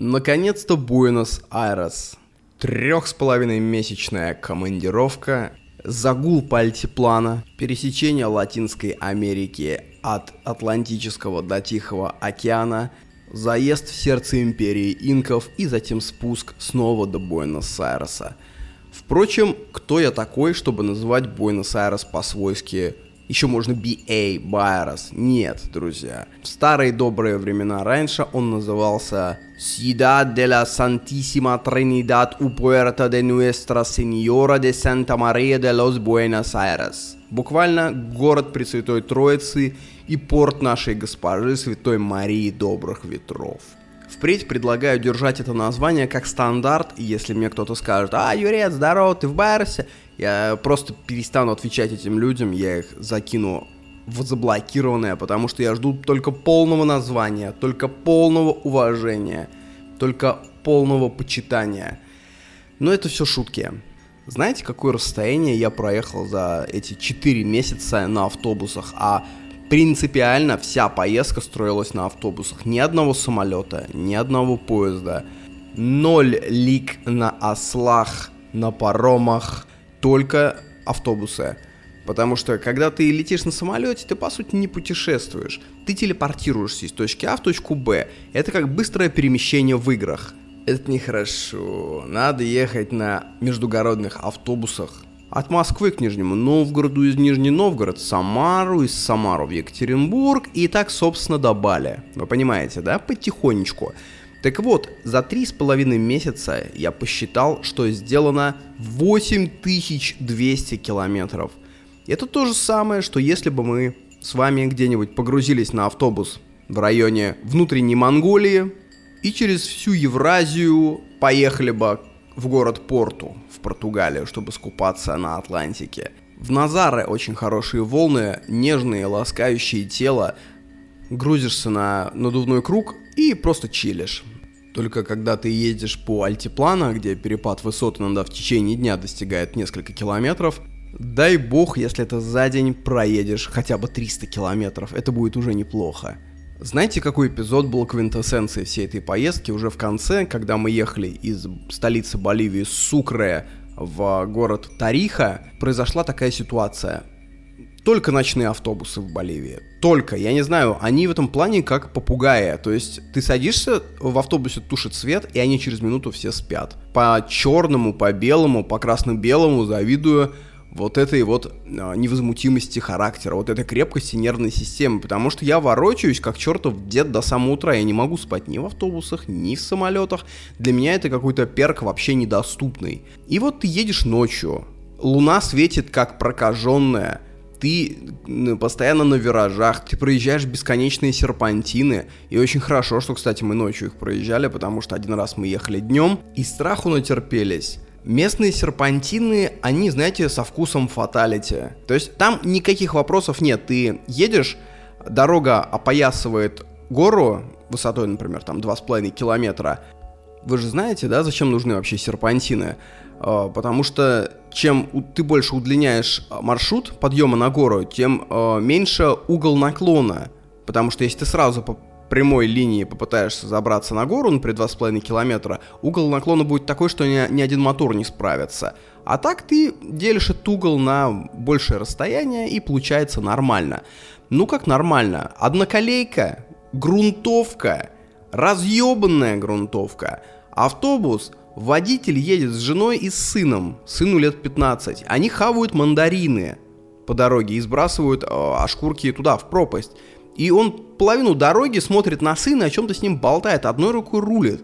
Наконец-то Буэнос-Айрес. Трех с половиной месячная командировка, загул по альтиплана, пересечение Латинской Америки от Атлантического до Тихого океана, заезд в сердце империи инков и затем спуск снова до Буэнос-Айреса. Впрочем, кто я такой, чтобы называть Буэнос-Айрес по-свойски еще можно BA, Байрос. Нет, друзья. В старые добрые времена раньше он назывался Ciudad de la Santísima Trinidad u Puerta de Nuestra Señora de Santa María de los Buenos Aires. Буквально город Пресвятой Троицы и порт нашей госпожи Святой Марии Добрых Ветров. Впредь предлагаю держать это название как стандарт, если мне кто-то скажет, а, Юрец, здорово, ты в Байерсе, я просто перестану отвечать этим людям, я их закину в заблокированное, потому что я жду только полного названия, только полного уважения, только полного почитания. Но это все шутки. Знаете, какое расстояние я проехал за эти 4 месяца на автобусах, а принципиально вся поездка строилась на автобусах. Ни одного самолета, ни одного поезда. Ноль лик на ослах, на паромах, только автобусы. Потому что когда ты летишь на самолете, ты по сути не путешествуешь. Ты телепортируешься из точки А в точку Б. Это как быстрое перемещение в играх. Это нехорошо. Надо ехать на междугородных автобусах. От Москвы к Нижнему Новгороду, из Нижний Новгород Самару, из Самару в Екатеринбург и так, собственно, до Бали. Вы понимаете, да? Потихонечку. Так вот, за три с половиной месяца я посчитал, что сделано 8200 километров. Это то же самое, что если бы мы с вами где-нибудь погрузились на автобус в районе внутренней Монголии и через всю Евразию поехали бы в город Порту в Португалию, чтобы скупаться на Атлантике. В Назаре очень хорошие волны, нежные, ласкающие тело. Грузишься на надувной круг и просто чилишь. Только когда ты едешь по альтиплана, где перепад высот иногда в течение дня достигает несколько километров, дай бог, если это за день проедешь хотя бы 300 километров, это будет уже неплохо. Знаете, какой эпизод был квинтэссенцией всей этой поездки уже в конце, когда мы ехали из столицы Боливии Сукре в город Тариха, произошла такая ситуация. Только ночные автобусы в Боливии. Только. Я не знаю, они в этом плане как попугаи. То есть ты садишься, в автобусе тушит свет, и они через минуту все спят. По черному, по белому, по красно-белому завидую вот этой вот э, невозмутимости характера, вот этой крепкости нервной системы, потому что я ворочаюсь как чертов дед до самого утра, я не могу спать ни в автобусах, ни в самолетах, для меня это какой-то перк вообще недоступный. И вот ты едешь ночью, луна светит как прокаженная, ты постоянно на виражах, ты проезжаешь бесконечные серпантины, и очень хорошо, что, кстати, мы ночью их проезжали, потому что один раз мы ехали днем, и страху натерпелись. Местные серпантины, они, знаете, со вкусом фаталити. То есть там никаких вопросов нет. Ты едешь, дорога опоясывает гору высотой, например, там 2,5 километра. Вы же знаете, да, зачем нужны вообще серпантины? А, потому что чем ты больше удлиняешь маршрут подъема на гору, тем а, меньше угол наклона. Потому что если ты сразу прямой линии попытаешься забраться на гору, например, 2,5 километра, угол наклона будет такой, что ни, ни один мотор не справится. А так ты делишь этот угол на большее расстояние и получается нормально. Ну как нормально? Одноколейка, грунтовка, разъебанная грунтовка, автобус, водитель едет с женой и с сыном, сыну лет 15, они хавают мандарины по дороге и сбрасывают э, ошкурки туда, в пропасть. И он половину дороги смотрит на сына, о чем-то с ним болтает, одной рукой рулит.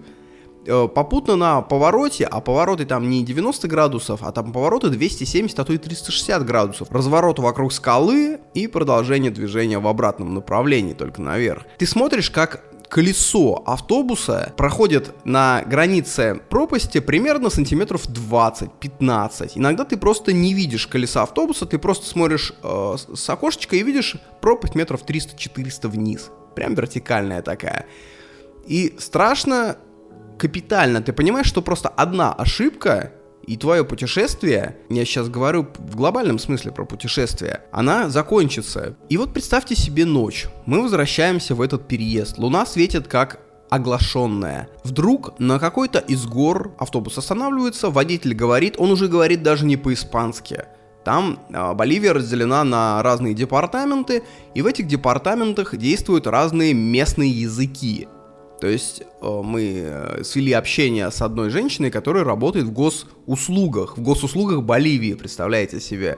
Э, попутно на повороте, а повороты там не 90 градусов, а там повороты 270, а то и 360 градусов. Разворот вокруг скалы и продолжение движения в обратном направлении, только наверх. Ты смотришь, как колесо автобуса проходит на границе пропасти примерно сантиметров 20-15. Иногда ты просто не видишь колеса автобуса, ты просто смотришь э, с окошечка и видишь пропасть метров 300-400 вниз. Прям вертикальная такая. И страшно капитально. Ты понимаешь, что просто одна ошибка и твое путешествие, я сейчас говорю в глобальном смысле про путешествие, она закончится. И вот представьте себе ночь. Мы возвращаемся в этот переезд. Луна светит как оглашенная. Вдруг на какой-то из гор автобус останавливается, водитель говорит, он уже говорит даже не по-испански. Там э, Боливия разделена на разные департаменты, и в этих департаментах действуют разные местные языки. То есть э, мы э, свели общение с одной женщиной, которая работает в госуслугах, в госуслугах Боливии, представляете себе.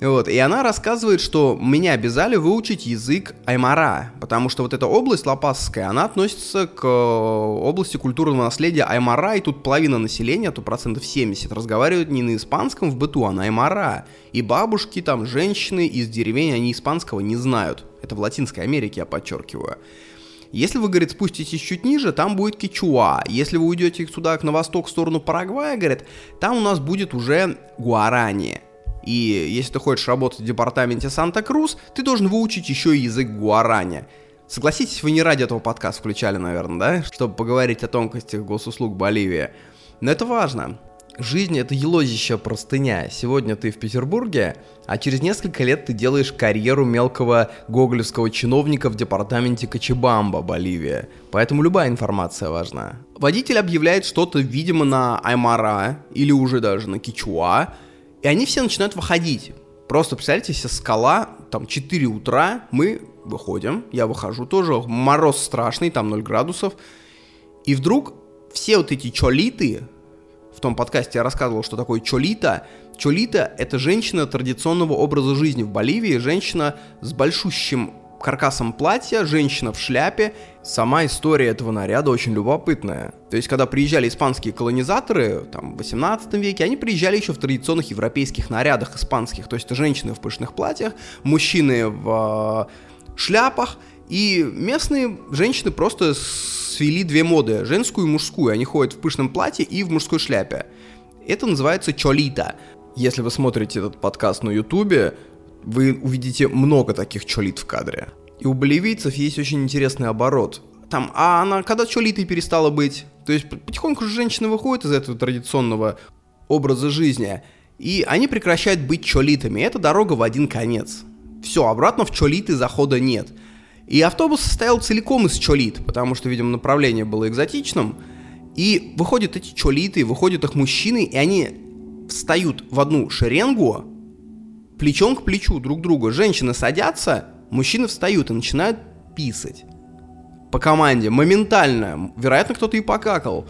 Вот, и она рассказывает, что меня обязали выучить язык Аймара, потому что вот эта область Лопасская, она относится к э, области культурного наследия Аймара, и тут половина населения, то процентов 70, разговаривают не на испанском в быту, а на Аймара. И бабушки, там, женщины из деревень, они испанского не знают. Это в Латинской Америке, я подчеркиваю. Если вы, говорит, спуститесь чуть ниже, там будет Кичуа. Если вы уйдете сюда, на восток, в сторону Парагвая, говорит, там у нас будет уже Гуарани. И если ты хочешь работать в департаменте Санта-Крус, ты должен выучить еще и язык гуарани. Согласитесь, вы не ради этого подкаст включали, наверное, да? Чтобы поговорить о тонкостях госуслуг Боливии. Но это важно. Жизнь — это елозища простыня. Сегодня ты в Петербурге, а через несколько лет ты делаешь карьеру мелкого гоголевского чиновника в департаменте Кочебамба, Боливия. Поэтому любая информация важна. Водитель объявляет что-то, видимо, на Аймара или уже даже на Кичуа, и они все начинают выходить. Просто представляете себе скала, там 4 утра, мы выходим, я выхожу тоже, мороз страшный, там 0 градусов. И вдруг все вот эти чолиты, в том подкасте я рассказывал, что такое чолита. Чолита — это женщина традиционного образа жизни в Боливии, женщина с большущим каркасом платья, женщина в шляпе. Сама история этого наряда очень любопытная. То есть, когда приезжали испанские колонизаторы, там, в 18 веке, они приезжали еще в традиционных европейских нарядах испанских. То есть, женщины в пышных платьях, мужчины в э, шляпах, и местные женщины просто свели две моды, женскую и мужскую. Они ходят в пышном платье и в мужской шляпе. Это называется чолита. Если вы смотрите этот подкаст на ютубе, вы увидите много таких чолит в кадре. И у боливийцев есть очень интересный оборот. Там, а она когда чолитой перестала быть? То есть потихоньку же женщины выходят из этого традиционного образа жизни, и они прекращают быть чолитами. Это дорога в один конец. Все, обратно в чолиты захода нет. И автобус состоял целиком из чолит, потому что, видимо, направление было экзотичным. И выходят эти чолиты, выходят их мужчины, и они встают в одну шеренгу, плечом к плечу друг друга. Женщины садятся, мужчины встают и начинают писать. По команде, моментально. Вероятно, кто-то и покакал.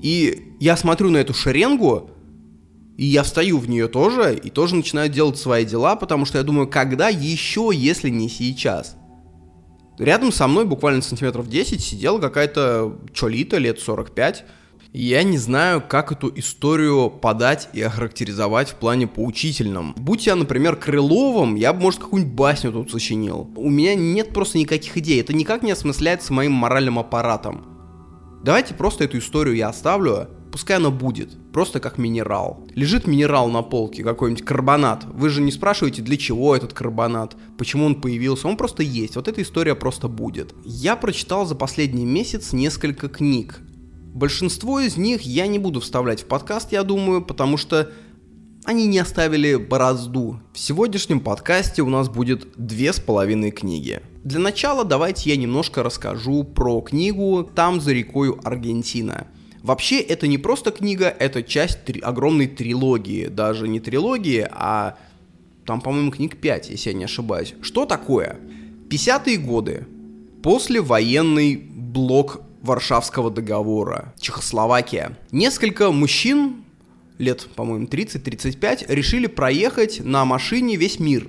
И я смотрю на эту шеренгу, и я встаю в нее тоже, и тоже начинаю делать свои дела, потому что я думаю, когда еще, если не сейчас? Рядом со мной, буквально сантиметров 10, сидела какая-то чолита лет 45, я не знаю, как эту историю подать и охарактеризовать в плане поучительном. Будь я, например, Крыловым, я бы, может, какую-нибудь басню тут сочинил. У меня нет просто никаких идей, это никак не осмысляется моим моральным аппаратом. Давайте просто эту историю я оставлю, пускай она будет, просто как минерал. Лежит минерал на полке, какой-нибудь карбонат. Вы же не спрашиваете, для чего этот карбонат, почему он появился, он просто есть, вот эта история просто будет. Я прочитал за последний месяц несколько книг, Большинство из них я не буду вставлять в подкаст, я думаю, потому что они не оставили борозду. В сегодняшнем подкасте у нас будет две с половиной книги. Для начала давайте я немножко расскажу про книгу «Там за рекой Аргентина». Вообще, это не просто книга, это часть три- огромной трилогии. Даже не трилогии, а там, по-моему, книг 5, если я не ошибаюсь. Что такое? 50-е годы. Послевоенный блок Варшавского договора, Чехословакия. Несколько мужчин, лет, по-моему, 30-35, решили проехать на машине весь мир.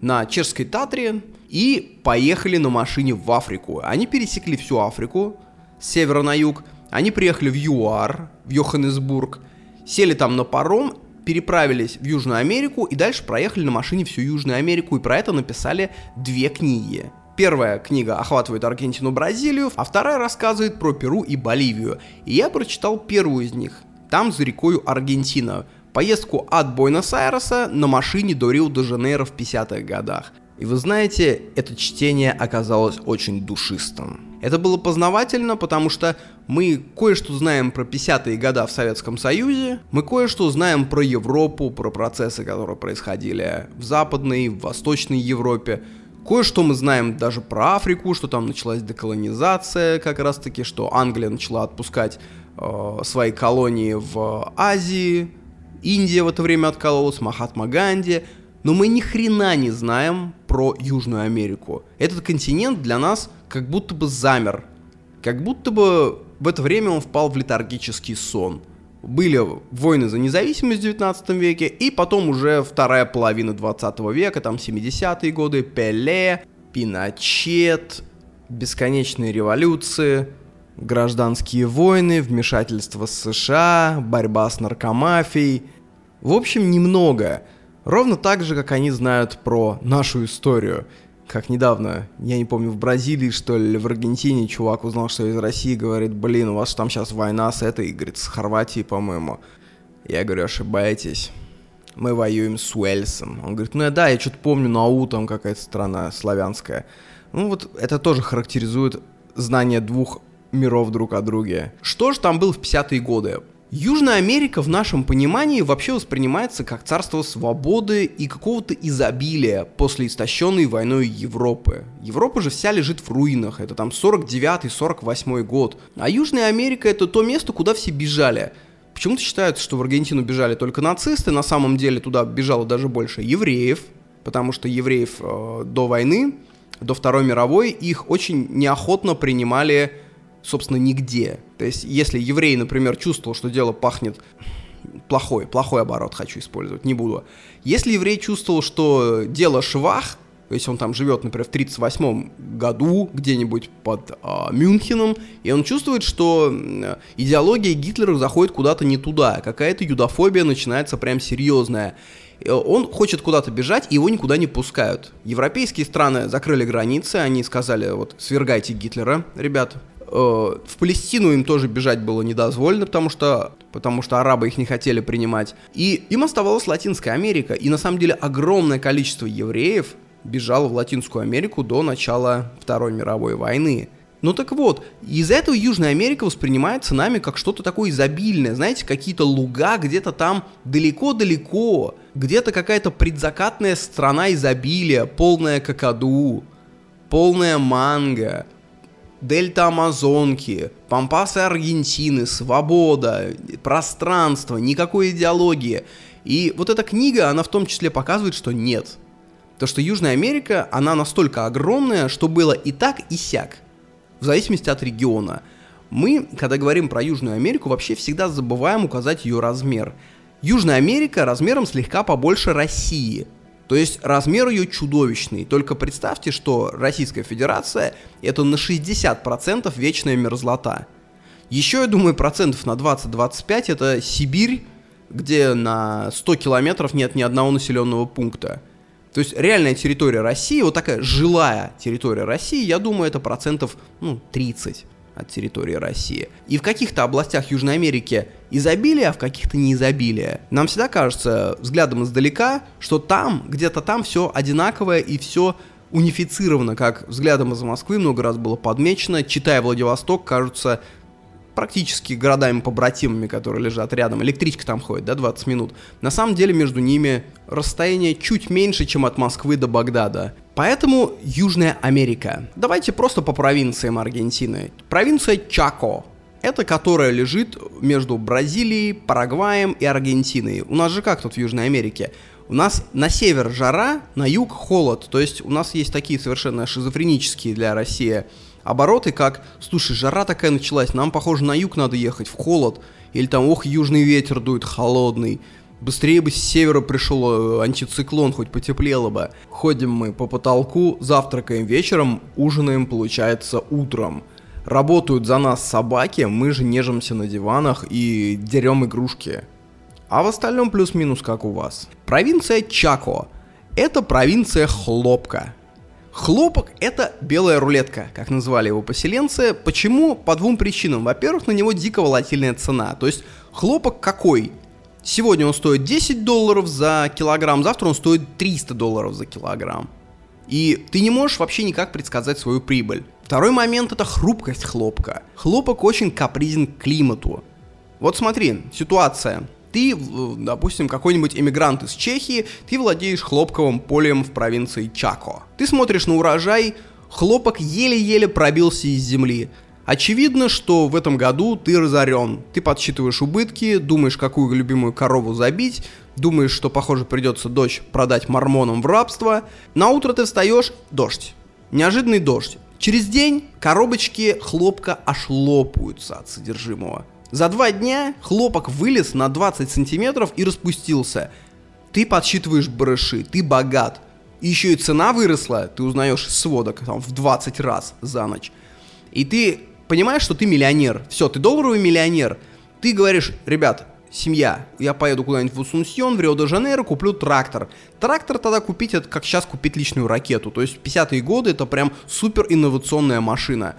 На чешской Татре и поехали на машине в Африку. Они пересекли всю Африку с севера на юг. Они приехали в ЮАР, в Йоханнесбург, сели там на паром, переправились в Южную Америку и дальше проехали на машине всю Южную Америку. И про это написали две книги. Первая книга охватывает Аргентину, Бразилию, а вторая рассказывает про Перу и Боливию. И я прочитал первую из них. Там за рекой Аргентина. Поездку от Буэнос-Айреса на машине до Рио-де-Жанейро в 50-х годах. И вы знаете, это чтение оказалось очень душистым. Это было познавательно, потому что мы кое-что знаем про 50-е годы в Советском Союзе, мы кое-что знаем про Европу, про процессы, которые происходили в Западной, в Восточной Европе, Кое-что мы знаем даже про Африку, что там началась деколонизация как раз-таки, что Англия начала отпускать э, свои колонии в Азии, Индия в это время откололась, Махатма Ганди. Но мы ни хрена не знаем про Южную Америку. Этот континент для нас как будто бы замер. Как будто бы в это время он впал в летаргический сон. Были войны за независимость в 19 веке, и потом уже вторая половина 20 века, там 70-е годы, Пеле, Пиночет, бесконечные революции, гражданские войны, вмешательство США, борьба с наркомафией. В общем, немного. Ровно так же, как они знают про нашу историю. Как недавно, я не помню, в Бразилии, что ли, в Аргентине чувак узнал, что из России, говорит, блин, у вас там сейчас война с этой, говорит, с Хорватией, по-моему. Я говорю, ошибаетесь. Мы воюем с Уэльсом. Он говорит, ну да, я что-то помню, Нау там какая-то страна славянская. Ну вот это тоже характеризует знание двух миров друг о друге. Что же там было в 50-е годы? Южная Америка в нашем понимании вообще воспринимается как царство свободы и какого-то изобилия после истощенной войной Европы. Европа же вся лежит в руинах, это там 49-48 год. А Южная Америка это то место, куда все бежали. Почему-то считают, что в Аргентину бежали только нацисты, на самом деле туда бежало даже больше евреев, потому что евреев э, до войны, до Второй мировой, их очень неохотно принимали собственно, нигде. То есть, если еврей, например, чувствовал, что дело пахнет плохой, плохой оборот хочу использовать, не буду. Если еврей чувствовал, что дело швах, то есть он там живет, например, в 38 году где-нибудь под э, Мюнхеном, и он чувствует, что э, идеология Гитлера заходит куда-то не туда, какая-то юдофобия начинается прям серьезная. Он хочет куда-то бежать, и его никуда не пускают. Европейские страны закрыли границы, они сказали, вот, свергайте Гитлера, ребят, Э, в Палестину им тоже бежать было недозволено, потому что, потому что арабы их не хотели принимать. И им оставалась Латинская Америка. И на самом деле огромное количество евреев бежало в Латинскую Америку до начала Второй мировой войны. Ну так вот, из-за этого Южная Америка воспринимается нами как что-то такое изобильное. Знаете, какие-то луга где-то там далеко-далеко. Где-то какая-то предзакатная страна изобилия, полная какаду, полная манго, дельта Амазонки, пампасы Аргентины, свобода, пространство, никакой идеологии. И вот эта книга, она в том числе показывает, что нет. То, что Южная Америка, она настолько огромная, что было и так, и сяк. В зависимости от региона. Мы, когда говорим про Южную Америку, вообще всегда забываем указать ее размер. Южная Америка размером слегка побольше России – то есть размер ее чудовищный. Только представьте, что Российская Федерация это на 60% вечная мерзлота. Еще, я думаю, процентов на 20-25 это Сибирь, где на 100 километров нет ни одного населенного пункта. То есть реальная территория России, вот такая жилая территория России, я думаю, это процентов ну, 30 от территории России. И в каких-то областях Южной Америки изобилие, а в каких-то не изобилие. Нам всегда кажется взглядом издалека, что там, где-то там все одинаковое и все унифицировано, как взглядом из Москвы много раз было подмечено. Читая Владивосток, кажутся практически городами-побратимами, которые лежат рядом. Электричка там ходит, да, 20 минут. На самом деле между ними расстояние чуть меньше, чем от Москвы до Багдада. Поэтому Южная Америка. Давайте просто по провинциям Аргентины. Провинция Чако. Это которая лежит между Бразилией, Парагваем и Аргентиной. У нас же как тут в Южной Америке? У нас на север жара, на юг холод. То есть у нас есть такие совершенно шизофренические для России обороты, как «Слушай, жара такая началась, нам, похоже, на юг надо ехать, в холод». Или там «Ох, южный ветер дует холодный». Быстрее бы с севера пришел э, антициклон, хоть потеплело бы. Ходим мы по потолку, завтракаем вечером, ужинаем, получается, утром. Работают за нас собаки, мы же нежимся на диванах и дерем игрушки. А в остальном плюс-минус как у вас. Провинция Чако. Это провинция хлопка. Хлопок – это белая рулетка, как назвали его поселенцы. Почему? По двум причинам. Во-первых, на него дико волатильная цена. То есть хлопок какой? Сегодня он стоит 10 долларов за килограмм, завтра он стоит 300 долларов за килограмм. И ты не можешь вообще никак предсказать свою прибыль. Второй момент это хрупкость хлопка. Хлопок очень капризен к климату. Вот смотри, ситуация. Ты, допустим, какой-нибудь эмигрант из Чехии, ты владеешь хлопковым полем в провинции Чако. Ты смотришь на урожай, хлопок еле-еле пробился из земли. Очевидно, что в этом году ты разорен. Ты подсчитываешь убытки, думаешь, какую любимую корову забить, думаешь, что, похоже, придется дочь продать мормонам в рабство. На утро ты встаешь, дождь. Неожиданный дождь. Через день коробочки хлопка аж лопаются от содержимого. За два дня хлопок вылез на 20 сантиметров и распустился. Ты подсчитываешь барыши, ты богат. И еще и цена выросла, ты узнаешь сводок там, в 20 раз за ночь. И ты понимаешь, что ты миллионер. Все, ты долларовый миллионер. Ты говоришь, ребят, семья, я поеду куда-нибудь в Усунсьон, в Рио-де-Жанейро, куплю трактор. Трактор тогда купить, это как сейчас купить личную ракету. То есть 50-е годы это прям супер инновационная машина.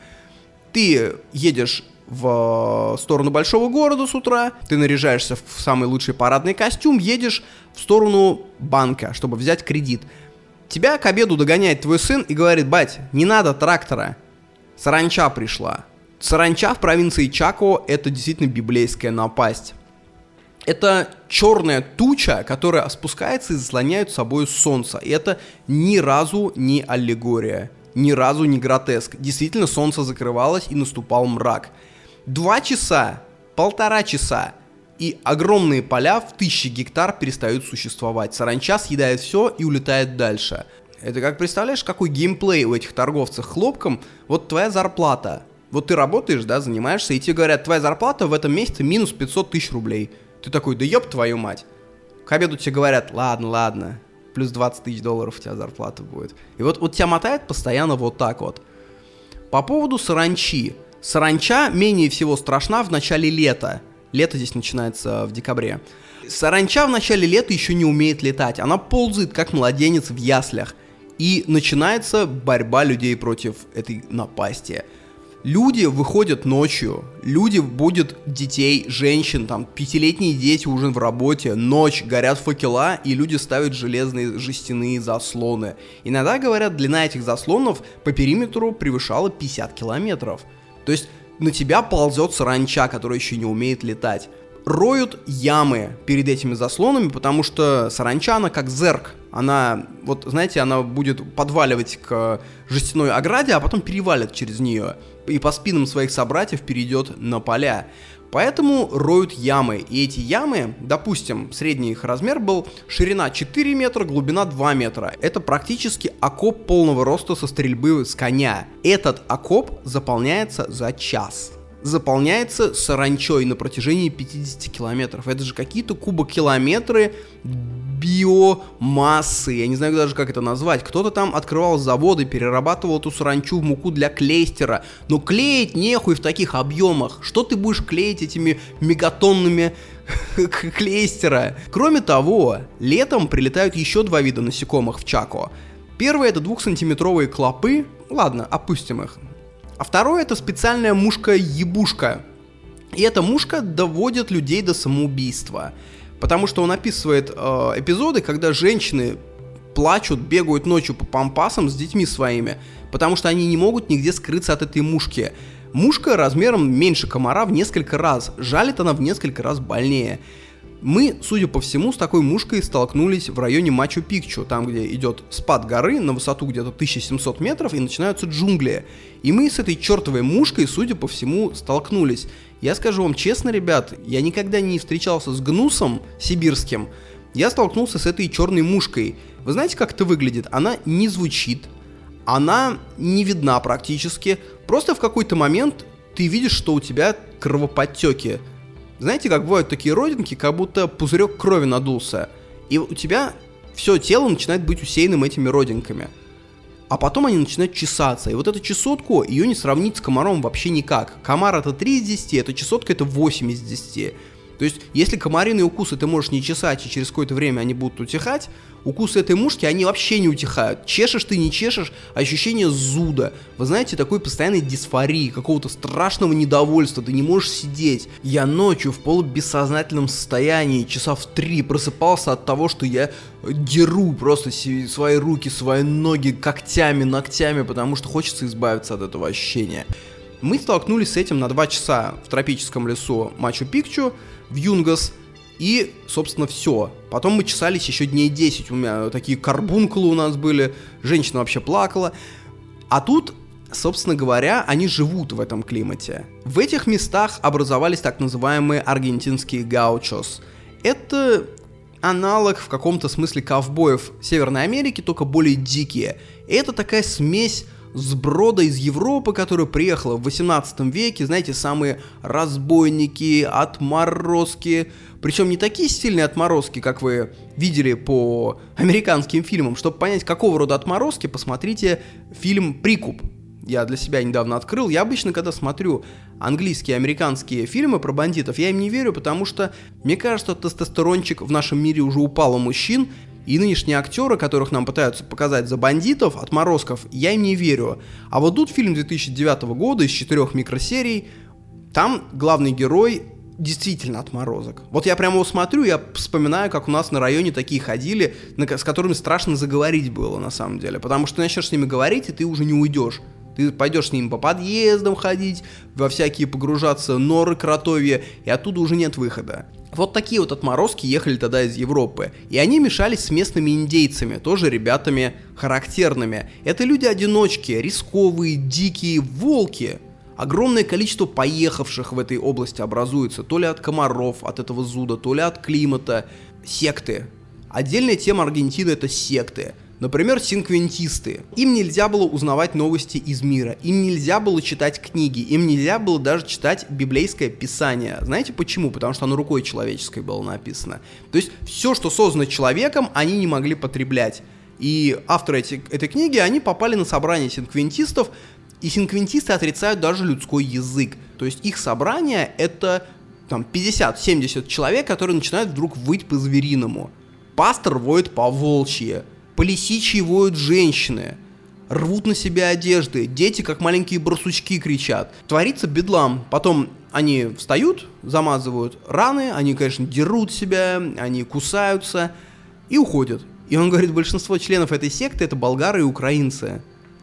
Ты едешь в сторону большого города с утра, ты наряжаешься в самый лучший парадный костюм, едешь в сторону банка, чтобы взять кредит. Тебя к обеду догоняет твой сын и говорит, бать, не надо трактора, саранча пришла. Саранча в провинции Чако это действительно библейская напасть. Это черная туча, которая спускается и заслоняет собой солнце. И это ни разу не аллегория, ни разу не гротеск. Действительно, солнце закрывалось и наступал мрак. Два часа, полтора часа, и огромные поля в тысячи гектар перестают существовать. Саранча съедает все и улетает дальше. Это как представляешь, какой геймплей у этих торговцев хлопком? Вот твоя зарплата. Вот ты работаешь, да, занимаешься, и тебе говорят, твоя зарплата в этом месяце минус 500 тысяч рублей. Ты такой, да ёб твою мать. К обеду тебе говорят, ладно, ладно, плюс 20 тысяч долларов у тебя зарплата будет. И вот, вот тебя мотает постоянно вот так вот. По поводу саранчи. Саранча менее всего страшна в начале лета. Лето здесь начинается в декабре. Саранча в начале лета еще не умеет летать. Она ползает, как младенец в яслях. И начинается борьба людей против этой напасти. Люди выходят ночью, люди будут детей, женщин, там, пятилетние дети уже в работе, ночь, горят факела, и люди ставят железные жестяные заслоны. Иногда, говорят, длина этих заслонов по периметру превышала 50 километров. То есть на тебя ползет саранча, которая еще не умеет летать. Роют ямы перед этими заслонами, потому что саранча, она как зерк. Она, вот знаете, она будет подваливать к жестяной ограде, а потом перевалит через нее. И по спинам своих собратьев перейдет на поля. Поэтому роют ямы. И эти ямы, допустим, средний их размер был ширина 4 метра, глубина 2 метра. Это практически окоп полного роста со стрельбы с коня. Этот окоп заполняется за час заполняется саранчой на протяжении 50 километров. Это же какие-то кубокилометры биомассы, я не знаю даже как это назвать. Кто-то там открывал заводы, перерабатывал эту саранчу в муку для клейстера. Но клеить нехуй в таких объемах. Что ты будешь клеить этими мегатонными клейстера? Кроме того, летом прилетают еще два вида насекомых в Чако. Первый это двухсантиметровые клопы, ладно, опустим их. А второе это специальная мушка-ебушка. И эта мушка доводит людей до самоубийства. Потому что он описывает э, эпизоды, когда женщины плачут, бегают ночью по пампасам с детьми своими, потому что они не могут нигде скрыться от этой мушки. Мушка размером меньше комара в несколько раз, жалит она в несколько раз больнее. Мы, судя по всему, с такой мушкой столкнулись в районе Мачу-Пикчу, там, где идет спад горы на высоту где-то 1700 метров и начинаются джунгли. И мы с этой чертовой мушкой, судя по всему, столкнулись. Я скажу вам честно, ребят, я никогда не встречался с гнусом сибирским, я столкнулся с этой черной мушкой. Вы знаете, как это выглядит? Она не звучит, она не видна практически. Просто в какой-то момент ты видишь, что у тебя кровоподтеки знаете, как бывают такие родинки, как будто пузырек крови надулся, и у тебя все тело начинает быть усеянным этими родинками. А потом они начинают чесаться. И вот эту чесотку, ее не сравнить с комаром вообще никак. Комар это 3 из 10, эта чесотка это 8 из 10. То есть, если комариные укусы ты можешь не чесать, и через какое-то время они будут утихать, укусы этой мушки, они вообще не утихают. Чешешь ты, не чешешь, ощущение зуда. Вы знаете, такой постоянной дисфории, какого-то страшного недовольства, ты не можешь сидеть. Я ночью в полубессознательном состоянии, часа в три, просыпался от того, что я деру просто свои руки, свои ноги когтями, ногтями, потому что хочется избавиться от этого ощущения. Мы столкнулись с этим на два часа в тропическом лесу Мачу-Пикчу, в Юнгас. И, собственно, все. Потом мы чесались еще дней 10. У меня такие карбункулы у нас были. Женщина вообще плакала. А тут, собственно говоря, они живут в этом климате. В этих местах образовались так называемые аргентинские гаучос. Это аналог в каком-то смысле ковбоев Северной Америки, только более дикие. Это такая смесь сброда из Европы, которая приехала в 18 веке, знаете, самые разбойники, отморозки, причем не такие сильные отморозки, как вы видели по американским фильмам. Чтобы понять, какого рода отморозки, посмотрите фильм «Прикуп». Я для себя недавно открыл. Я обычно, когда смотрю английские, американские фильмы про бандитов, я им не верю, потому что мне кажется, тестостерончик в нашем мире уже упал у мужчин, и нынешние актеры, которых нам пытаются показать за бандитов, отморозков, я им не верю. А вот тут фильм 2009 года из четырех микросерий, там главный герой действительно отморозок. Вот я прямо его смотрю, я вспоминаю, как у нас на районе такие ходили, с которыми страшно заговорить было на самом деле. Потому что ты начнешь с ними говорить, и ты уже не уйдешь. Ты пойдешь с ним по подъездам ходить, во всякие погружаться норы кротовья, и оттуда уже нет выхода. Вот такие вот отморозки ехали тогда из Европы. И они мешались с местными индейцами, тоже ребятами характерными. Это люди-одиночки, рисковые, дикие, волки. Огромное количество поехавших в этой области образуется, то ли от комаров, от этого зуда, то ли от климата. Секты. Отдельная тема Аргентины это секты. Например, синквентисты. Им нельзя было узнавать новости из мира, им нельзя было читать книги, им нельзя было даже читать библейское писание. Знаете почему? Потому что оно рукой человеческой было написано. То есть все, что создано человеком, они не могли потреблять. И авторы эти, этой книги, они попали на собрание синквентистов, и синквентисты отрицают даже людской язык. То есть их собрание это там 50-70 человек, которые начинают вдруг выть по-звериному. Пастор воет по волчье, по лисичьи воют женщины, рвут на себя одежды, дети как маленькие барсучки кричат. Творится бедлам. Потом они встают, замазывают раны, они, конечно, дерут себя, они кусаются и уходят. И он говорит, большинство членов этой секты это болгары и украинцы.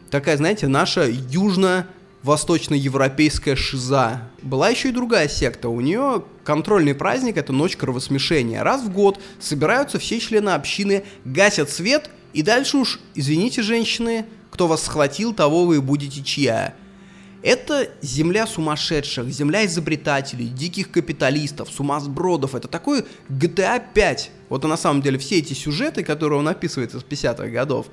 Такая, знаете, наша южно восточноевропейская шиза. Была еще и другая секта. У нее контрольный праздник — это ночь кровосмешения. Раз в год собираются все члены общины, гасят свет — и дальше уж, извините, женщины, кто вас схватил, того вы будете чья. Это земля сумасшедших, земля изобретателей, диких капиталистов, сумасбродов. Это такой GTA 5. Вот и на самом деле все эти сюжеты, которые он описывает из 50-х годов,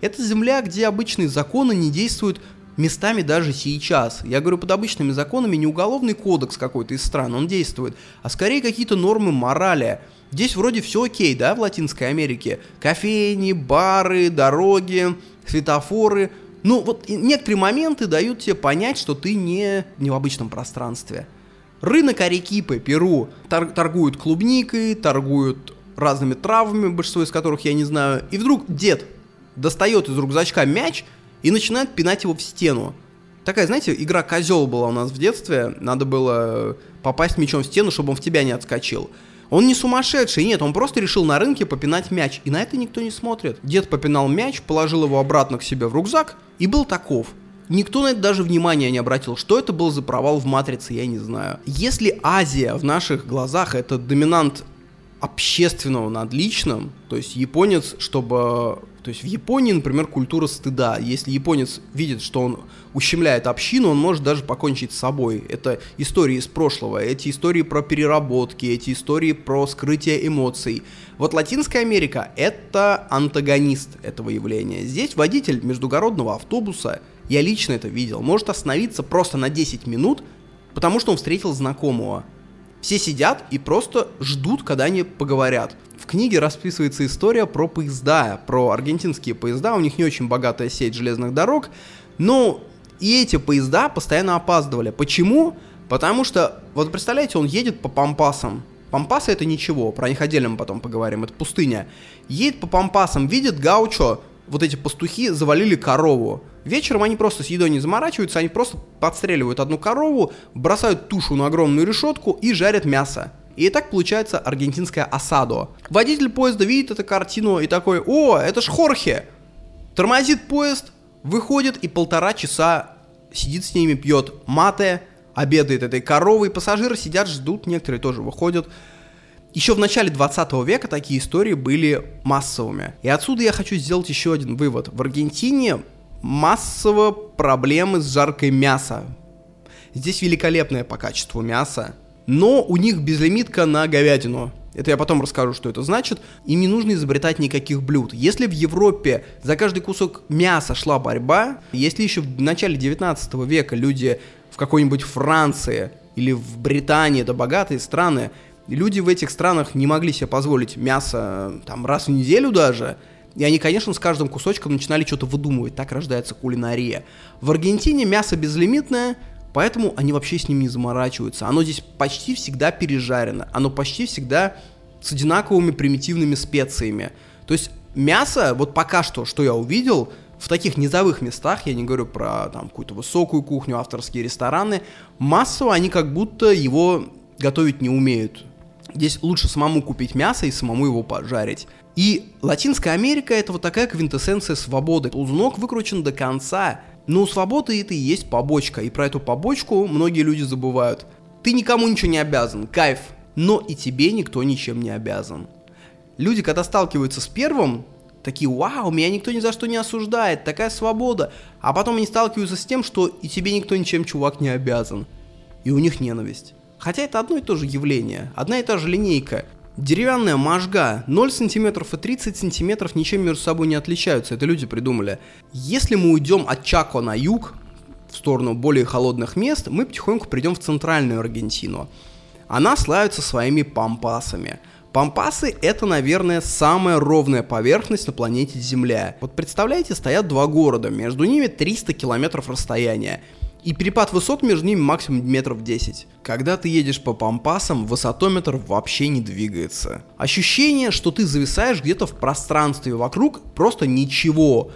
это земля, где обычные законы не действуют местами даже сейчас. Я говорю под обычными законами не уголовный кодекс какой-то из стран, он действует, а скорее какие-то нормы морали, Здесь вроде все окей, да, в Латинской Америке. Кофейни, бары, дороги, светофоры. Ну, вот некоторые моменты дают тебе понять, что ты не, не в обычном пространстве. Рынок Арекипы, Перу, тор торгуют клубникой, торгуют разными травами, большинство из которых я не знаю. И вдруг дед достает из рюкзачка мяч и начинает пинать его в стену. Такая, знаете, игра козел была у нас в детстве. Надо было попасть мячом в стену, чтобы он в тебя не отскочил. Он не сумасшедший, нет, он просто решил на рынке попинать мяч, и на это никто не смотрит. Дед попинал мяч, положил его обратно к себе в рюкзак и был таков. Никто на это даже внимания не обратил. Что это был за провал в матрице, я не знаю. Если Азия в наших глазах это доминант общественного над личным, то есть японец, чтобы то есть в Японии, например, культура стыда. Если японец видит, что он ущемляет общину, он может даже покончить с собой. Это истории из прошлого, эти истории про переработки, эти истории про скрытие эмоций. Вот Латинская Америка — это антагонист этого явления. Здесь водитель междугородного автобуса, я лично это видел, может остановиться просто на 10 минут, потому что он встретил знакомого. Все сидят и просто ждут, когда они поговорят. В книге расписывается история про поезда, про аргентинские поезда, у них не очень богатая сеть железных дорог, но и эти поезда постоянно опаздывали. Почему? Потому что, вот представляете, он едет по пампасам, Пампасы это ничего, про них отдельно мы потом поговорим, это пустыня. Едет по пампасам, видит гаучо, вот эти пастухи завалили корову. Вечером они просто с едой не заморачиваются, они просто подстреливают одну корову, бросают тушу на огромную решетку и жарят мясо. И так получается аргентинская осадо. Водитель поезда видит эту картину и такой, о, это ж Хорхе. Тормозит поезд, выходит и полтора часа сидит с ними, пьет мате, обедает этой коровой, пассажиры сидят, ждут, некоторые тоже выходят. Еще в начале 20 века такие истории были массовыми. И отсюда я хочу сделать еще один вывод. В Аргентине массово проблемы с жаркой мяса. Здесь великолепное по качеству мясо, но у них безлимитка на говядину. Это я потом расскажу, что это значит. Им не нужно изобретать никаких блюд. Если в Европе за каждый кусок мяса шла борьба, если еще в начале 19 века люди в какой-нибудь Франции или в Британии, это богатые страны, люди в этих странах не могли себе позволить мясо там раз в неделю даже, и они, конечно, с каждым кусочком начинали что-то выдумывать. Так рождается кулинария. В Аргентине мясо безлимитное, Поэтому они вообще с ним не заморачиваются. Оно здесь почти всегда пережарено. Оно почти всегда с одинаковыми примитивными специями. То есть мясо, вот пока что, что я увидел, в таких низовых местах, я не говорю про там какую-то высокую кухню, авторские рестораны, массово они как будто его готовить не умеют. Здесь лучше самому купить мясо и самому его пожарить. И Латинская Америка это вот такая квинтэссенция свободы. Узунок выкручен до конца. Но у свободы это и есть побочка, и про эту побочку многие люди забывают. Ты никому ничего не обязан, кайф, но и тебе никто ничем не обязан. Люди, когда сталкиваются с первым, такие, вау, меня никто ни за что не осуждает, такая свобода. А потом они сталкиваются с тем, что и тебе никто ничем, чувак, не обязан. И у них ненависть. Хотя это одно и то же явление, одна и та же линейка. Деревянная можга 0 сантиметров и 30 сантиметров ничем между собой не отличаются, это люди придумали. Если мы уйдем от Чако на юг, в сторону более холодных мест, мы потихоньку придем в центральную Аргентину. Она славится своими пампасами. Пампасы это, наверное, самая ровная поверхность на планете Земля. Вот представляете, стоят два города, между ними 300 километров расстояния. И перепад высот между ними максимум метров 10. Когда ты едешь по пампасам, высотометр вообще не двигается. Ощущение, что ты зависаешь где-то в пространстве вокруг, просто ничего.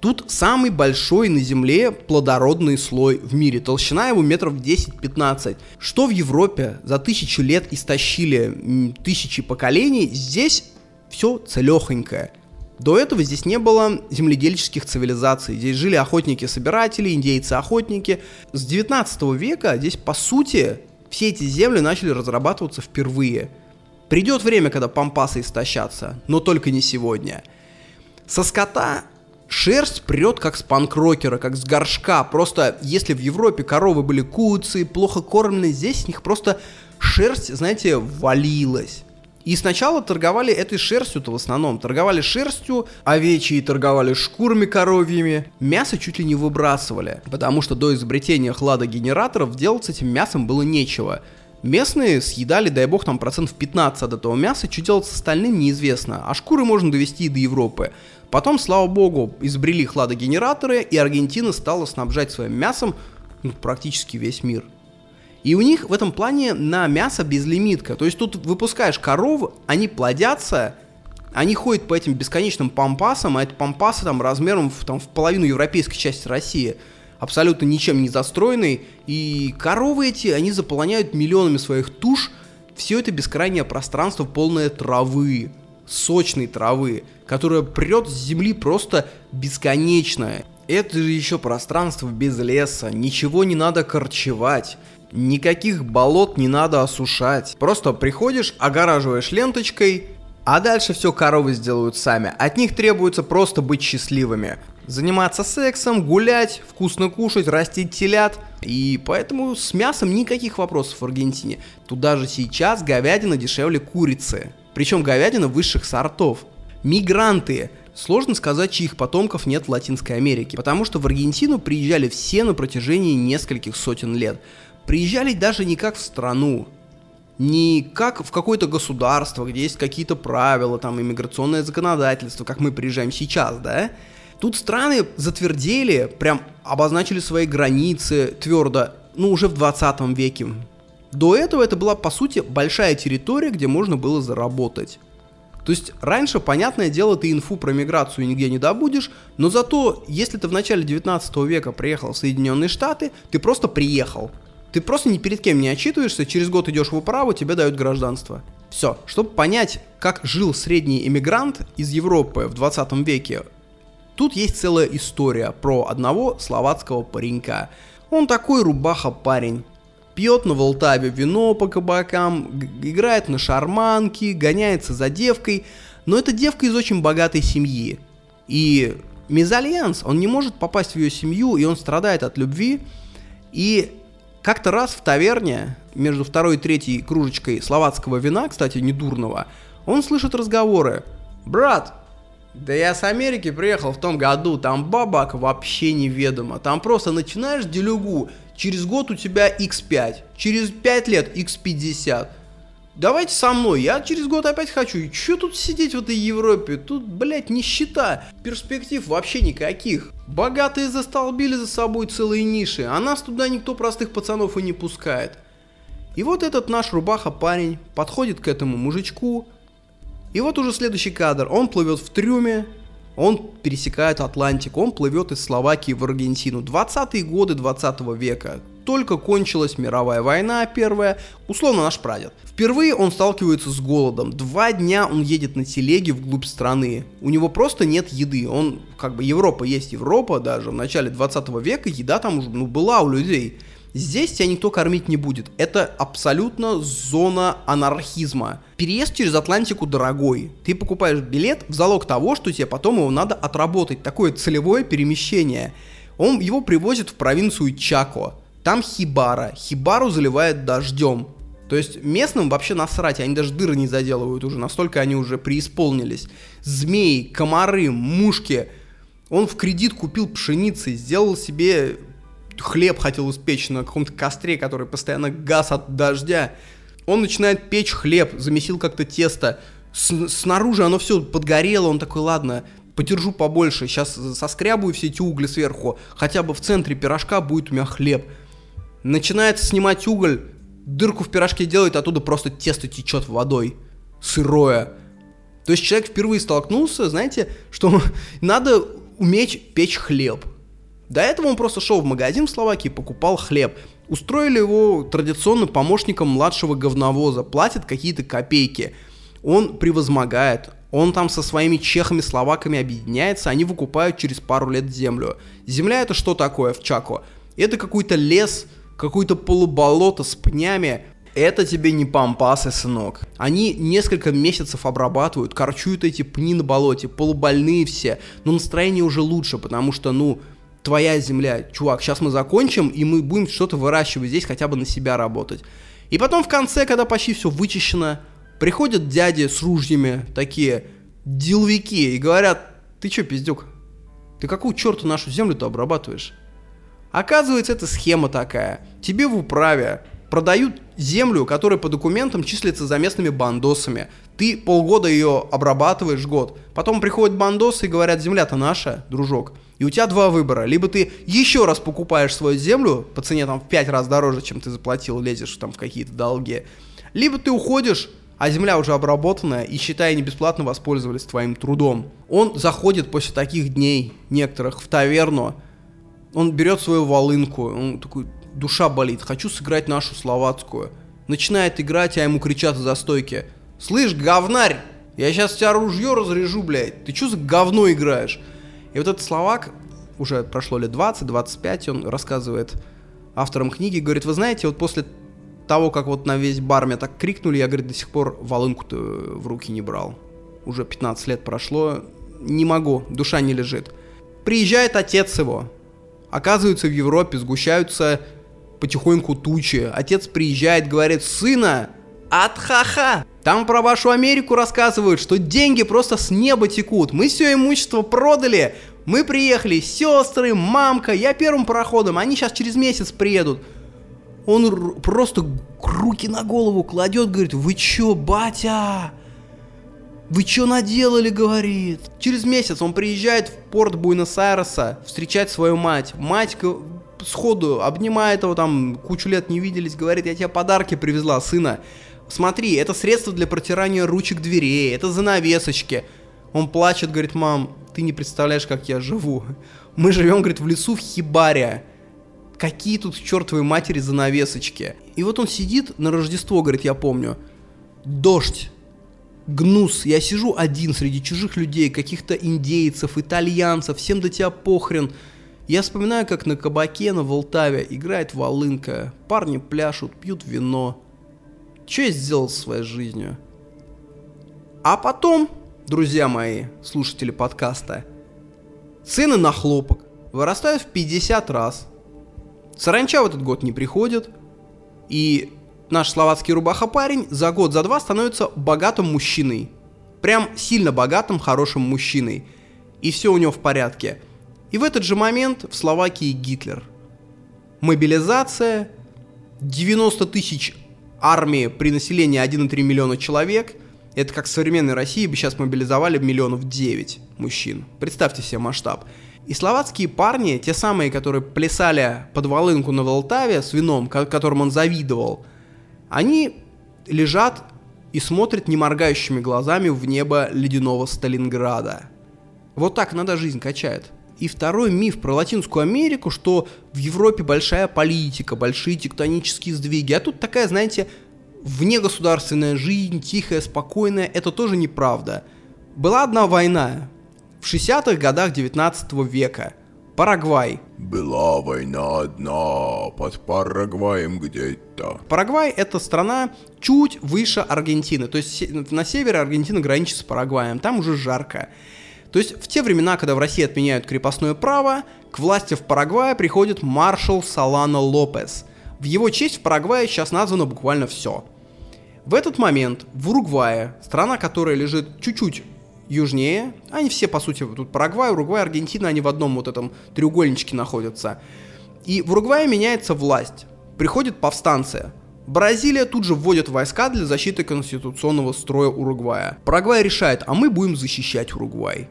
Тут самый большой на Земле плодородный слой в мире. Толщина его метров 10-15. Что в Европе за тысячу лет истощили тысячи поколений, здесь все целехонькое. До этого здесь не было земледельческих цивилизаций. Здесь жили охотники-собиратели, индейцы-охотники. С 19 века здесь, по сути, все эти земли начали разрабатываться впервые. Придет время, когда пампасы истощатся, но только не сегодня. Со скота шерсть прет как с панкрокера, как с горшка. Просто если в Европе коровы были куцы, плохо кормлены, здесь с них просто шерсть, знаете, валилась. И сначала торговали этой шерстью-то в основном. Торговали шерстью, овечьи торговали шкурами коровьими. Мясо чуть ли не выбрасывали, потому что до изобретения хладогенераторов делать с этим мясом было нечего. Местные съедали, дай бог, там процентов 15 от этого мяса, что делать с остальным неизвестно, а шкуры можно довести и до Европы. Потом, слава богу, изобрели хладогенераторы, и Аргентина стала снабжать своим мясом ну, практически весь мир. И у них в этом плане на мясо безлимитка. То есть тут выпускаешь коров, они плодятся, они ходят по этим бесконечным пампасам, а это пампасы там размером в, там, в половину европейской части России, абсолютно ничем не застроенный, и коровы эти, они заполоняют миллионами своих туш все это бескрайнее пространство, полное травы, сочной травы, которая прет с земли просто бесконечно. Это же еще пространство без леса, ничего не надо корчевать. Никаких болот не надо осушать. Просто приходишь, огораживаешь ленточкой, а дальше все коровы сделают сами. От них требуется просто быть счастливыми. Заниматься сексом, гулять, вкусно кушать, растить телят. И поэтому с мясом никаких вопросов в Аргентине. Тут даже сейчас говядина дешевле курицы. Причем говядина высших сортов. Мигранты. Сложно сказать, чьих потомков нет в Латинской Америке, потому что в Аргентину приезжали все на протяжении нескольких сотен лет приезжали даже не как в страну, не как в какое-то государство, где есть какие-то правила, там, иммиграционное законодательство, как мы приезжаем сейчас, да? Тут страны затвердели, прям обозначили свои границы твердо, ну, уже в 20 веке. До этого это была, по сути, большая территория, где можно было заработать. То есть раньше, понятное дело, ты инфу про миграцию нигде не добудешь, но зато, если ты в начале 19 века приехал в Соединенные Штаты, ты просто приехал. Ты просто ни перед кем не отчитываешься, через год идешь в управу, тебе дают гражданство. Все. Чтобы понять, как жил средний эмигрант из Европы в 20 веке, тут есть целая история про одного словацкого паренька. Он такой рубаха парень. пьет на Волтаве вино по кабакам, играет на шарманке, гоняется за девкой, но это девка из очень богатой семьи. И Мезальянс, он не может попасть в ее семью, и он страдает от любви. И как-то раз в таверне, между второй и третьей кружечкой словацкого вина, кстати, недурного, он слышит разговоры. «Брат, да я с Америки приехал в том году, там бабак вообще неведомо. Там просто начинаешь делюгу, через год у тебя x5, через 5 лет x50. Давайте со мной, я через год опять хочу. И чё тут сидеть в этой Европе? Тут, блядь, нищета. Перспектив вообще никаких. Богатые застолбили за собой целые ниши, а нас туда никто простых пацанов и не пускает. И вот этот наш рубаха парень подходит к этому мужичку, и вот уже следующий кадр. Он плывет в трюме, он пересекает Атлантику, он плывет из Словакии в Аргентину. 20-е годы 20 века. Только кончилась мировая война первая, условно наш прадед. Впервые он сталкивается с голодом. Два дня он едет на телеге вглубь страны. У него просто нет еды. Он, как бы, Европа есть Европа даже. В начале 20 века еда там уже, ну, была у людей. Здесь тебя никто кормить не будет. Это абсолютно зона анархизма. Переезд через Атлантику дорогой. Ты покупаешь билет в залог того, что тебе потом его надо отработать. Такое целевое перемещение. Он его привозит в провинцию Чако. Там хибара. Хибару заливает дождем. То есть местным вообще насрать, они даже дыры не заделывают уже, настолько они уже преисполнились. Змеи, комары, мушки. Он в кредит купил пшеницы, сделал себе хлеб хотел испечь на каком-то костре, который постоянно газ от дождя. Он начинает печь хлеб, замесил как-то тесто. С снаружи оно все подгорело, он такой, ладно, подержу побольше, сейчас соскрябаю все эти угли сверху, хотя бы в центре пирожка будет у меня хлеб. Начинает снимать уголь, дырку в пирожке делает, оттуда просто тесто течет водой, сырое. То есть человек впервые столкнулся, знаете, что надо уметь печь хлеб – до этого он просто шел в магазин в Словакии, покупал хлеб. Устроили его традиционно помощником младшего говновоза, платит какие-то копейки. Он превозмогает, он там со своими чехами-словаками объединяется, они выкупают через пару лет землю. Земля это что такое в Чако? Это какой-то лес, какое-то полуболото с пнями. Это тебе не пампасы, сынок. Они несколько месяцев обрабатывают, корчуют эти пни на болоте, полубольные все. Но настроение уже лучше, потому что, ну, твоя земля, чувак, сейчас мы закончим, и мы будем что-то выращивать здесь, хотя бы на себя работать. И потом в конце, когда почти все вычищено, приходят дяди с ружьями, такие деловики, и говорят, ты чё, пиздюк, ты какую черту нашу землю-то обрабатываешь? Оказывается, это схема такая. Тебе в управе продают землю, которая по документам числится за местными бандосами. Ты полгода ее обрабатываешь, год. Потом приходят бандосы и говорят, земля-то наша, дружок. И у тебя два выбора. Либо ты еще раз покупаешь свою землю по цене там в 5 раз дороже, чем ты заплатил, лезешь там в какие-то долги. Либо ты уходишь, а земля уже обработанная, и считай, не бесплатно воспользовались твоим трудом. Он заходит после таких дней некоторых в таверну, он берет свою волынку, он такой, душа болит, хочу сыграть нашу словацкую. Начинает играть, а ему кричат за стойки. Слышь, говнарь, я сейчас тебя ружье разрежу, блядь, ты что за говно играешь? И вот этот словак, уже прошло лет 20-25, он рассказывает авторам книги, говорит, вы знаете, вот после того, как вот на весь бар меня так крикнули, я, говорит, до сих пор волынку-то в руки не брал. Уже 15 лет прошло, не могу, душа не лежит. Приезжает отец его. Оказывается, в Европе сгущаются потихоньку тучи. Отец приезжает, говорит, сына, Атха-ха! Там про вашу Америку рассказывают, что деньги просто с неба текут. Мы все имущество продали. Мы приехали, сестры, мамка, я первым пароходом, они сейчас через месяц приедут. Он просто руки на голову кладет, говорит, вы чё, батя? Вы чё наделали, говорит? Через месяц он приезжает в порт Буэнос-Айреса встречать свою мать. Мать сходу обнимает его, там кучу лет не виделись, говорит, я тебе подарки привезла, сына. Смотри, это средство для протирания ручек дверей, это занавесочки. Он плачет, говорит, мам, ты не представляешь, как я живу. Мы живем, говорит, в лесу в хибаре. Какие тут чертовой матери занавесочки. И вот он сидит на Рождество, говорит, я помню. Дождь. Гнус. Я сижу один среди чужих людей, каких-то индейцев, итальянцев, всем до тебя похрен. Я вспоминаю, как на кабаке на Волтаве играет волынка, парни пляшут, пьют вино. Что я сделал со своей жизнью? А потом, друзья мои, слушатели подкаста, цены на хлопок вырастают в 50 раз. Саранча в этот год не приходит, и наш словацкий рубаха-парень за год, за два становится богатым мужчиной. Прям сильно богатым, хорошим мужчиной. И все у него в порядке. И в этот же момент в Словакии Гитлер. Мобилизация, 90 тысяч армии при населении 1,3 миллиона человек. Это как в современной России бы сейчас мобилизовали миллионов 9 мужчин. Представьте себе масштаб. И словацкие парни, те самые, которые плясали под волынку на Волтаве с вином, которым он завидовал, они лежат и смотрят неморгающими глазами в небо ледяного Сталинграда. Вот так надо жизнь качает. И второй миф про Латинскую Америку, что в Европе большая политика, большие тектонические сдвиги, а тут такая, знаете, внегосударственная жизнь, тихая, спокойная, это тоже неправда. Была одна война в 60-х годах 19 века. Парагвай. Была война одна под Парагваем где-то. Парагвай это страна чуть выше Аргентины. То есть на севере Аргентина граничит с Парагваем. Там уже жарко. То есть в те времена, когда в России отменяют крепостное право, к власти в Парагвае приходит маршал Салано Лопес. В его честь в Парагвае сейчас названо буквально все. В этот момент в Уругвае, страна, которая лежит чуть-чуть южнее, они все, по сути, тут Парагвай, Уругвай, Аргентина, они в одном вот этом треугольничке находятся. И в Уругвае меняется власть. Приходит повстанция. Бразилия тут же вводит войска для защиты конституционного строя Уругвая. Парагвай решает, а мы будем защищать Уругвай.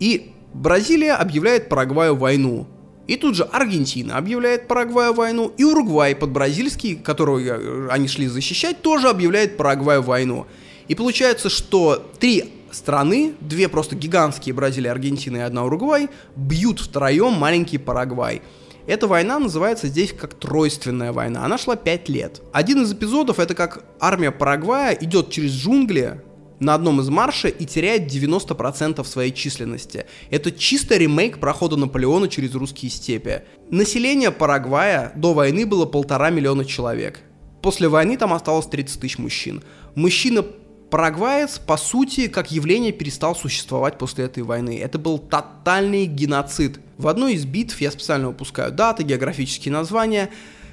И Бразилия объявляет Парагваю войну. И тут же Аргентина объявляет Парагваю войну, и Уругвай под бразильский, которого э, они шли защищать, тоже объявляет Парагваю войну. И получается, что три страны, две просто гигантские, Бразилия, Аргентина и одна Уругвай, бьют втроем маленький Парагвай. Эта война называется здесь как Тройственная война. Она шла 5 лет. Один из эпизодов это как армия Парагвая идет через джунгли на одном из марша и теряет 90% своей численности. Это чисто ремейк прохода Наполеона через русские степи. Население Парагвая до войны было полтора миллиона человек. После войны там осталось 30 тысяч мужчин. Мужчина Парагваец, по сути, как явление перестал существовать после этой войны. Это был тотальный геноцид. В одной из битв, я специально выпускаю даты, географические названия,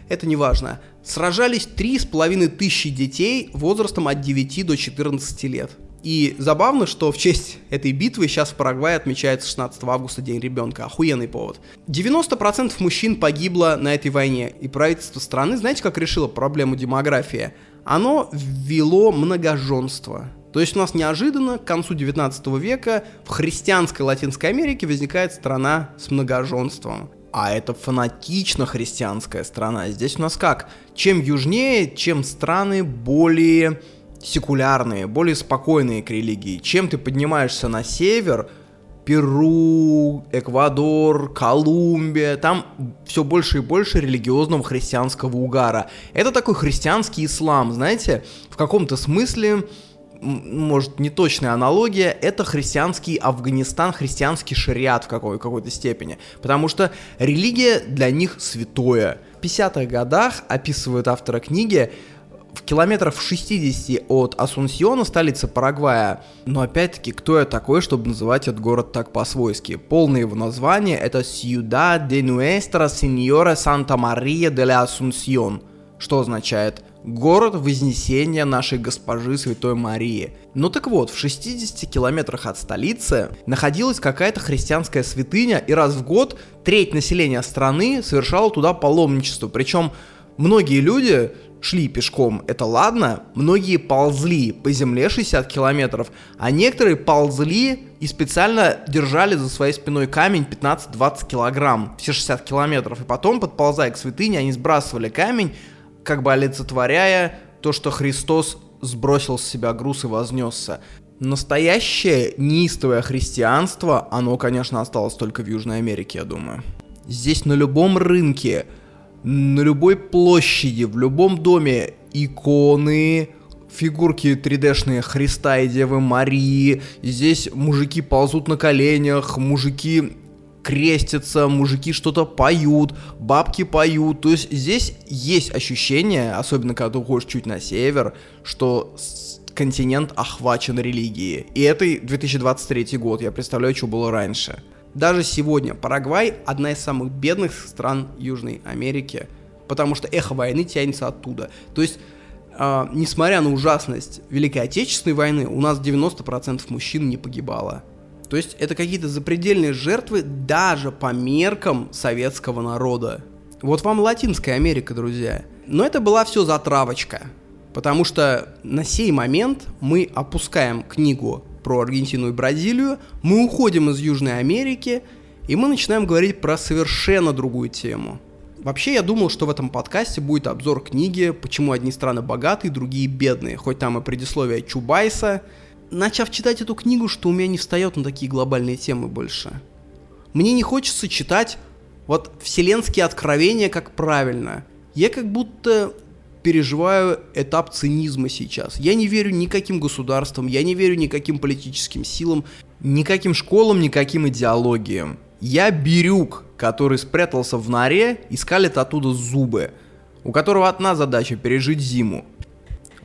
это не важно, сражались 3,5 тысячи детей возрастом от 9 до 14 лет. И забавно, что в честь этой битвы сейчас в Парагвае отмечается 16 августа День ребенка. Охуенный повод. 90% мужчин погибло на этой войне. И правительство страны, знаете, как решило проблему демографии? оно ввело многоженство. То есть у нас неожиданно к концу 19 века в христианской Латинской Америке возникает страна с многоженством. А это фанатично христианская страна. Здесь у нас как? Чем южнее, чем страны более секулярные, более спокойные к религии. Чем ты поднимаешься на север, Перу, Эквадор, Колумбия, там все больше и больше религиозного христианского угара. Это такой христианский ислам, знаете, в каком-то смысле, может, не точная аналогия, это христианский Афганистан, христианский шариат в какой- какой-то степени. Потому что религия для них святое. В 50-х годах, описывают автора книги, в километров 60 от Асунсиона, столицы Парагвая. Но опять-таки, кто я такой, чтобы называть этот город так по-свойски? Полное его название это Ciudad de Nuestra Señora Santa María de la Asunción, что означает город Вознесения нашей госпожи Святой Марии. Ну так вот, в 60 километрах от столицы находилась какая-то христианская святыня, и раз в год треть населения страны совершало туда паломничество. Причем многие люди шли пешком, это ладно, многие ползли по земле 60 километров, а некоторые ползли и специально держали за своей спиной камень 15-20 килограмм, все 60 километров, и потом, подползая к святыне, они сбрасывали камень, как бы олицетворяя то, что Христос сбросил с себя груз и вознесся. Настоящее неистовое христианство, оно, конечно, осталось только в Южной Америке, я думаю. Здесь на любом рынке на любой площади, в любом доме иконы, фигурки 3D-шные Христа и Девы Марии. Здесь мужики ползут на коленях, мужики крестятся, мужики что-то поют, бабки поют. То есть здесь есть ощущение, особенно когда ты уходишь чуть на север, что континент охвачен религией. И это 2023 год, я представляю, что было раньше. Даже сегодня Парагвай одна из самых бедных стран Южной Америки, потому что эхо войны тянется оттуда. То есть, э, несмотря на ужасность Великой Отечественной войны, у нас 90% мужчин не погибало. То есть это какие-то запредельные жертвы даже по меркам советского народа. Вот вам Латинская Америка, друзья. Но это была все затравочка. Потому что на сей момент мы опускаем книгу про Аргентину и Бразилию, мы уходим из Южной Америки, и мы начинаем говорить про совершенно другую тему. Вообще, я думал, что в этом подкасте будет обзор книги «Почему одни страны богатые, другие бедные», хоть там и предисловие Чубайса. Начав читать эту книгу, что у меня не встает на такие глобальные темы больше. Мне не хочется читать вот вселенские откровения как правильно. Я как будто переживаю этап цинизма сейчас. Я не верю никаким государствам, я не верю никаким политическим силам, никаким школам, никаким идеологиям. Я бирюк, который спрятался в норе и скалит оттуда зубы, у которого одна задача пережить зиму.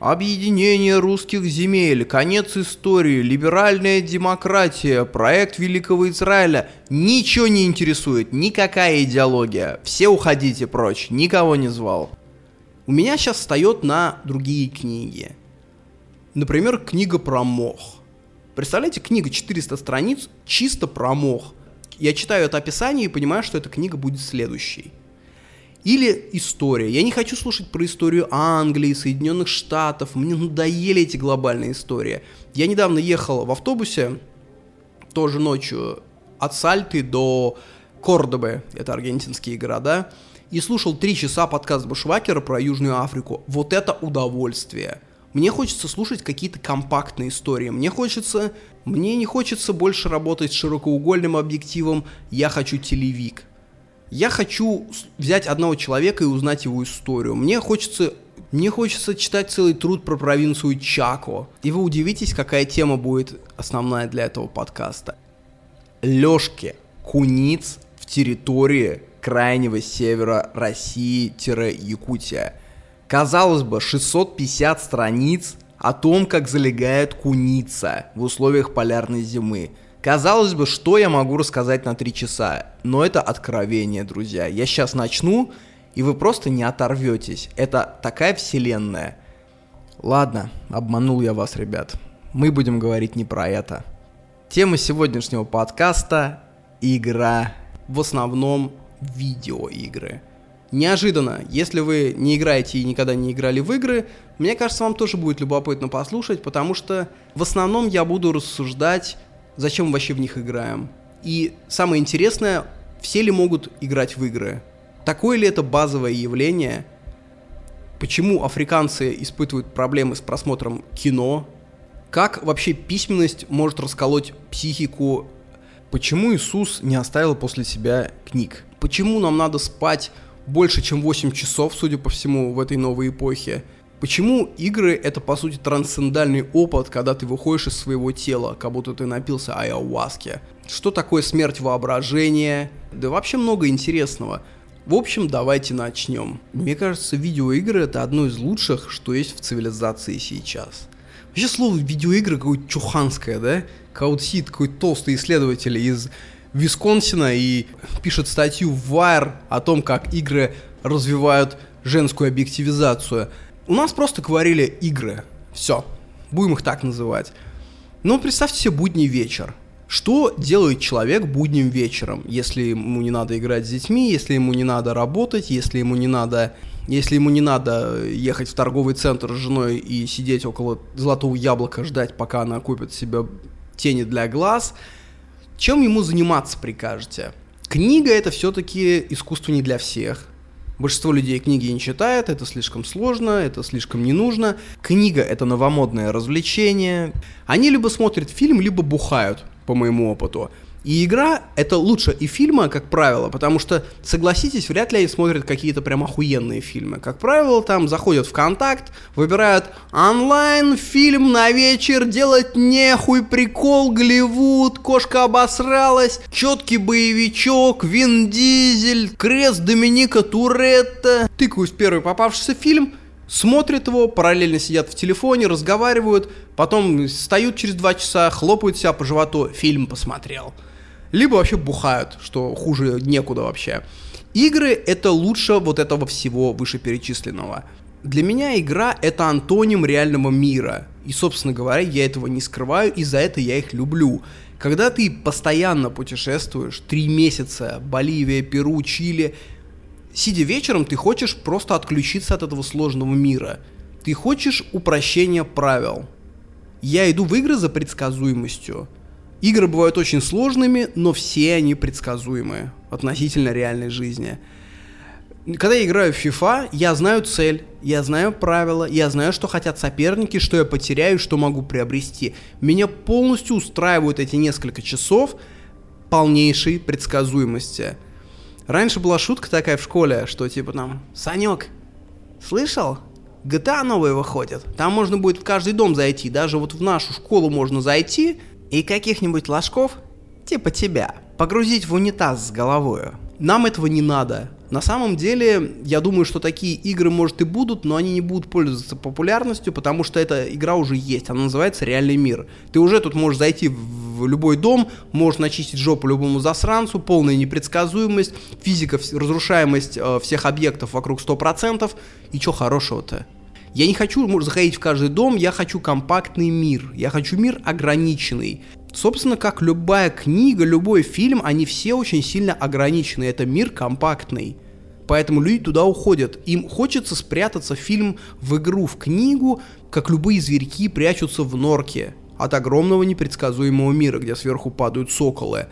Объединение русских земель, конец истории, либеральная демократия, проект Великого Израиля. Ничего не интересует, никакая идеология. Все уходите прочь, никого не звал у меня сейчас встает на другие книги. Например, книга про мох. Представляете, книга 400 страниц чисто про мох. Я читаю это описание и понимаю, что эта книга будет следующей. Или история. Я не хочу слушать про историю Англии, Соединенных Штатов. Мне надоели эти глобальные истории. Я недавно ехал в автобусе, тоже ночью, от Сальты до Кордобы, это аргентинские города, и слушал три часа подкаст Башвакера про Южную Африку. Вот это удовольствие. Мне хочется слушать какие-то компактные истории. Мне хочется... Мне не хочется больше работать с широкоугольным объективом. Я хочу телевик. Я хочу взять одного человека и узнать его историю. Мне хочется мне хочется читать целый труд про провинцию Чако. И вы удивитесь, какая тема будет основная для этого подкаста. Лёшки, куниц в территории крайнего севера России-Якутия. Казалось бы, 650 страниц о том, как залегает куница в условиях полярной зимы. Казалось бы, что я могу рассказать на 3 часа, но это откровение, друзья. Я сейчас начну, и вы просто не оторветесь. Это такая вселенная. Ладно, обманул я вас, ребят. Мы будем говорить не про это. Тема сегодняшнего подкаста – игра. В основном видеоигры. Неожиданно, если вы не играете и никогда не играли в игры, мне кажется, вам тоже будет любопытно послушать, потому что в основном я буду рассуждать, зачем вообще в них играем. И самое интересное, все ли могут играть в игры? Такое ли это базовое явление? Почему африканцы испытывают проблемы с просмотром кино? Как вообще письменность может расколоть психику? Почему Иисус не оставил после себя книг? Почему нам надо спать больше, чем 8 часов, судя по всему, в этой новой эпохе? Почему игры это по сути трансцендальный опыт, когда ты выходишь из своего тела, как будто ты напился айауаски? Что такое смерть воображения? Да вообще много интересного. В общем, давайте начнем. Мне кажется, видеоигры это одно из лучших, что есть в цивилизации сейчас. Вообще слово видеоигры какое-то чуханское, да? Каутсит, какой толстый исследователь из Висконсина и пишет статью в Wire о том, как игры развивают женскую объективизацию. У нас просто говорили игры. Все. Будем их так называть. Но представьте себе будний вечер. Что делает человек будним вечером, если ему не надо играть с детьми, если ему не надо работать, если ему не надо, если ему не надо ехать в торговый центр с женой и сидеть около золотого яблока, ждать, пока она купит себе тени для глаз – чем ему заниматься прикажете? Книга это все-таки искусство не для всех. Большинство людей книги не читает, это слишком сложно, это слишком не нужно. Книга это новомодное развлечение. Они либо смотрят фильм, либо бухают, по моему опыту. И игра — это лучше и фильма, как правило, потому что, согласитесь, вряд ли они смотрят какие-то прям охуенные фильмы. Как правило, там заходят в контакт, выбирают онлайн, фильм на вечер, делать нехуй, прикол, Голливуд, кошка обосралась, четкий боевичок, Вин Дизель, крест Доминика Туретта. Тыкаюсь первый попавшийся фильм, смотрят его, параллельно сидят в телефоне, разговаривают, потом встают через два часа, хлопают себя по животу, фильм посмотрел либо вообще бухают, что хуже некуда вообще. Игры — это лучше вот этого всего вышеперечисленного. Для меня игра — это антоним реального мира. И, собственно говоря, я этого не скрываю, и за это я их люблю. Когда ты постоянно путешествуешь, три месяца, Боливия, Перу, Чили, сидя вечером, ты хочешь просто отключиться от этого сложного мира. Ты хочешь упрощения правил. Я иду в игры за предсказуемостью. Игры бывают очень сложными, но все они предсказуемые относительно реальной жизни. Когда я играю в FIFA, я знаю цель, я знаю правила, я знаю, что хотят соперники, что я потеряю, что могу приобрести. Меня полностью устраивают эти несколько часов полнейшей предсказуемости. Раньше была шутка такая в школе, что типа там, Санек, слышал? GTA новые выходят. Там можно будет в каждый дом зайти. Даже вот в нашу школу можно зайти, и каких-нибудь ложков, типа тебя, погрузить в унитаз с головою. Нам этого не надо. На самом деле, я думаю, что такие игры, может, и будут, но они не будут пользоваться популярностью, потому что эта игра уже есть. Она называется «Реальный мир». Ты уже тут можешь зайти в любой дом, можешь начистить жопу любому засранцу, полная непредсказуемость, физика, разрушаемость э, всех объектов вокруг 100%. И что хорошего-то? Я не хочу может, заходить в каждый дом, я хочу компактный мир, я хочу мир ограниченный. Собственно, как любая книга, любой фильм, они все очень сильно ограничены, это мир компактный. Поэтому люди туда уходят. Им хочется спрятаться фильм в игру, в книгу, как любые зверьки прячутся в норке от огромного непредсказуемого мира, где сверху падают соколы.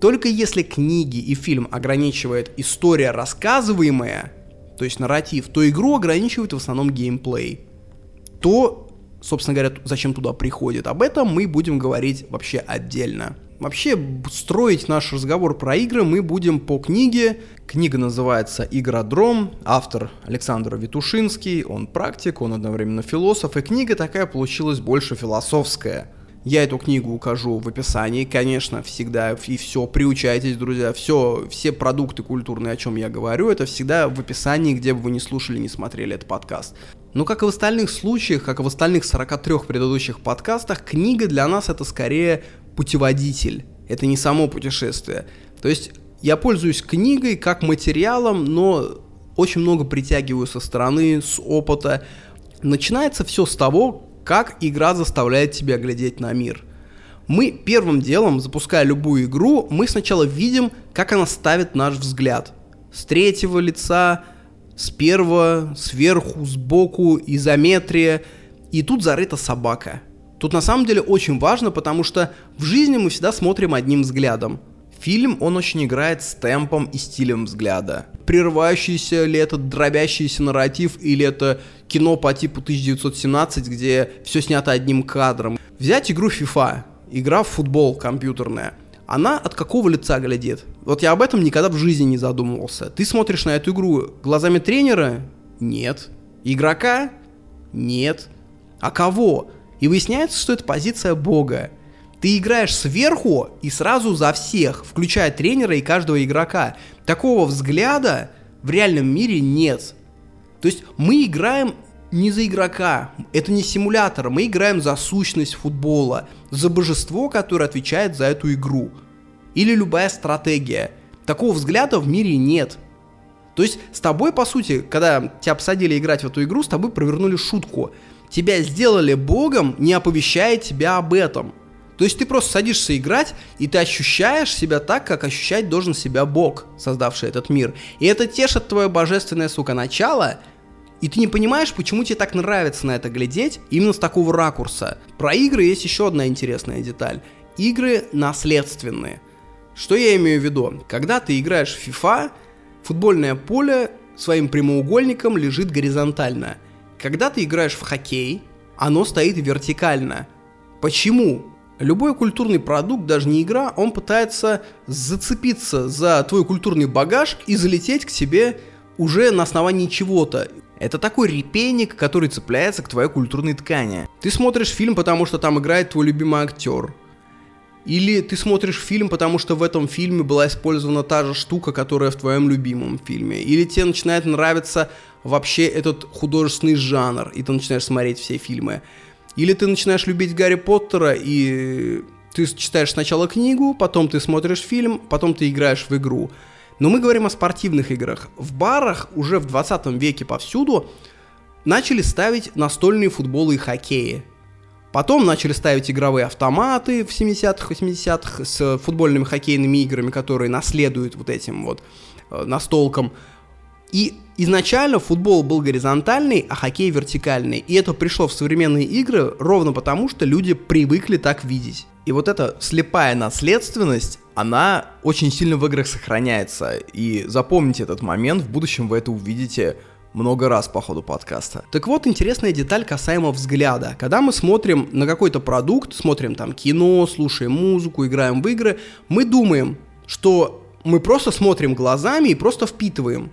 Только если книги и фильм ограничивает история рассказываемая, то есть нарратив, то игру ограничивает в основном геймплей. То, собственно говоря, зачем туда приходит. Об этом мы будем говорить вообще отдельно. Вообще, строить наш разговор про игры мы будем по книге. Книга называется «Игродром», автор Александр Витушинский, он практик, он одновременно философ, и книга такая получилась больше философская. Я эту книгу укажу в описании, конечно, всегда и все, приучайтесь, друзья, все, все продукты культурные, о чем я говорю, это всегда в описании, где бы вы не слушали, не смотрели этот подкаст. Но как и в остальных случаях, как и в остальных 43 предыдущих подкастах, книга для нас это скорее путеводитель, это не само путешествие. То есть я пользуюсь книгой как материалом, но очень много притягиваю со стороны, с опыта. Начинается все с того, как игра заставляет тебя глядеть на мир. Мы первым делом, запуская любую игру, мы сначала видим, как она ставит наш взгляд. С третьего лица, с первого, сверху, сбоку, изометрия. И тут зарыта собака. Тут на самом деле очень важно, потому что в жизни мы всегда смотрим одним взглядом. Фильм, он очень играет с темпом и стилем взгляда. Прерывающийся ли это дробящийся нарратив, или это кино по типу 1917, где все снято одним кадром. Взять игру FIFA, игра в футбол компьютерная. Она от какого лица глядит? Вот я об этом никогда в жизни не задумывался. Ты смотришь на эту игру глазами тренера? Нет. Игрока? Нет. А кого? И выясняется, что это позиция бога. Ты играешь сверху и сразу за всех, включая тренера и каждого игрока. Такого взгляда в реальном мире нет. То есть мы играем не за игрока, это не симулятор, мы играем за сущность футбола, за божество, которое отвечает за эту игру. Или любая стратегия. Такого взгляда в мире нет. То есть с тобой, по сути, когда тебя посадили играть в эту игру, с тобой провернули шутку. Тебя сделали богом, не оповещая тебя об этом. То есть ты просто садишься играть, и ты ощущаешь себя так, как ощущать должен себя Бог, создавший этот мир. И это тешит твое божественное, сука, начало, и ты не понимаешь, почему тебе так нравится на это глядеть именно с такого ракурса. Про игры есть еще одна интересная деталь. Игры наследственные. Что я имею в виду? Когда ты играешь в FIFA, футбольное поле своим прямоугольником лежит горизонтально. Когда ты играешь в хоккей, оно стоит вертикально. Почему? Любой культурный продукт, даже не игра, он пытается зацепиться за твой культурный багаж и залететь к тебе уже на основании чего-то. Это такой репейник, который цепляется к твоей культурной ткани. Ты смотришь фильм, потому что там играет твой любимый актер. Или ты смотришь фильм, потому что в этом фильме была использована та же штука, которая в твоем любимом фильме. Или тебе начинает нравиться вообще этот художественный жанр, и ты начинаешь смотреть все фильмы. Или ты начинаешь любить Гарри Поттера, и ты читаешь сначала книгу, потом ты смотришь фильм, потом ты играешь в игру. Но мы говорим о спортивных играх. В барах уже в 20 веке повсюду начали ставить настольные футболы и хоккеи. Потом начали ставить игровые автоматы в 70-х, 80-х с футбольными хоккейными играми, которые наследуют вот этим вот э, настолкам. И изначально футбол был горизонтальный, а хоккей вертикальный. И это пришло в современные игры ровно потому, что люди привыкли так видеть. И вот эта слепая наследственность, она очень сильно в играх сохраняется. И запомните этот момент, в будущем вы это увидите много раз по ходу подкаста. Так вот, интересная деталь касаемо взгляда. Когда мы смотрим на какой-то продукт, смотрим там кино, слушаем музыку, играем в игры, мы думаем, что мы просто смотрим глазами и просто впитываем.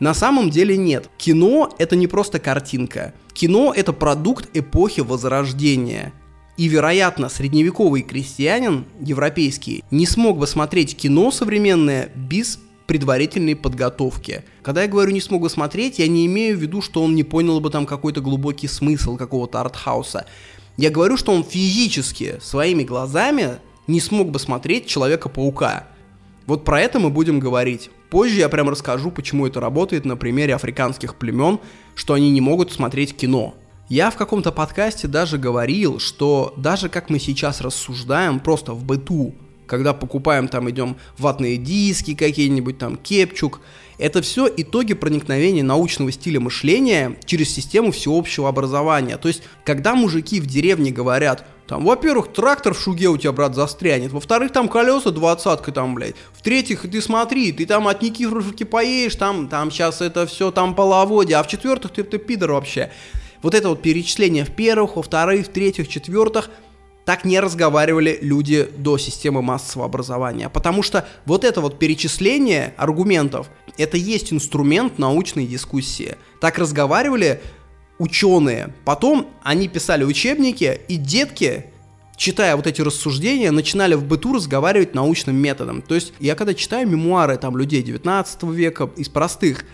На самом деле нет. Кино это не просто картинка. Кино это продукт эпохи Возрождения. И, вероятно, средневековый крестьянин, европейский, не смог бы смотреть кино современное без предварительной подготовки. Когда я говорю не смог бы смотреть, я не имею в виду, что он не понял бы там какой-то глубокий смысл какого-то артхауса. Я говорю, что он физически, своими глазами не смог бы смотреть Человека-паука. Вот про это мы будем говорить. Позже я прям расскажу, почему это работает на примере африканских племен, что они не могут смотреть кино. Я в каком-то подкасте даже говорил, что даже как мы сейчас рассуждаем просто в быту, когда покупаем там, идем ватные диски какие-нибудь, там, кепчук, это все итоги проникновения научного стиля мышления через систему всеобщего образования. То есть, когда мужики в деревне говорят, там, во-первых, трактор в шуге у тебя, брат, застрянет. Во-вторых, там колеса двадцатка там, блядь. В-третьих, ты смотри, ты там от Никифоровки поедешь, там, там сейчас это все там половодье. А в-четвертых, ты, ты пидор вообще. Вот это вот перечисление в первых, во вторых, в третьих, четвертых – так не разговаривали люди до системы массового образования. Потому что вот это вот перечисление аргументов, это есть инструмент научной дискуссии. Так разговаривали ученые. Потом они писали учебники, и детки, читая вот эти рассуждения, начинали в быту разговаривать научным методом. То есть я когда читаю мемуары там людей 19 века из простых,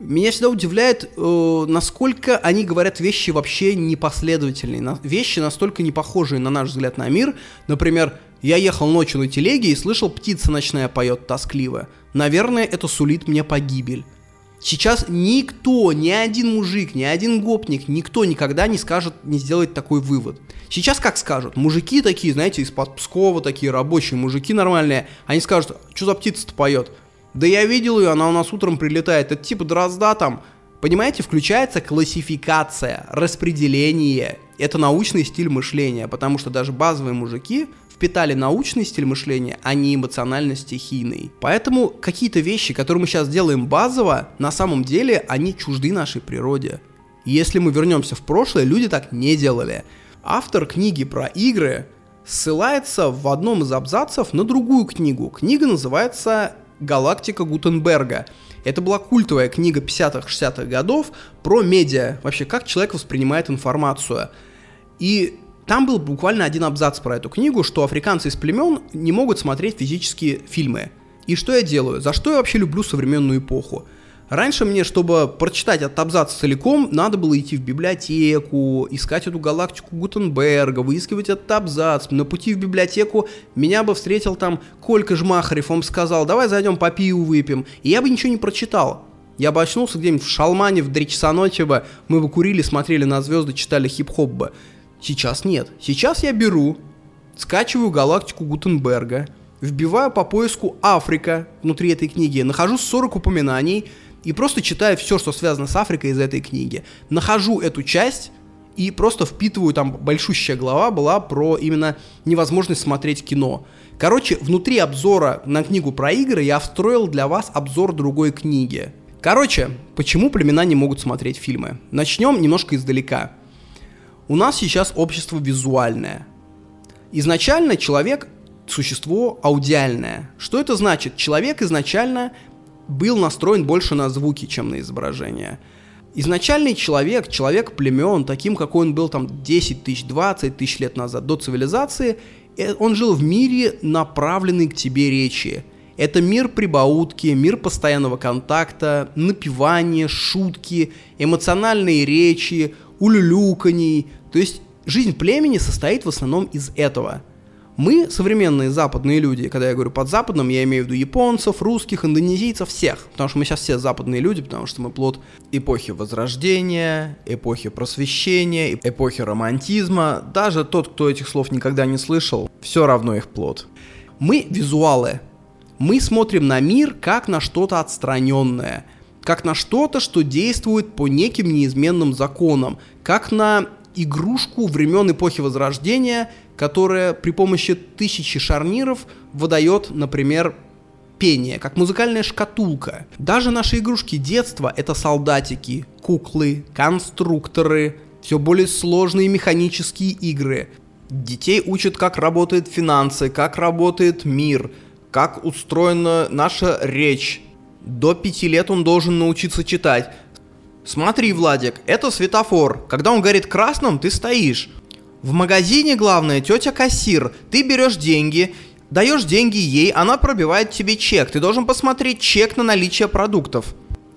меня всегда удивляет, э, насколько они говорят вещи вообще непоследовательные, на, вещи настолько не похожие на наш взгляд на мир. Например, я ехал ночью на телеге и слышал, птица ночная поет тоскливо. Наверное, это сулит мне погибель. Сейчас никто, ни один мужик, ни один гопник, никто никогда не скажет, не сделает такой вывод. Сейчас как скажут? Мужики такие, знаете, из-под Пскова, такие рабочие мужики нормальные, они скажут, что за птица-то поет? Да я видел ее, она у нас утром прилетает. Это типа дрозда там. Понимаете, включается классификация, распределение. Это научный стиль мышления, потому что даже базовые мужики впитали научный стиль мышления, а не эмоционально-стихийный. Поэтому какие-то вещи, которые мы сейчас делаем базово, на самом деле они чужды нашей природе. Если мы вернемся в прошлое, люди так не делали. Автор книги про игры ссылается в одном из абзацев на другую книгу. Книга называется «Галактика Гутенберга». Это была культовая книга 50-60-х годов про медиа, вообще как человек воспринимает информацию. И там был буквально один абзац про эту книгу, что африканцы из племен не могут смотреть физические фильмы. И что я делаю? За что я вообще люблю современную эпоху? Раньше мне, чтобы прочитать этот абзац целиком, надо было идти в библиотеку, искать эту галактику Гутенберга, выискивать этот абзац. На пути в библиотеку меня бы встретил там Колька Жмахарев, он сказал, давай зайдем по пиву выпьем. И я бы ничего не прочитал. Я бы очнулся где-нибудь в Шалмане в 3 часа ночи бы, мы бы курили, смотрели на звезды, читали хип-хоп бы. Сейчас нет. Сейчас я беру, скачиваю галактику Гутенберга, вбиваю по поиску Африка внутри этой книги, нахожу 40 упоминаний, и просто читаю все, что связано с Африкой из этой книги. Нахожу эту часть и просто впитываю, там большущая глава была про именно невозможность смотреть кино. Короче, внутри обзора на книгу про игры я встроил для вас обзор другой книги. Короче, почему племена не могут смотреть фильмы? Начнем немножко издалека. У нас сейчас общество визуальное. Изначально человек – существо аудиальное. Что это значит? Человек изначально был настроен больше на звуки, чем на изображение. Изначальный человек, человек племен, таким, какой он был там 10 тысяч, 20 тысяч лет назад, до цивилизации, э, он жил в мире, направленный к тебе речи. Это мир прибаутки, мир постоянного контакта, напевания, шутки, эмоциональные речи, улюлюканий. То есть жизнь племени состоит в основном из этого – мы, современные западные люди, когда я говорю под западным, я имею в виду японцев, русских, индонезийцев, всех. Потому что мы сейчас все западные люди, потому что мы плод эпохи Возрождения, эпохи Просвещения, эпохи романтизма. Даже тот, кто этих слов никогда не слышал, все равно их плод. Мы визуалы. Мы смотрим на мир как на что-то отстраненное, как на что-то, что действует по неким неизменным законам, как на игрушку времен эпохи Возрождения – которая при помощи тысячи шарниров выдает, например, пение, как музыкальная шкатулка. Даже наши игрушки детства — это солдатики, куклы, конструкторы, все более сложные механические игры. Детей учат, как работают финансы, как работает мир, как устроена наша речь. До пяти лет он должен научиться читать. Смотри, Владик, это светофор. Когда он горит красным, ты стоишь. В магазине главное тетя кассир. Ты берешь деньги, даешь деньги ей, она пробивает тебе чек. Ты должен посмотреть чек на наличие продуктов.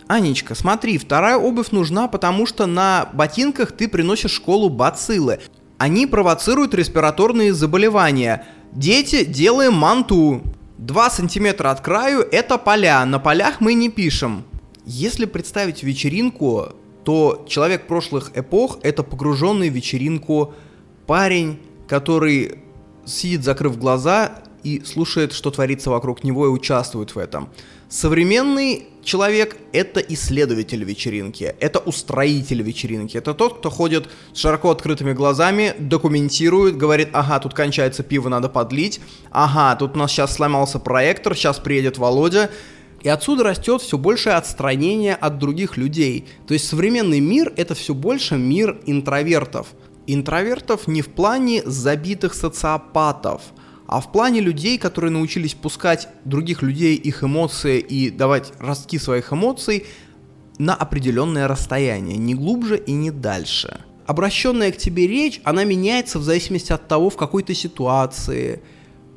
Анечка, смотри, вторая обувь нужна, потому что на ботинках ты приносишь в школу бациллы. Они провоцируют респираторные заболевания. Дети, делаем манту. 2 сантиметра от краю – это поля, на полях мы не пишем. Если представить вечеринку, то человек прошлых эпох – это погруженный в вечеринку парень, который сидит, закрыв глаза, и слушает, что творится вокруг него и участвует в этом. Современный человек — это исследователь вечеринки, это устроитель вечеринки, это тот, кто ходит с широко открытыми глазами, документирует, говорит, ага, тут кончается пиво, надо подлить, ага, тут у нас сейчас сломался проектор, сейчас приедет Володя, и отсюда растет все большее отстранение от других людей. То есть современный мир — это все больше мир интровертов — Интровертов не в плане забитых социопатов, а в плане людей, которые научились пускать других людей их эмоции и давать ростки своих эмоций на определенное расстояние, не глубже и не дальше. Обращенная к тебе речь, она меняется в зависимости от того, в какой ты ситуации,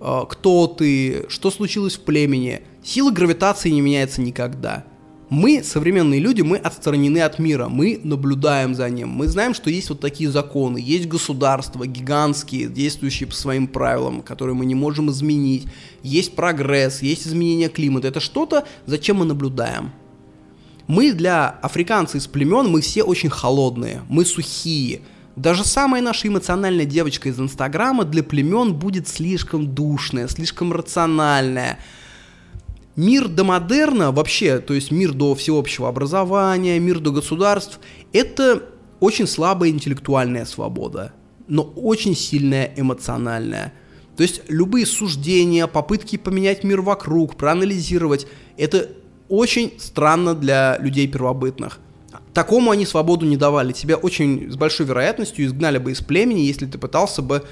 э, кто ты, что случилось в племени. Сила гравитации не меняется никогда. Мы, современные люди, мы отстранены от мира, мы наблюдаем за ним, мы знаем, что есть вот такие законы, есть государства гигантские, действующие по своим правилам, которые мы не можем изменить, есть прогресс, есть изменение климата, это что-то, зачем мы наблюдаем. Мы для африканцев из племен, мы все очень холодные, мы сухие, даже самая наша эмоциональная девочка из Инстаграма для племен будет слишком душная, слишком рациональная, Мир до модерна вообще, то есть мир до всеобщего образования, мир до государств, это очень слабая интеллектуальная свобода, но очень сильная эмоциональная. То есть любые суждения, попытки поменять мир вокруг, проанализировать, это очень странно для людей первобытных. Такому они свободу не давали. Тебя очень с большой вероятностью изгнали бы из племени, если ты пытался бы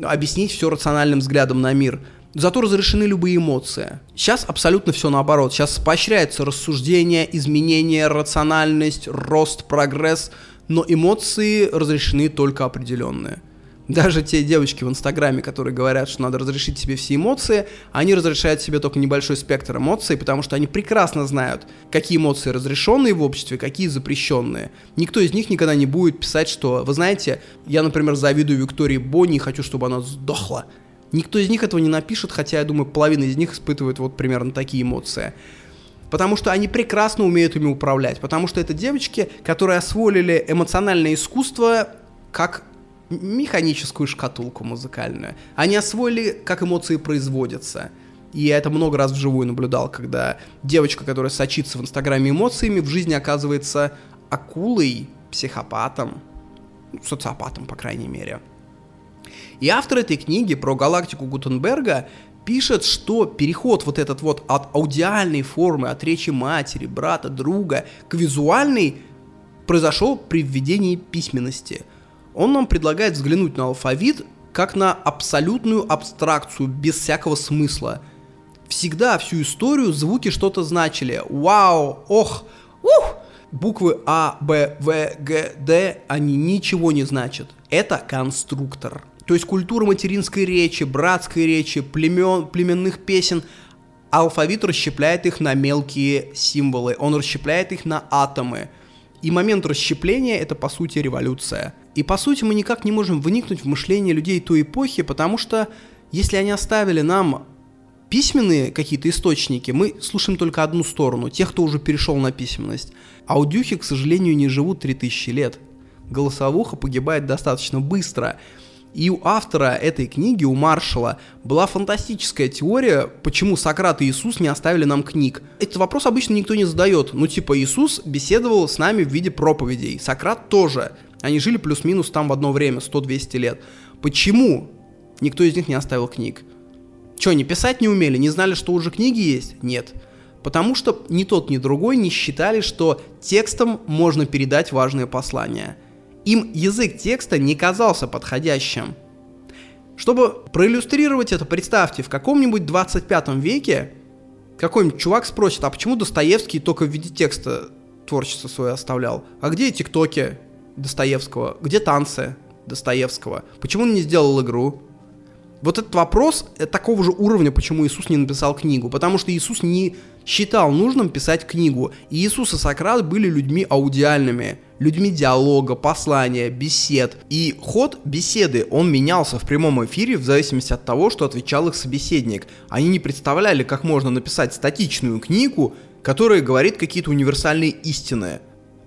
объяснить все рациональным взглядом на мир. Зато разрешены любые эмоции. Сейчас абсолютно все наоборот. Сейчас поощряется рассуждение, изменение, рациональность, рост, прогресс, но эмоции разрешены только определенные. Даже те девочки в Инстаграме, которые говорят, что надо разрешить себе все эмоции, они разрешают себе только небольшой спектр эмоций, потому что они прекрасно знают, какие эмоции разрешенные в обществе, какие запрещенные. Никто из них никогда не будет писать, что, вы знаете, я, например, завидую Виктории Бонни и хочу, чтобы она сдохла. Никто из них этого не напишет, хотя, я думаю, половина из них испытывает вот примерно такие эмоции. Потому что они прекрасно умеют ими управлять. Потому что это девочки, которые освоили эмоциональное искусство как механическую шкатулку музыкальную. Они освоили, как эмоции производятся. И я это много раз вживую наблюдал, когда девочка, которая сочится в Инстаграме эмоциями, в жизни оказывается акулой, психопатом, социопатом, по крайней мере. И автор этой книги про галактику Гутенберга пишет, что переход вот этот вот от аудиальной формы, от речи матери, брата, друга к визуальной произошел при введении письменности. Он нам предлагает взглянуть на алфавит как на абсолютную абстракцию, без всякого смысла. Всегда всю историю звуки что-то значили. Вау, ох, ух! Буквы А, Б, В, Г, Д, они ничего не значат. Это конструктор. То есть культура материнской речи, братской речи, племен, племенных песен, алфавит расщепляет их на мелкие символы, он расщепляет их на атомы. И момент расщепления это по сути революция. И по сути мы никак не можем вникнуть в мышление людей той эпохи, потому что если они оставили нам письменные какие-то источники, мы слушаем только одну сторону, тех, кто уже перешел на письменность. Аудюхи, к сожалению, не живут 3000 лет. Голосовуха погибает достаточно быстро. И у автора этой книги, у Маршала, была фантастическая теория, почему Сократ и Иисус не оставили нам книг. Этот вопрос обычно никто не задает. Ну, типа, Иисус беседовал с нами в виде проповедей. Сократ тоже. Они жили плюс-минус там в одно время, 100-200 лет. Почему никто из них не оставил книг? Че, не писать не умели? Не знали, что уже книги есть? Нет. Потому что ни тот, ни другой не считали, что текстом можно передать важные послания – им язык текста не казался подходящим. Чтобы проиллюстрировать это, представьте, в каком-нибудь 25 веке какой-нибудь чувак спросит, а почему Достоевский только в виде текста творчество свое оставлял? А где тиктоки Достоевского? Где танцы Достоевского? Почему он не сделал игру? Вот этот вопрос э, такого же уровня, почему Иисус не написал книгу. Потому что Иисус не считал нужным писать книгу. И Иисус и Сократ были людьми аудиальными, людьми диалога, послания, бесед. И ход беседы, он менялся в прямом эфире в зависимости от того, что отвечал их собеседник. Они не представляли, как можно написать статичную книгу, которая говорит какие-то универсальные истины.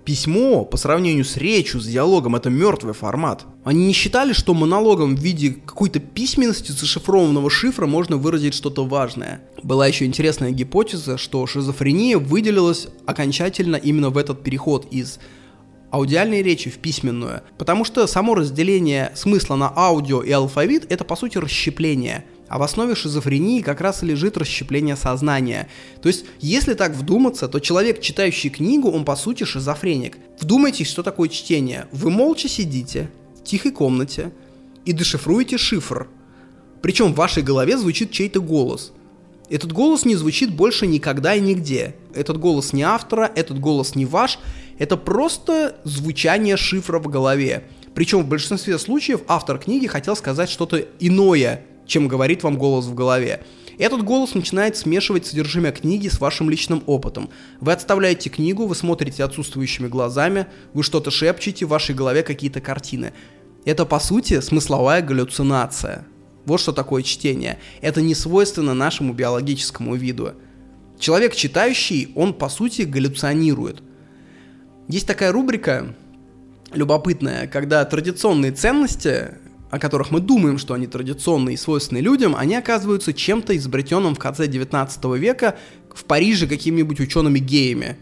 Письмо по сравнению с речью, с диалогом, это мертвый формат. Они не считали, что монологом в виде какой-то письменности зашифрованного шифра можно выразить что-то важное. Была еще интересная гипотеза, что шизофрения выделилась окончательно именно в этот переход из аудиальной речи в письменную. Потому что само разделение смысла на аудио и алфавит это по сути расщепление – а в основе шизофрении как раз и лежит расщепление сознания. То есть, если так вдуматься, то человек, читающий книгу, он по сути шизофреник. Вдумайтесь, что такое чтение. Вы молча сидите в тихой комнате и дешифруете шифр. Причем в вашей голове звучит чей-то голос. Этот голос не звучит больше никогда и нигде. Этот голос не автора, этот голос не ваш. Это просто звучание шифра в голове. Причем в большинстве случаев автор книги хотел сказать что-то иное, чем говорит вам голос в голове. Этот голос начинает смешивать содержимое книги с вашим личным опытом. Вы отставляете книгу, вы смотрите отсутствующими глазами, вы что-то шепчете, в вашей голове какие-то картины. Это, по сути, смысловая галлюцинация. Вот что такое чтение. Это не свойственно нашему биологическому виду. Человек читающий, он, по сути, галлюционирует. Есть такая рубрика любопытная, когда традиционные ценности о которых мы думаем, что они традиционные и свойственны людям, они оказываются чем-то изобретенным в конце 19 века в Париже какими-нибудь учеными-геями,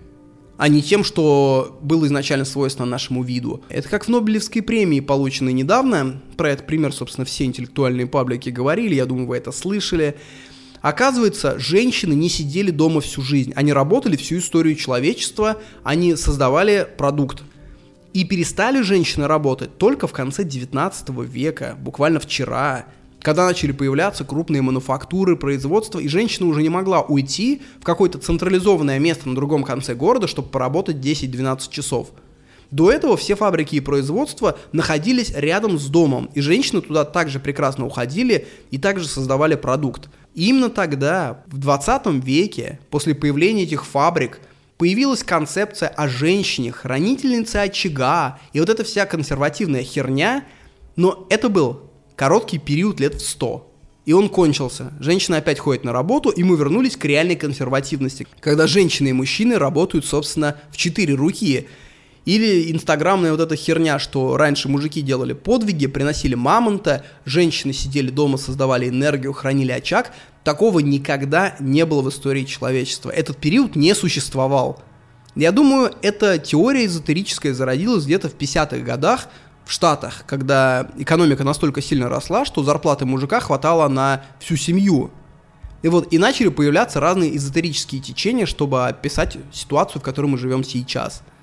а не тем, что было изначально свойственно нашему виду. Это как в Нобелевской премии, полученной недавно. Про этот пример, собственно, все интеллектуальные паблики говорили, я думаю, вы это слышали. Оказывается, женщины не сидели дома всю жизнь. Они работали всю историю человечества, они создавали продукт. И перестали женщины работать только в конце 19 века, буквально вчера, когда начали появляться крупные мануфактуры, производства, и женщина уже не могла уйти в какое-то централизованное место на другом конце города, чтобы поработать 10-12 часов. До этого все фабрики и производства находились рядом с домом, и женщины туда также прекрасно уходили и также создавали продукт. И именно тогда, в 20 веке, после появления этих фабрик, появилась концепция о женщине, хранительнице очага, и вот эта вся консервативная херня, но это был короткий период лет в 100. И он кончился. Женщина опять ходит на работу, и мы вернулись к реальной консервативности, когда женщины и мужчины работают, собственно, в четыре руки. Или инстаграмная вот эта херня, что раньше мужики делали подвиги, приносили мамонта, женщины сидели дома, создавали энергию, хранили очаг. Такого никогда не было в истории человечества. Этот период не существовал. Я думаю, эта теория эзотерическая зародилась где-то в 50-х годах в Штатах, когда экономика настолько сильно росла, что зарплаты мужика хватало на всю семью. И вот и начали появляться разные эзотерические течения, чтобы описать ситуацию, в которой мы живем сейчас –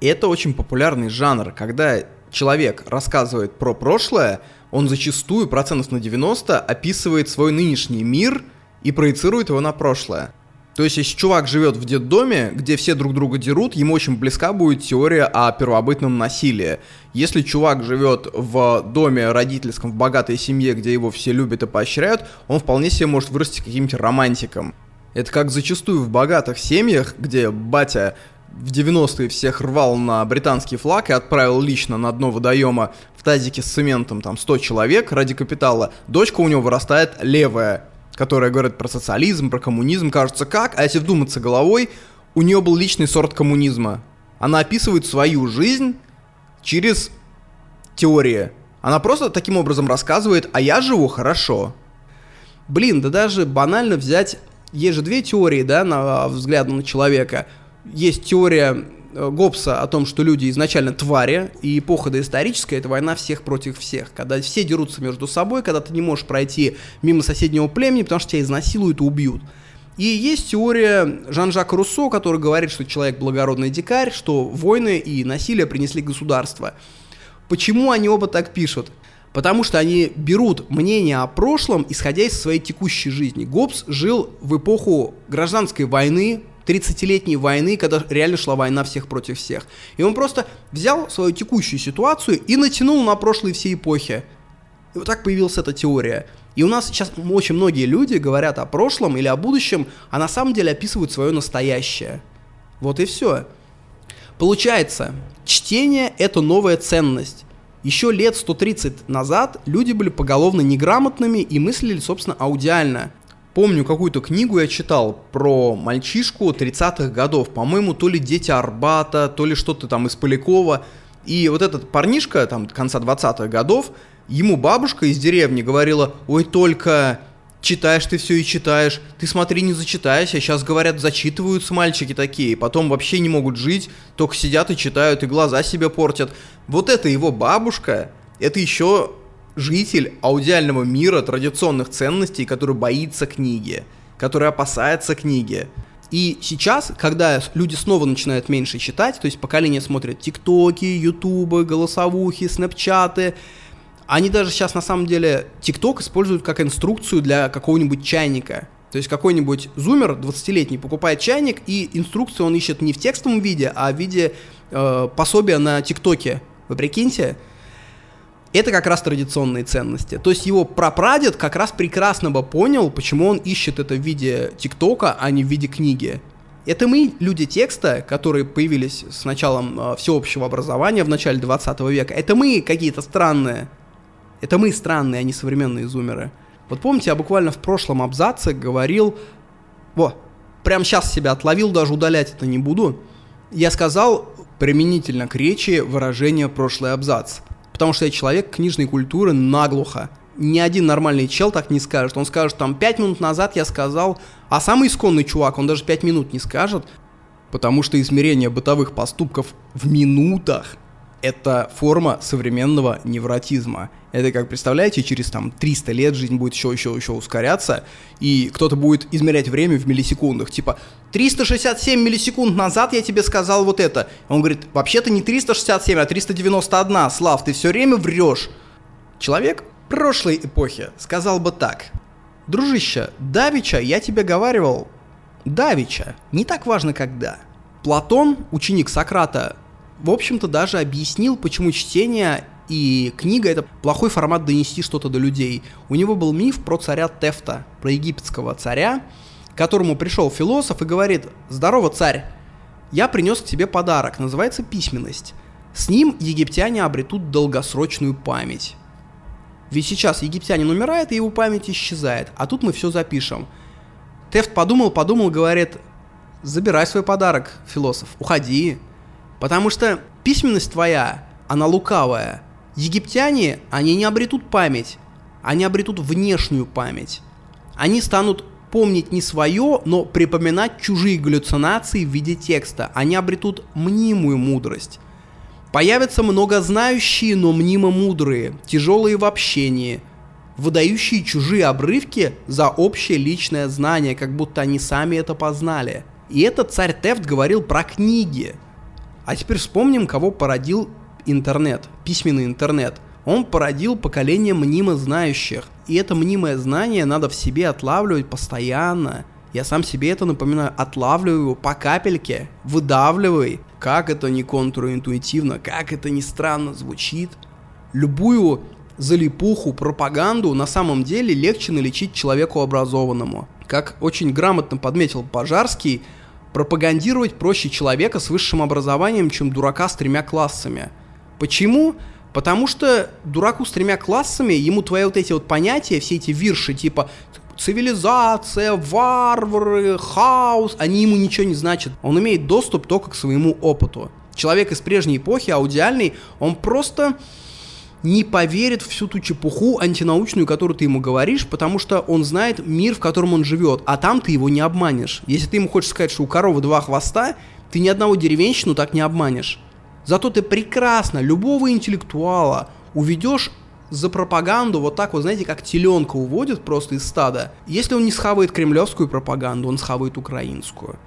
это очень популярный жанр, когда человек рассказывает про прошлое, он зачастую процентов на 90 описывает свой нынешний мир и проецирует его на прошлое. То есть, если чувак живет в детдоме, где все друг друга дерут, ему очень близка будет теория о первобытном насилии. Если чувак живет в доме родительском, в богатой семье, где его все любят и поощряют, он вполне себе может вырасти каким-нибудь романтиком. Это как зачастую в богатых семьях, где батя в 90-е всех рвал на британский флаг и отправил лично на дно водоема в тазике с цементом там 100 человек ради капитала, дочка у него вырастает левая, которая говорит про социализм, про коммунизм, кажется как, а если вдуматься головой, у нее был личный сорт коммунизма. Она описывает свою жизнь через теории. Она просто таким образом рассказывает, а я живу хорошо. Блин, да даже банально взять... Есть же две теории, да, на взгляд на человека. Есть теория э, Гоббса о том, что люди изначально твари, и эпоха доисторическая — это война всех против всех. Когда все дерутся между собой, когда ты не можешь пройти мимо соседнего племени, потому что тебя изнасилуют и убьют. И есть теория Жан-Жака Руссо, который говорит, что человек благородный дикарь, что войны и насилие принесли государство. Почему они оба так пишут? Потому что они берут мнение о прошлом, исходя из своей текущей жизни. Гоббс жил в эпоху гражданской войны, 30-летней войны, когда реально шла война всех против всех. И он просто взял свою текущую ситуацию и натянул на прошлые все эпохи. И вот так появилась эта теория. И у нас сейчас очень многие люди говорят о прошлом или о будущем, а на самом деле описывают свое настоящее. Вот и все. Получается, чтение – это новая ценность. Еще лет 130 назад люди были поголовно неграмотными и мыслили, собственно, аудиально. Помню, какую-то книгу я читал про мальчишку 30-х годов. По-моему, то ли «Дети Арбата», то ли что-то там из Полякова. И вот этот парнишка, там, конца 20-х годов, ему бабушка из деревни говорила, ой, только читаешь ты все и читаешь, ты смотри, не зачитайся, сейчас, говорят, зачитываются мальчики такие, потом вообще не могут жить, только сидят и читают, и глаза себе портят. Вот это его бабушка, это еще житель аудиального мира традиционных ценностей, который боится книги, который опасается книги. И сейчас, когда люди снова начинают меньше читать, то есть поколение смотрит тиктоки, ютубы, голосовухи, снэпчаты, они даже сейчас на самом деле TikTok используют как инструкцию для какого-нибудь чайника. То есть какой-нибудь зумер 20-летний покупает чайник, и инструкцию он ищет не в текстовом виде, а в виде э, пособия на ТикТоке. Вы прикиньте? Это как раз традиционные ценности. То есть его прапрадед как раз прекрасно бы понял, почему он ищет это в виде ТикТока, а не в виде книги. Это мы, люди текста, которые появились с началом э, всеобщего образования в начале 20 века, это мы какие-то странные. Это мы странные, а не современные зумеры. Вот помните, я буквально в прошлом абзаце говорил... Во, прям сейчас себя отловил, даже удалять это не буду. Я сказал применительно к речи выражение «прошлый абзац». Потому что я человек книжной культуры наглухо. Ни один нормальный чел так не скажет. Он скажет, там, пять минут назад я сказал, а самый исконный чувак, он даже пять минут не скажет, потому что измерение бытовых поступков в минутах это форма современного невротизма. Это как, представляете, через там 300 лет жизнь будет еще, еще, еще ускоряться, и кто-то будет измерять время в миллисекундах. Типа, 367 миллисекунд назад я тебе сказал вот это. Он говорит, вообще-то не 367, а 391. Слав, ты все время врешь. Человек прошлой эпохи сказал бы так. Дружище, Давича я тебе говаривал. Давича, не так важно когда. Платон, ученик Сократа, в общем-то, даже объяснил, почему чтение и книга — это плохой формат донести что-то до людей. У него был миф про царя Тефта, про египетского царя, к которому пришел философ и говорит «Здорово, царь, я принес к тебе подарок, называется письменность. С ним египтяне обретут долгосрочную память». Ведь сейчас египтянин умирает, и его память исчезает, а тут мы все запишем. Тефт подумал, подумал, говорит, забирай свой подарок, философ, уходи. Потому что письменность твоя, она лукавая. Египтяне, они не обретут память, они обретут внешнюю память. Они станут помнить не свое, но припоминать чужие галлюцинации в виде текста. Они обретут мнимую мудрость. Появятся многознающие, но мнимо мудрые, тяжелые в общении, выдающие чужие обрывки за общее личное знание, как будто они сами это познали. И этот царь Тефт говорил про книги – а теперь вспомним, кого породил интернет, письменный интернет. Он породил поколение мнимо знающих. И это мнимое знание надо в себе отлавливать постоянно. Я сам себе это напоминаю, отлавливаю его по капельке, выдавливай. Как это не контринтуитивно, как это не странно звучит. Любую залипуху, пропаганду на самом деле легче налечить человеку образованному. Как очень грамотно подметил Пожарский, пропагандировать проще человека с высшим образованием, чем дурака с тремя классами. Почему? Потому что дураку с тремя классами, ему твои вот эти вот понятия, все эти вирши, типа цивилизация, варвары, хаос, они ему ничего не значат. Он имеет доступ только к своему опыту. Человек из прежней эпохи, аудиальный, он просто не поверит всю ту чепуху антинаучную, которую ты ему говоришь, потому что он знает мир, в котором он живет, а там ты его не обманешь. Если ты ему хочешь сказать, что у коровы два хвоста, ты ни одного деревенщину так не обманешь. Зато ты прекрасно любого интеллектуала уведешь за пропаганду вот так вот, знаете, как теленка уводит просто из стада. Если он не схавает кремлевскую пропаганду, он схавает украинскую.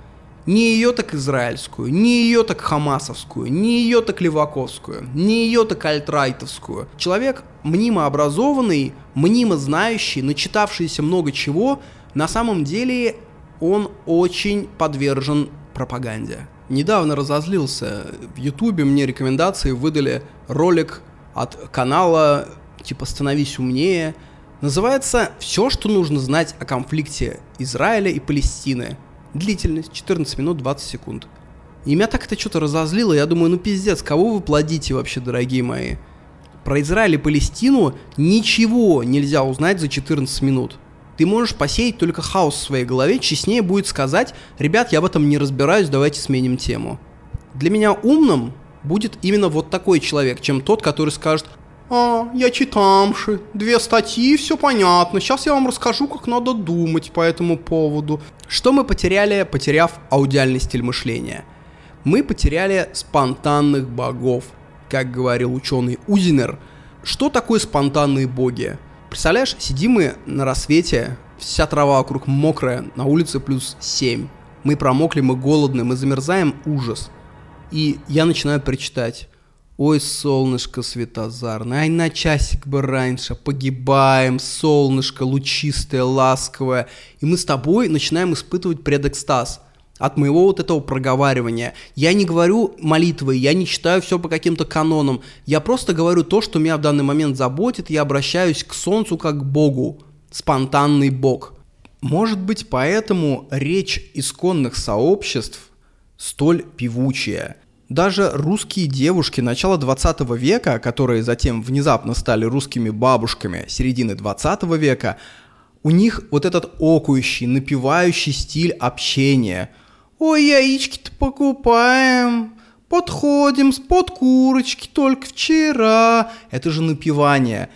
Не ее так израильскую, не ее так хамасовскую, не ее так леваковскую, не ее так альтрайтовскую. Человек мнимо образованный, мнимо знающий, начитавшийся много чего, на самом деле он очень подвержен пропаганде. Недавно разозлился. В Ютубе мне рекомендации выдали ролик от канала типа «Становись умнее». Называется «Все, что нужно знать о конфликте Израиля и Палестины». Длительность 14 минут 20 секунд. И меня так это что-то разозлило, я думаю, ну пиздец, кого вы плодите вообще, дорогие мои? Про Израиль и Палестину ничего нельзя узнать за 14 минут. Ты можешь посеять только хаос в своей голове, честнее будет сказать, ребят, я в этом не разбираюсь, давайте сменим тему. Для меня умным будет именно вот такой человек, чем тот, который скажет, а, я читамши, две статьи, все понятно. Сейчас я вам расскажу, как надо думать по этому поводу. Что мы потеряли, потеряв аудиальный стиль мышления? Мы потеряли спонтанных богов, как говорил ученый Узинер. Что такое спонтанные боги? Представляешь, сидим мы на рассвете, вся трава вокруг мокрая, на улице плюс 7. Мы промокли, мы голодны, мы замерзаем, ужас. И я начинаю прочитать. Ой, солнышко светозарное, ай на часик бы раньше, погибаем, солнышко лучистое, ласковое. И мы с тобой начинаем испытывать предэкстаз от моего вот этого проговаривания. Я не говорю молитвы, я не читаю все по каким-то канонам. Я просто говорю то, что меня в данный момент заботит, я обращаюсь к солнцу как к Богу. Спонтанный Бог. Может быть, поэтому речь исконных сообществ столь певучая – даже русские девушки начала 20 века, которые затем внезапно стали русскими бабушками середины 20 века, у них вот этот окующий, напевающий стиль общения. «Ой, яички-то покупаем, подходим с под курочки только вчера». Это же напевание.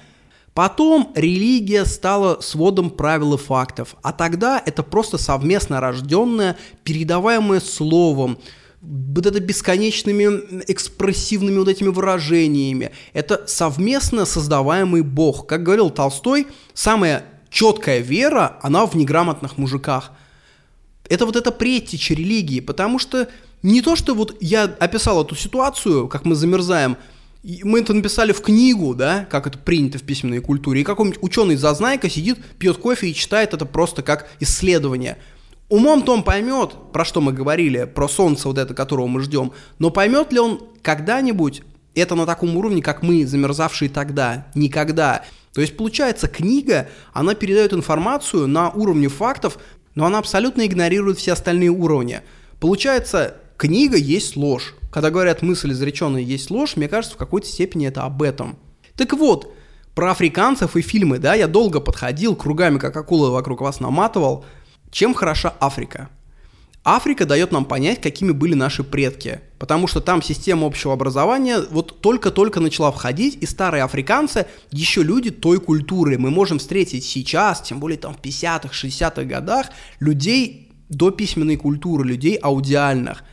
Потом религия стала сводом правил и фактов, а тогда это просто совместно рожденное, передаваемое словом – вот это бесконечными экспрессивными вот этими выражениями. Это совместно создаваемый бог. Как говорил Толстой, самая четкая вера, она в неграмотных мужиках. Это вот эта предтеча религии, потому что не то, что вот я описал эту ситуацию, как мы замерзаем, мы это написали в книгу, да, как это принято в письменной культуре, и какой-нибудь ученый-зазнайка сидит, пьет кофе и читает это просто как исследование – Умом-то он поймет, про что мы говорили, про солнце вот это, которого мы ждем, но поймет ли он когда-нибудь это на таком уровне, как мы, замерзавшие тогда? Никогда. То есть, получается, книга, она передает информацию на уровне фактов, но она абсолютно игнорирует все остальные уровни. Получается, книга есть ложь. Когда говорят мысль изреченная есть ложь, мне кажется, в какой-то степени это об этом. Так вот, про африканцев и фильмы, да, я долго подходил, кругами как акула вокруг вас наматывал – чем хороша Африка? Африка дает нам понять, какими были наши предки, потому что там система общего образования вот только-только начала входить, и старые африканцы еще люди той культуры. Мы можем встретить сейчас, тем более там в 50-х, 60-х годах, людей до письменной культуры, людей аудиальных.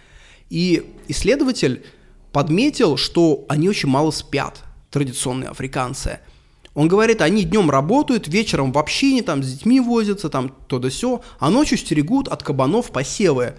И исследователь подметил, что они очень мало спят, традиционные африканцы – он говорит, они днем работают, вечером в общине, там с детьми возятся, там то да сё, а ночью стерегут от кабанов посевы.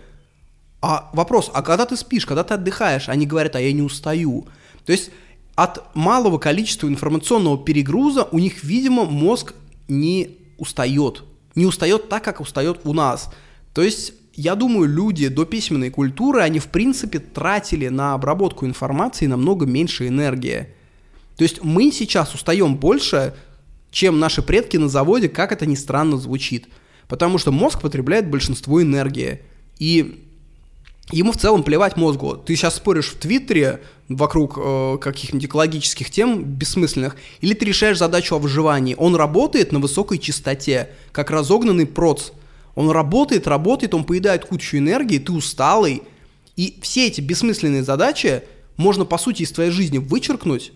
А вопрос, а когда ты спишь, когда ты отдыхаешь? Они говорят, а я не устаю. То есть от малого количества информационного перегруза у них, видимо, мозг не устает. Не устает так, как устает у нас. То есть, я думаю, люди до письменной культуры, они в принципе тратили на обработку информации намного меньше энергии. То есть мы сейчас устаем больше, чем наши предки на заводе, как это ни странно звучит. Потому что мозг потребляет большинство энергии. И ему в целом плевать мозгу. Ты сейчас споришь в Твиттере вокруг э, каких-нибудь экологических тем бессмысленных, или ты решаешь задачу о выживании. Он работает на высокой частоте, как разогнанный проц. Он работает, работает, он поедает кучу энергии, ты усталый. И все эти бессмысленные задачи можно, по сути, из твоей жизни вычеркнуть,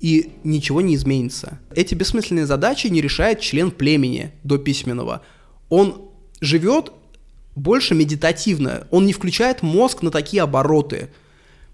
и ничего не изменится. Эти бессмысленные задачи не решает член племени до письменного. Он живет больше медитативно, он не включает мозг на такие обороты –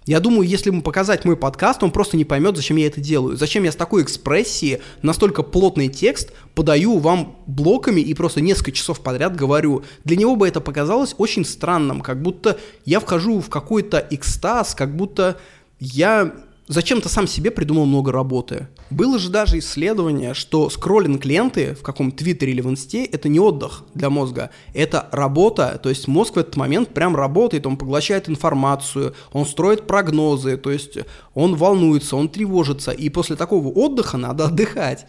я думаю, если ему показать мой подкаст, он просто не поймет, зачем я это делаю. Зачем я с такой экспрессией настолько плотный текст подаю вам блоками и просто несколько часов подряд говорю. Для него бы это показалось очень странным, как будто я вхожу в какой-то экстаз, как будто я зачем-то сам себе придумал много работы. Было же даже исследование, что скроллинг ленты в каком твиттере или в инсте это не отдых для мозга, это работа, то есть мозг в этот момент прям работает, он поглощает информацию, он строит прогнозы, то есть он волнуется, он тревожится, и после такого отдыха надо отдыхать.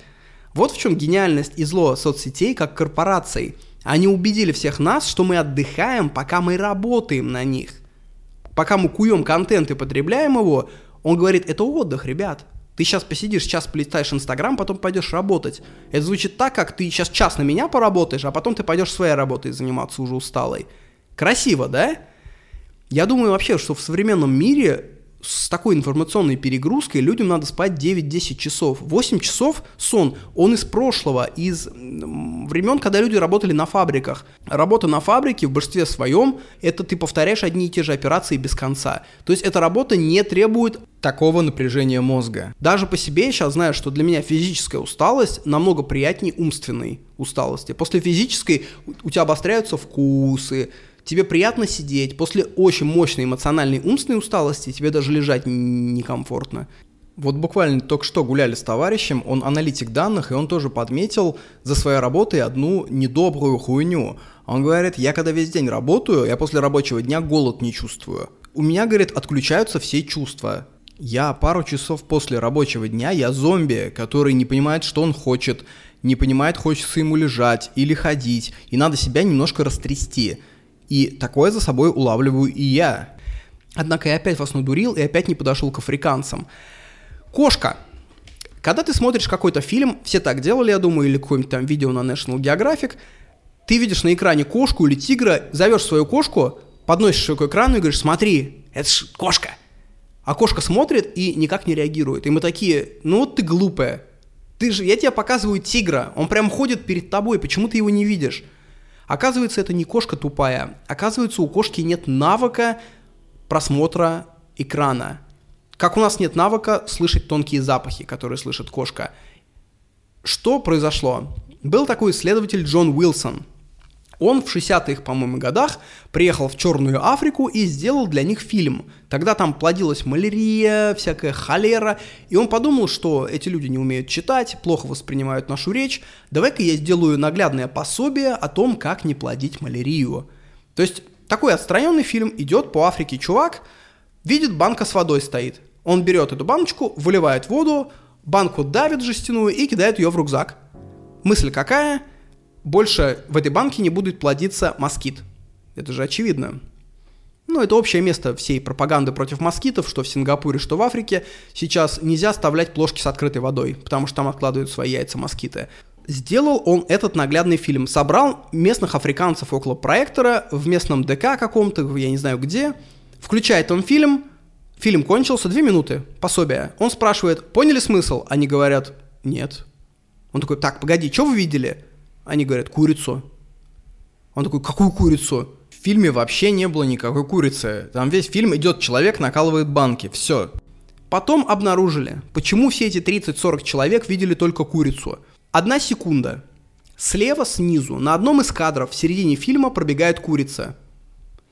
Вот в чем гениальность и зло соцсетей как корпораций. Они убедили всех нас, что мы отдыхаем, пока мы работаем на них. Пока мы куем контент и потребляем его, он говорит, это отдых, ребят. Ты сейчас посидишь, сейчас полистаешь Инстаграм, потом пойдешь работать. Это звучит так, как ты сейчас час на меня поработаешь, а потом ты пойдешь своей работой заниматься уже усталой. Красиво, да? Я думаю вообще, что в современном мире с такой информационной перегрузкой людям надо спать 9-10 часов. 8 часов сон, он из прошлого, из времен, когда люди работали на фабриках. Работа на фабрике в большинстве своем, это ты повторяешь одни и те же операции без конца. То есть эта работа не требует такого напряжения мозга. Даже по себе я сейчас знаю, что для меня физическая усталость намного приятнее умственной усталости. После физической у тебя обостряются вкусы, тебе приятно сидеть, после очень мощной эмоциональной умственной усталости тебе даже лежать некомфортно. Вот буквально только что гуляли с товарищем, он аналитик данных, и он тоже подметил за своей работой одну недобрую хуйню. Он говорит, я когда весь день работаю, я после рабочего дня голод не чувствую. У меня, говорит, отключаются все чувства. Я пару часов после рабочего дня, я зомби, который не понимает, что он хочет, не понимает, хочется ему лежать или ходить, и надо себя немножко растрясти. И такое за собой улавливаю и я. Однако я опять вас надурил и опять не подошел к африканцам. Кошка. Когда ты смотришь какой-то фильм, все так делали, я думаю, или какое-нибудь там видео на National Geographic, ты видишь на экране кошку или тигра, зовешь свою кошку, подносишь ее к экрану и говоришь, смотри, это ж кошка. А кошка смотрит и никак не реагирует. И мы такие, ну вот ты глупая. Ты же, я тебе показываю тигра, он прям ходит перед тобой, почему ты его не видишь? Оказывается, это не кошка тупая. Оказывается, у кошки нет навыка просмотра экрана. Как у нас нет навыка слышать тонкие запахи, которые слышит кошка. Что произошло? Был такой исследователь Джон Уилсон. Он в 60-х, по-моему, годах приехал в Черную Африку и сделал для них фильм. Тогда там плодилась малярия, всякая холера, и он подумал, что эти люди не умеют читать, плохо воспринимают нашу речь, давай-ка я сделаю наглядное пособие о том, как не плодить малярию. То есть такой отстраненный фильм, идет по Африке чувак, видит банка с водой стоит. Он берет эту баночку, выливает воду, банку давит жестяную и кидает ее в рюкзак. Мысль какая? Больше в этой банке не будет плодиться москит. Это же очевидно. Ну, это общее место всей пропаганды против москитов, что в Сингапуре, что в Африке. Сейчас нельзя оставлять плошки с открытой водой, потому что там откладывают свои яйца москиты. Сделал он этот наглядный фильм. Собрал местных африканцев около проектора в местном ДК каком-то, я не знаю где. Включает он фильм. Фильм кончился, две минуты, пособие. Он спрашивает, поняли смысл? Они говорят, нет. Он такой, так, погоди, что вы видели? Они говорят, курицу. Он такой, какую курицу? В фильме вообще не было никакой курицы. Там весь фильм идет, человек накалывает банки, все. Потом обнаружили, почему все эти 30-40 человек видели только курицу. Одна секунда. Слева снизу, на одном из кадров в середине фильма пробегает курица.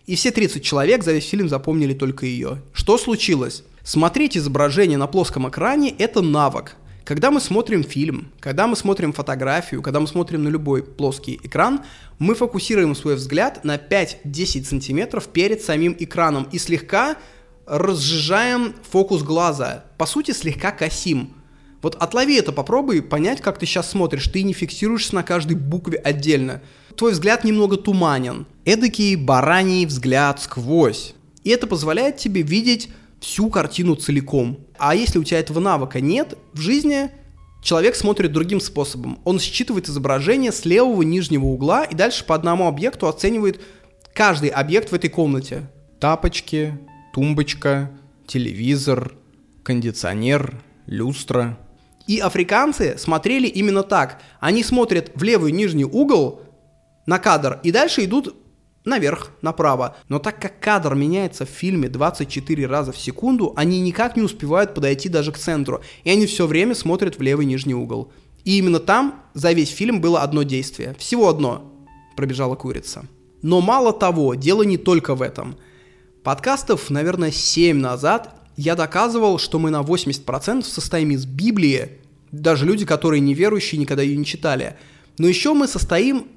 И все 30 человек за весь фильм запомнили только ее. Что случилось? Смотреть изображение на плоском экране – это навык. Когда мы смотрим фильм, когда мы смотрим фотографию, когда мы смотрим на любой плоский экран, мы фокусируем свой взгляд на 5-10 сантиметров перед самим экраном и слегка разжижаем фокус глаза. По сути, слегка косим. Вот отлови это, попробуй понять, как ты сейчас смотришь. Ты не фиксируешься на каждой букве отдельно. Твой взгляд немного туманен. Эдакий бараний взгляд сквозь. И это позволяет тебе видеть всю картину целиком. А если у тебя этого навыка нет, в жизни человек смотрит другим способом. Он считывает изображение с левого нижнего угла и дальше по одному объекту оценивает каждый объект в этой комнате. Тапочки, тумбочка, телевизор, кондиционер, люстра. И африканцы смотрели именно так. Они смотрят в левый нижний угол на кадр и дальше идут наверх, направо. Но так как кадр меняется в фильме 24 раза в секунду, они никак не успевают подойти даже к центру. И они все время смотрят в левый нижний угол. И именно там за весь фильм было одно действие. Всего одно. Пробежала курица. Но мало того, дело не только в этом. Подкастов, наверное, 7 назад я доказывал, что мы на 80% состоим из Библии, даже люди, которые неверующие, никогда ее не читали. Но еще мы состоим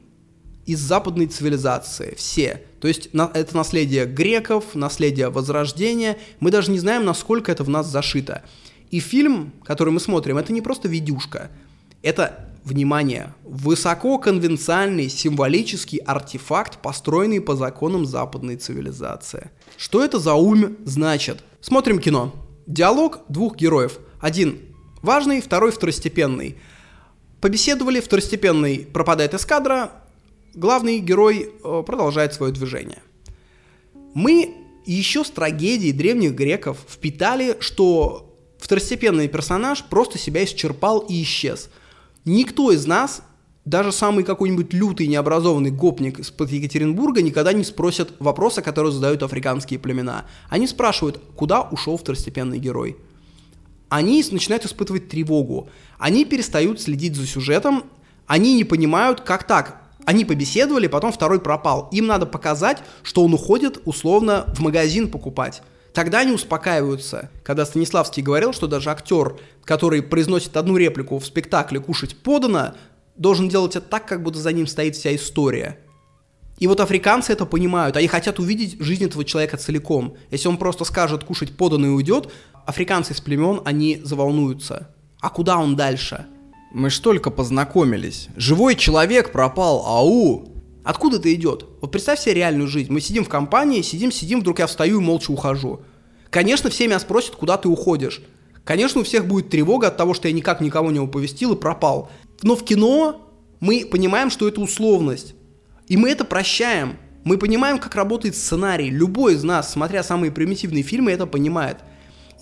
из западной цивилизации, все. То есть на, это наследие греков, наследие Возрождения. Мы даже не знаем, насколько это в нас зашито. И фильм, который мы смотрим, это не просто видюшка. Это, внимание, высококонвенциальный символический артефакт, построенный по законам западной цивилизации. Что это за ум значит? Смотрим кино. Диалог двух героев. Один важный, второй второстепенный. Побеседовали, второстепенный пропадает из кадра, главный герой э, продолжает свое движение. Мы еще с трагедией древних греков впитали, что второстепенный персонаж просто себя исчерпал и исчез. Никто из нас, даже самый какой-нибудь лютый необразованный гопник из-под Екатеринбурга, никогда не спросит вопроса, которые задают африканские племена. Они спрашивают, куда ушел второстепенный герой. Они начинают испытывать тревогу. Они перестают следить за сюжетом, они не понимают, как так, они побеседовали, потом второй пропал. Им надо показать, что он уходит условно в магазин покупать. Тогда они успокаиваются. Когда Станиславский говорил, что даже актер, который произносит одну реплику в спектакле «Кушать подано», должен делать это так, как будто за ним стоит вся история. И вот африканцы это понимают, они хотят увидеть жизнь этого человека целиком. Если он просто скажет «кушать подано» и уйдет, африканцы из племен, они заволнуются. А куда он дальше? Мы ж только познакомились. Живой человек пропал, ау! Откуда это идет? Вот представь себе реальную жизнь. Мы сидим в компании, сидим, сидим, вдруг я встаю и молча ухожу. Конечно, все меня спросят, куда ты уходишь. Конечно, у всех будет тревога от того, что я никак никого не оповестил и пропал. Но в кино мы понимаем, что это условность. И мы это прощаем. Мы понимаем, как работает сценарий. Любой из нас, смотря самые примитивные фильмы, это понимает.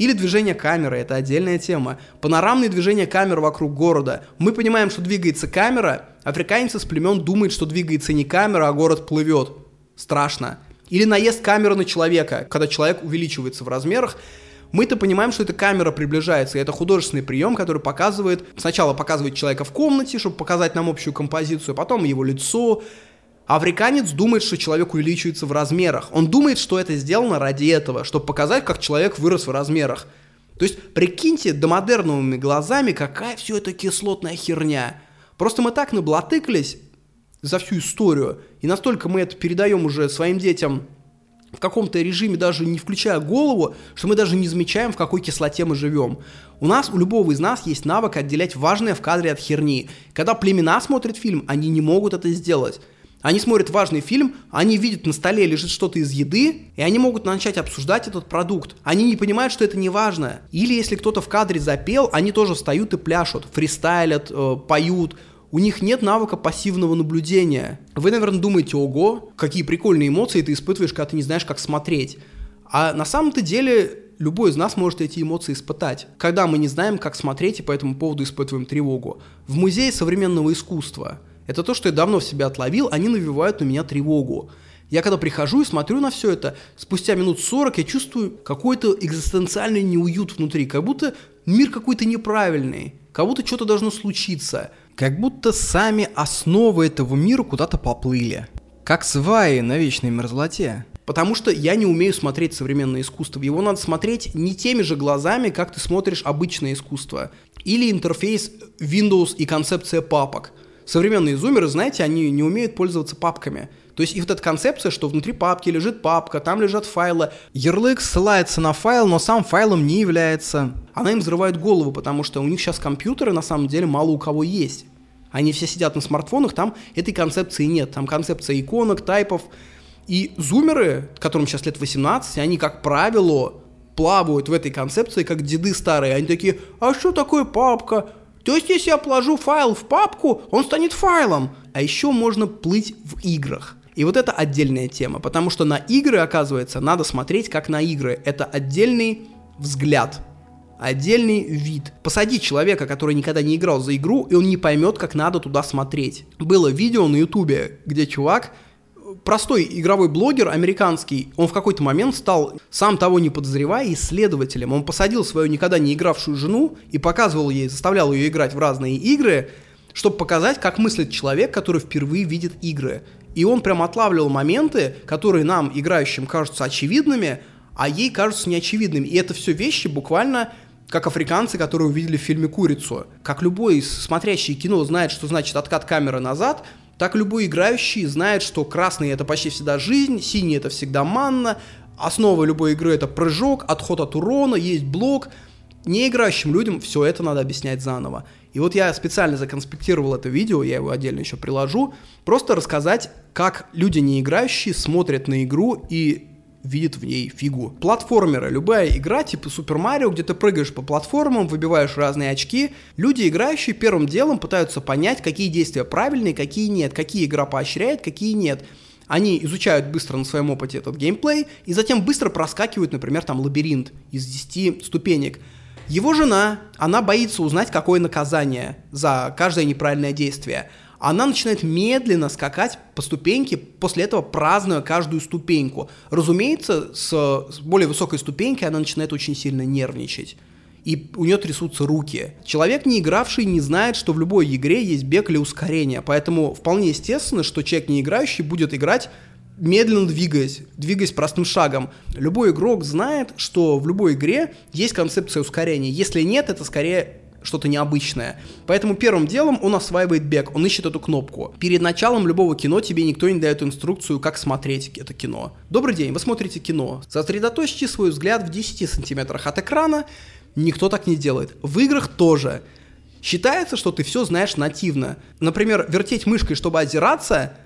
Или движение камеры, это отдельная тема. Панорамные движения камер вокруг города. Мы понимаем, что двигается камера, африканец из племен думает, что двигается не камера, а город плывет. Страшно. Или наезд камеры на человека, когда человек увеличивается в размерах, мы-то понимаем, что эта камера приближается, и это художественный прием, который показывает, сначала показывает человека в комнате, чтобы показать нам общую композицию, потом его лицо, Африканец думает, что человек увеличивается в размерах. Он думает, что это сделано ради этого, чтобы показать, как человек вырос в размерах. То есть, прикиньте домодерновыми глазами, какая все это кислотная херня. Просто мы так наблатыкались за всю историю, и настолько мы это передаем уже своим детям в каком-то режиме, даже не включая голову, что мы даже не замечаем, в какой кислоте мы живем. У нас, у любого из нас есть навык отделять важное в кадре от херни. Когда племена смотрят фильм, они не могут это сделать. Они смотрят важный фильм, они видят на столе лежит что-то из еды, и они могут начать обсуждать этот продукт. Они не понимают, что это не важно. Или если кто-то в кадре запел, они тоже встают и пляшут, фристайлят, э, поют. У них нет навыка пассивного наблюдения. Вы, наверное, думаете, ого, какие прикольные эмоции ты испытываешь, когда ты не знаешь, как смотреть. А на самом-то деле любой из нас может эти эмоции испытать, когда мы не знаем, как смотреть и по этому поводу испытываем тревогу. В музее современного искусства – это то, что я давно в себя отловил, они навевают на меня тревогу. Я когда прихожу и смотрю на все это, спустя минут 40 я чувствую какой-то экзистенциальный неуют внутри, как будто мир какой-то неправильный, как будто что-то должно случиться, как будто сами основы этого мира куда-то поплыли. Как сваи на вечной мерзлоте. Потому что я не умею смотреть современное искусство. Его надо смотреть не теми же глазами, как ты смотришь обычное искусство. Или интерфейс Windows и концепция папок. Современные зумеры, знаете, они не умеют пользоваться папками. То есть и вот эта концепция, что внутри папки лежит папка, там лежат файлы. Ярлык ссылается на файл, но сам файлом не является. Она им взрывает голову, потому что у них сейчас компьютеры на самом деле мало у кого есть. Они все сидят на смартфонах, там этой концепции нет. Там концепция иконок, тайпов. И зумеры, которым сейчас лет 18, они, как правило, плавают в этой концепции, как деды старые. Они такие, а что такое папка? То есть, если я положу файл в папку, он станет файлом. А еще можно плыть в играх. И вот это отдельная тема, потому что на игры, оказывается, надо смотреть как на игры. Это отдельный взгляд, отдельный вид. Посади человека, который никогда не играл за игру, и он не поймет, как надо туда смотреть. Было видео на ютубе, где чувак простой игровой блогер американский, он в какой-то момент стал, сам того не подозревая, исследователем. Он посадил свою никогда не игравшую жену и показывал ей, заставлял ее играть в разные игры, чтобы показать, как мыслит человек, который впервые видит игры. И он прям отлавливал моменты, которые нам, играющим, кажутся очевидными, а ей кажутся неочевидными. И это все вещи буквально как африканцы, которые увидели в фильме «Курицу». Как любой смотрящий кино знает, что значит откат камеры назад, так любой играющий знает, что красный это почти всегда жизнь, синий это всегда манна, основа любой игры это прыжок, отход от урона, есть блок. Неиграющим людям все это надо объяснять заново. И вот я специально законспектировал это видео, я его отдельно еще приложу, просто рассказать, как люди не играющие смотрят на игру и видят в ней фигу. Платформеры. Любая игра типа Супер Марио, где ты прыгаешь по платформам, выбиваешь разные очки. Люди, играющие, первым делом пытаются понять, какие действия правильные, какие нет, какие игра поощряет, какие нет. Они изучают быстро на своем опыте этот геймплей и затем быстро проскакивают, например, там лабиринт из 10 ступенек. Его жена, она боится узнать, какое наказание за каждое неправильное действие. Она начинает медленно скакать по ступеньке, после этого празднуя каждую ступеньку. Разумеется, с, с более высокой ступеньки она начинает очень сильно нервничать и у нее трясутся руки. Человек, не игравший, не знает, что в любой игре есть бег или ускорение, поэтому вполне естественно, что человек, не играющий, будет играть медленно двигаясь, двигаясь простым шагом. Любой игрок знает, что в любой игре есть концепция ускорения. Если нет, это скорее что-то необычное. Поэтому первым делом он осваивает бег, он ищет эту кнопку. Перед началом любого кино тебе никто не дает инструкцию, как смотреть это кино. Добрый день, вы смотрите кино. Сосредоточьте свой взгляд в 10 сантиметрах от экрана. Никто так не делает. В играх тоже. Считается, что ты все знаешь нативно. Например, вертеть мышкой, чтобы озираться –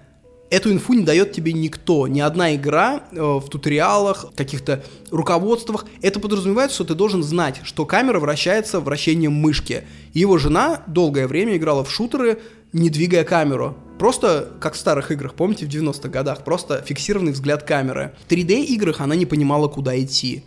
Эту инфу не дает тебе никто, ни одна игра э, в туториалах, каких-то руководствах. Это подразумевает, что ты должен знать, что камера вращается вращением мышки. Его жена долгое время играла в шутеры, не двигая камеру. Просто, как в старых играх, помните, в 90-х годах, просто фиксированный взгляд камеры. В 3D-играх она не понимала, куда идти.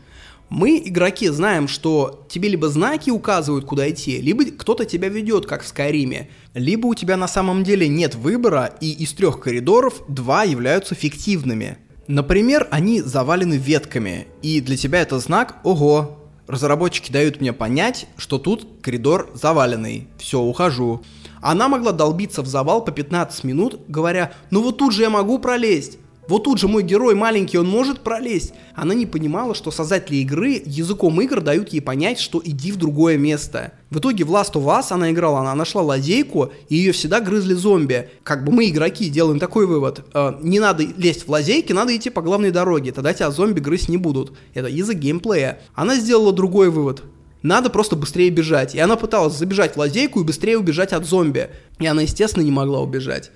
Мы, игроки, знаем, что тебе либо знаки указывают, куда идти, либо кто-то тебя ведет, как в Скайриме, либо у тебя на самом деле нет выбора, и из трех коридоров два являются фиктивными. Например, они завалены ветками, и для тебя это знак «Ого». Разработчики дают мне понять, что тут коридор заваленный. Все, ухожу. Она могла долбиться в завал по 15 минут, говоря «Ну вот тут же я могу пролезть». Вот тут же мой герой маленький, он может пролезть. Она не понимала, что создатели игры языком игр дают ей понять, что иди в другое место. В итоге в Last of Us она играла, она нашла лазейку, и ее всегда грызли зомби. Как бы мы, игроки, делаем такой вывод. Э, не надо лезть в лазейки, надо идти по главной дороге, тогда тебя зомби грызть не будут. Это язык геймплея. Она сделала другой вывод. Надо просто быстрее бежать. И она пыталась забежать в лазейку и быстрее убежать от зомби. И она, естественно, не могла убежать.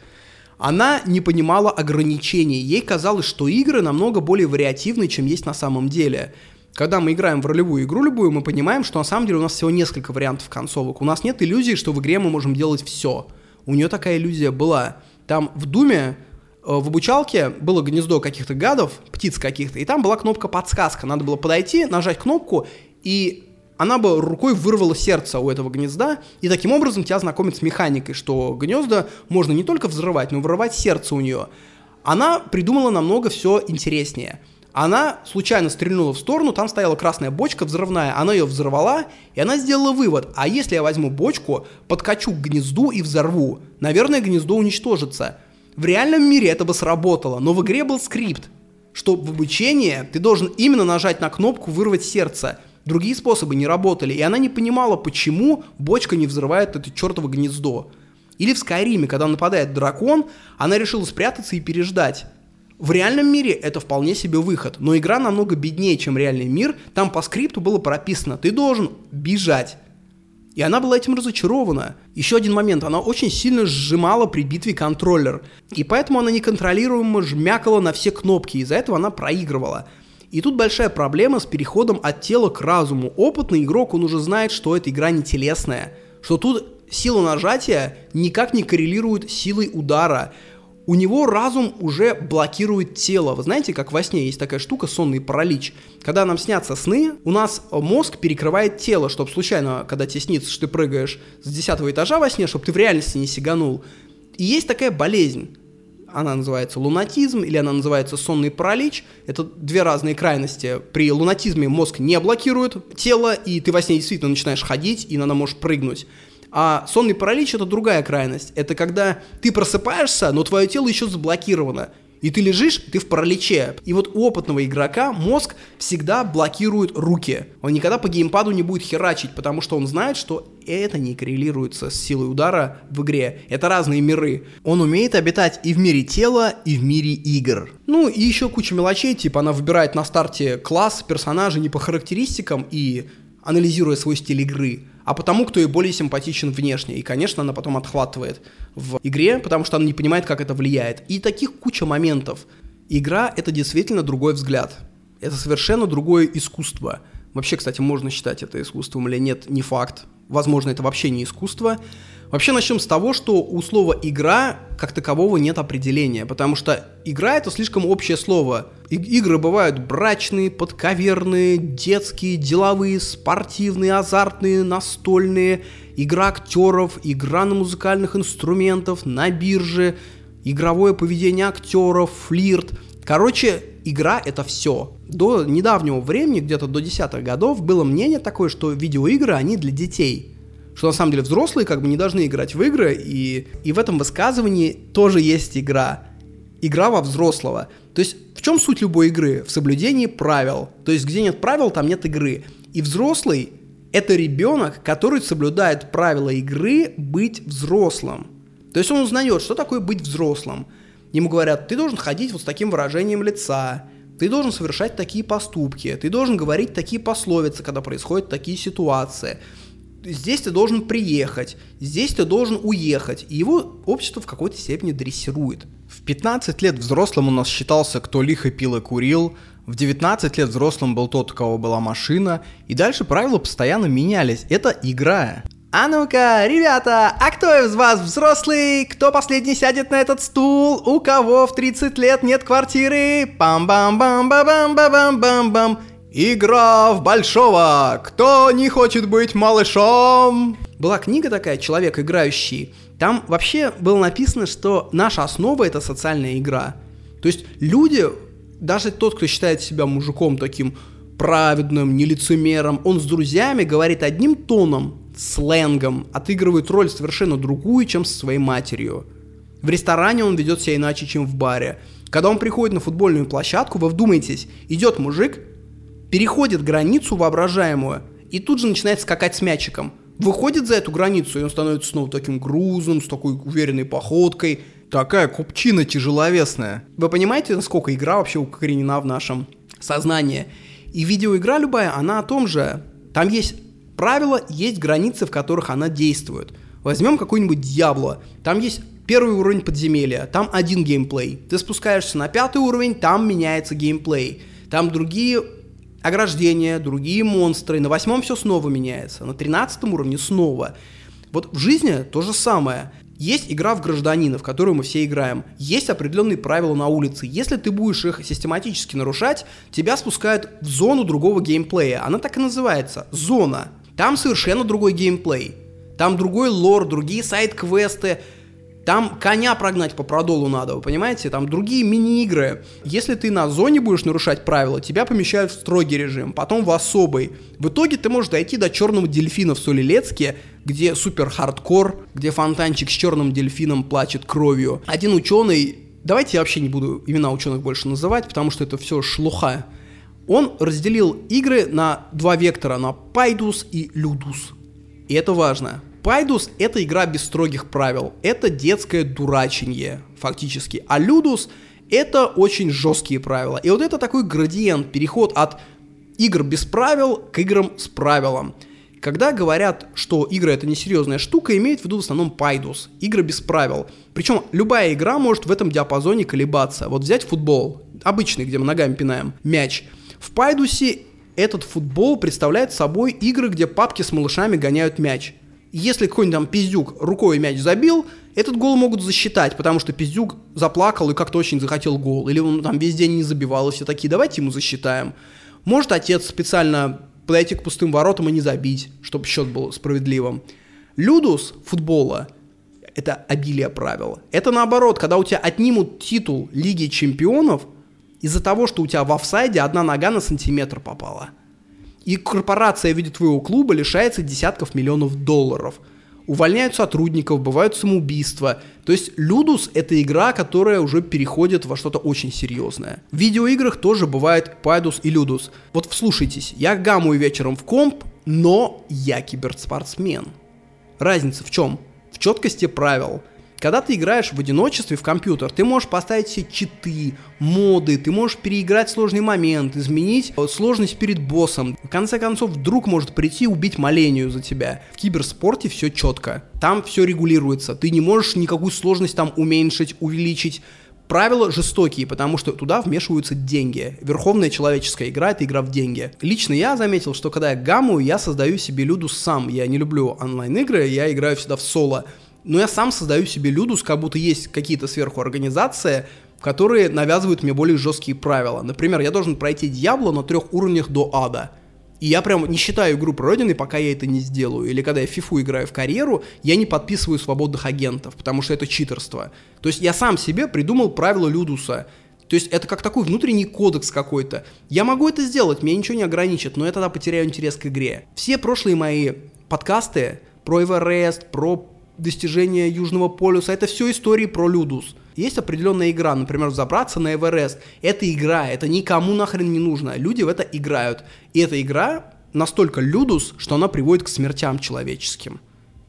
Она не понимала ограничений. Ей казалось, что игры намного более вариативны, чем есть на самом деле. Когда мы играем в ролевую игру любую, мы понимаем, что на самом деле у нас всего несколько вариантов концовок. У нас нет иллюзии, что в игре мы можем делать все. У нее такая иллюзия была. Там в Думе э, в обучалке было гнездо каких-то гадов, птиц каких-то, и там была кнопка подсказка. Надо было подойти, нажать кнопку, и она бы рукой вырвала сердце у этого гнезда, и таким образом тебя знакомит с механикой, что гнезда можно не только взрывать, но и вырывать сердце у нее. Она придумала намного все интереснее. Она случайно стрельнула в сторону, там стояла красная бочка взрывная, она ее взорвала, и она сделала вывод, а если я возьму бочку, подкачу к гнезду и взорву, наверное, гнездо уничтожится. В реальном мире это бы сработало, но в игре был скрипт, что в обучении ты должен именно нажать на кнопку «Вырвать сердце». Другие способы не работали, и она не понимала, почему бочка не взрывает это чертово гнездо. Или в Скайриме, когда нападает дракон, она решила спрятаться и переждать. В реальном мире это вполне себе выход, но игра намного беднее, чем реальный мир. Там по скрипту было прописано, ты должен бежать. И она была этим разочарована. Еще один момент, она очень сильно сжимала при битве контроллер, и поэтому она неконтролируемо жмякала на все кнопки, из-за этого она проигрывала. И тут большая проблема с переходом от тела к разуму. Опытный игрок, он уже знает, что эта игра не телесная, что тут сила нажатия никак не коррелирует с силой удара у него разум уже блокирует тело. Вы знаете, как во сне есть такая штука сонный паралич. Когда нам снятся сны, у нас мозг перекрывает тело, чтобы случайно, когда тебе снится, что ты прыгаешь с десятого этажа во сне, чтобы ты в реальности не сиганул. И есть такая болезнь. Она называется лунатизм или она называется сонный паралич. Это две разные крайности. При лунатизме мозг не блокирует тело, и ты во сне действительно начинаешь ходить, и иногда можешь прыгнуть. А сонный паралич это другая крайность. Это когда ты просыпаешься, но твое тело еще заблокировано. И ты лежишь, ты в параличе. И вот у опытного игрока мозг всегда блокирует руки. Он никогда по геймпаду не будет херачить, потому что он знает, что это не коррелируется с силой удара в игре. Это разные миры. Он умеет обитать и в мире тела, и в мире игр. Ну и еще куча мелочей, типа она выбирает на старте класс персонажа не по характеристикам и анализируя свой стиль игры, а потому, кто ей более симпатичен внешне. И, конечно, она потом отхватывает в игре, потому что она не понимает, как это влияет. И таких куча моментов. Игра — это действительно другой взгляд. Это совершенно другое искусство. Вообще, кстати, можно считать это искусством или нет, не факт. Возможно, это вообще не искусство. Вообще начнем с того, что у слова «игра» как такового нет определения, потому что игра — это слишком общее слово. И игры бывают брачные, подковерные, детские, деловые, спортивные, азартные, настольные, игра актеров, игра на музыкальных инструментах, на бирже, игровое поведение актеров, флирт. Короче, игра — это все. До недавнего времени, где-то до десятых годов, было мнение такое, что видеоигры, они для детей — что на самом деле взрослые как бы не должны играть в игры, и, и в этом высказывании тоже есть игра. Игра во взрослого. То есть в чем суть любой игры? В соблюдении правил. То есть где нет правил, там нет игры. И взрослый — это ребенок, который соблюдает правила игры быть взрослым. То есть он узнает, что такое быть взрослым. Ему говорят, ты должен ходить вот с таким выражением лица, ты должен совершать такие поступки, ты должен говорить такие пословицы, когда происходят такие ситуации – здесь ты должен приехать, здесь ты должен уехать. И его общество в какой-то степени дрессирует. В 15 лет взрослым у нас считался, кто лихо пил и курил, в 19 лет взрослым был тот, у кого была машина, и дальше правила постоянно менялись. Это игра. А ну-ка, ребята, а кто из вас взрослый? Кто последний сядет на этот стул? У кого в 30 лет нет квартиры? Пам-бам-бам-бам-бам-бам-бам-бам. Игра в большого! Кто не хочет быть малышом? Была книга такая «Человек играющий». Там вообще было написано, что наша основа это социальная игра. То есть люди, даже тот, кто считает себя мужиком таким праведным, нелицемером, он с друзьями говорит одним тоном, сленгом, отыгрывает роль совершенно другую, чем со своей матерью. В ресторане он ведет себя иначе, чем в баре. Когда он приходит на футбольную площадку, вы вдумайтесь, идет мужик, переходит границу воображаемую и тут же начинает скакать с мячиком. Выходит за эту границу, и он становится снова таким грузом, с такой уверенной походкой. Такая купчина тяжеловесная. Вы понимаете, насколько игра вообще укоренена в нашем сознании? И видеоигра любая, она о том же. Там есть правила, есть границы, в которых она действует. Возьмем какой-нибудь Дьябло. Там есть первый уровень подземелья, там один геймплей. Ты спускаешься на пятый уровень, там меняется геймплей. Там другие ограждения, другие монстры. На восьмом все снова меняется, на тринадцатом уровне снова. Вот в жизни то же самое. Есть игра в гражданина, в которую мы все играем. Есть определенные правила на улице. Если ты будешь их систематически нарушать, тебя спускают в зону другого геймплея. Она так и называется. Зона. Там совершенно другой геймплей. Там другой лор, другие сайт-квесты. Там коня прогнать по продолу надо, вы понимаете? Там другие мини-игры. Если ты на зоне будешь нарушать правила, тебя помещают в строгий режим, потом в особый. В итоге ты можешь дойти до черного дельфина в Соль-Илецке, где супер хардкор, где фонтанчик с черным дельфином плачет кровью. Один ученый давайте я вообще не буду имена ученых больше называть, потому что это все шелуха. Он разделил игры на два вектора, на Пайдус и Людус. И это важно. Пайдус — это игра без строгих правил. Это детское дураченье, фактически. А Людус — это очень жесткие правила. И вот это такой градиент, переход от игр без правил к играм с правилом. Когда говорят, что игры это несерьезная штука, имеют в виду в основном пайдус, игры без правил. Причем любая игра может в этом диапазоне колебаться. Вот взять футбол, обычный, где мы ногами пинаем, мяч. В пайдусе этот футбол представляет собой игры, где папки с малышами гоняют мяч. Если какой-нибудь там пиздюк рукой мяч забил, этот гол могут засчитать, потому что пиздюк заплакал и как-то очень захотел гол. Или он там весь день не забивал, и все такие, давайте ему засчитаем. Может отец специально подойти к пустым воротам и не забить, чтобы счет был справедливым. Людус футбола – это обилие правил. Это наоборот, когда у тебя отнимут титул Лиги Чемпионов из-за того, что у тебя в офсайде одна нога на сантиметр попала. И корпорация в виде твоего клуба лишается десятков миллионов долларов – увольняют сотрудников, бывают самоубийства. То есть Людус — это игра, которая уже переходит во что-то очень серьезное. В видеоиграх тоже бывает Пайдус и Людус. Вот вслушайтесь, я гамую вечером в комп, но я киберспортсмен. Разница в чем? В четкости правил. Когда ты играешь в одиночестве в компьютер, ты можешь поставить все читы, моды, ты можешь переиграть сложный момент, изменить э, сложность перед боссом. В конце концов, вдруг может прийти и убить молению за тебя. В киберспорте все четко. Там все регулируется. Ты не можешь никакую сложность там уменьшить, увеличить. Правила жестокие, потому что туда вмешиваются деньги. Верховная человеческая игра — это игра в деньги. Лично я заметил, что когда я гаммую, я создаю себе люду сам. Я не люблю онлайн-игры, я играю всегда в соло но я сам создаю себе людус, как будто есть какие-то сверху организации, которые навязывают мне более жесткие правила. Например, я должен пройти Дьябло на трех уровнях до ада. И я прям не считаю игру пройденной, пока я это не сделаю. Или когда я в фифу играю в карьеру, я не подписываю свободных агентов, потому что это читерство. То есть я сам себе придумал правила Людуса. То есть это как такой внутренний кодекс какой-то. Я могу это сделать, меня ничего не ограничит, но я тогда потеряю интерес к игре. Все прошлые мои подкасты про Эверест, про достижения Южного полюса, это все истории про Людус. Есть определенная игра, например, забраться на Эверест. Это игра, это никому нахрен не нужно. Люди в это играют. И эта игра настолько Людус, что она приводит к смертям человеческим.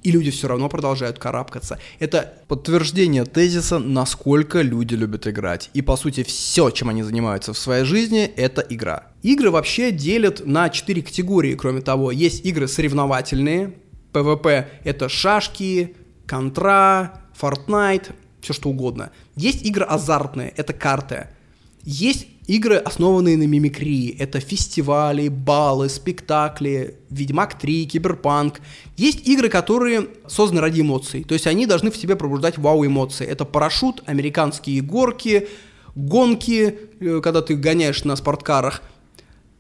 И люди все равно продолжают карабкаться. Это подтверждение тезиса, насколько люди любят играть. И по сути все, чем они занимаются в своей жизни, это игра. Игры вообще делят на четыре категории, кроме того. Есть игры соревновательные, PvP это шашки, контра, Fortnite, все что угодно. Есть игры азартные, это карты. Есть игры, основанные на мимикрии. Это фестивали, балы, спектакли, Ведьмак 3, Киберпанк. Есть игры, которые созданы ради эмоций. То есть они должны в себе пробуждать вау-эмоции. Это парашют, американские горки, гонки, э, когда ты гоняешь на спорткарах.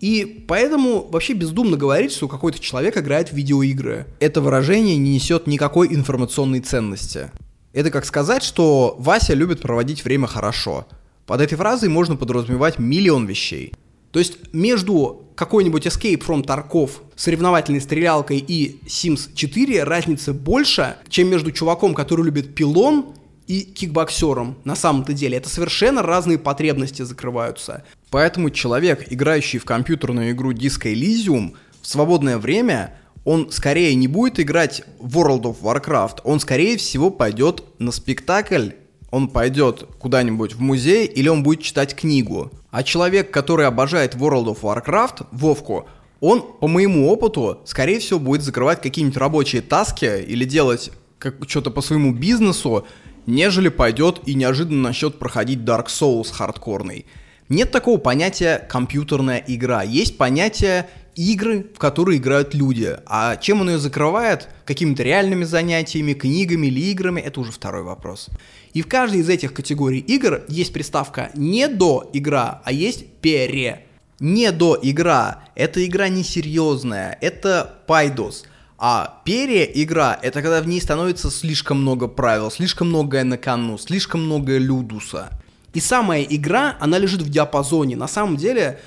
И поэтому вообще бездумно говорить, что какой-то человек играет в видеоигры. Это выражение не несет никакой информационной ценности. Это как сказать, что Вася любит проводить время хорошо. Под этой фразой можно подразумевать миллион вещей. То есть между какой-нибудь Escape from Tarkov, соревновательной стрелялкой и Sims 4 разница больше, чем между чуваком, который любит пилон и кикбоксером. На самом-то деле это совершенно разные потребности закрываются. Поэтому человек, играющий в компьютерную игру Disco Elysium, в свободное время он скорее не будет играть в World of Warcraft, он скорее всего пойдет на спектакль, он пойдет куда-нибудь в музей или он будет читать книгу. А человек, который обожает World of Warcraft, Вовку, он, по моему опыту, скорее всего будет закрывать какие-нибудь рабочие таски или делать как что-то по своему бизнесу, нежели пойдет и неожиданно начнет проходить Dark Souls хардкорный. Нет такого понятия компьютерная игра. Есть понятие игры, в которые играют люди. А чем он ее закрывает? Какими-то реальными занятиями, книгами или играми? Это уже второй вопрос. И в каждой из этих категорий игр есть приставка не до игра, а есть пере. Не до игра – это игра несерьезная, это пайдос. А пере игра – это когда в ней становится слишком много правил, слишком многое на кону, слишком много людуса. И самая игра, она лежит в диапазоне. На самом деле,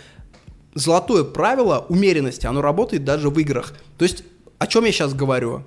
золотое правило умеренности, оно работает даже в играх. То есть, о чем я сейчас говорю?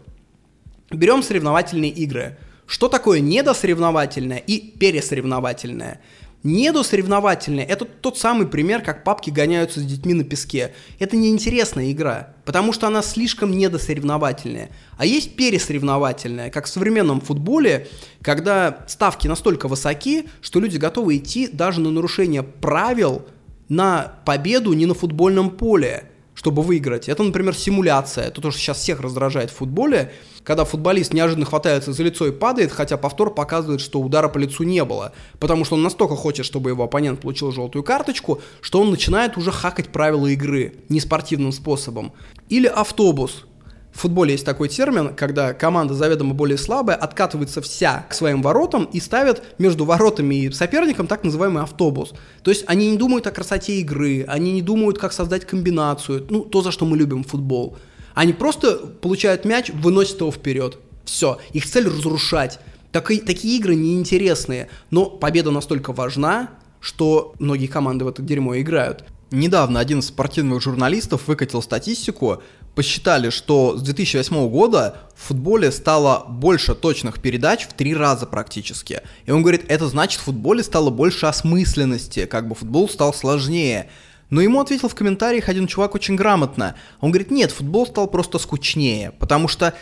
Берем соревновательные игры. Что такое недосоревновательное и пересоревновательное? Недосоревновательное – это тот самый пример, как папки гоняются с детьми на песке. Это неинтересная игра, потому что она слишком недосоревновательная. А есть пересоревновательная, как в современном футболе, когда ставки настолько высоки, что люди готовы идти даже на нарушение правил на победу не на футбольном поле чтобы выиграть. Это, например, симуляция. Это то, что сейчас всех раздражает в футболе, когда футболист неожиданно хватается за лицо и падает, хотя повтор показывает, что удара по лицу не было. Потому что он настолько хочет, чтобы его оппонент получил желтую карточку, что он начинает уже хакать правила игры неспортивным способом. Или автобус. В футболе есть такой термин, когда команда заведомо более слабая откатывается вся к своим воротам и ставят между воротами и соперником так называемый автобус. То есть они не думают о красоте игры, они не думают, как создать комбинацию, ну, то, за что мы любим футбол. Они просто получают мяч, выносят его вперед. Все. Их цель разрушать. Такие, такие игры неинтересные, но победа настолько важна, что многие команды в это дерьмо играют. Недавно один из спортивных журналистов выкатил статистику, посчитали, что с 2008 года в футболе стало больше точных передач в три раза практически. И он говорит, это значит в футболе стало больше осмысленности, как бы футбол стал сложнее. Но ему ответил в комментариях один чувак очень грамотно. Он говорит, нет, футбол стал просто скучнее, потому что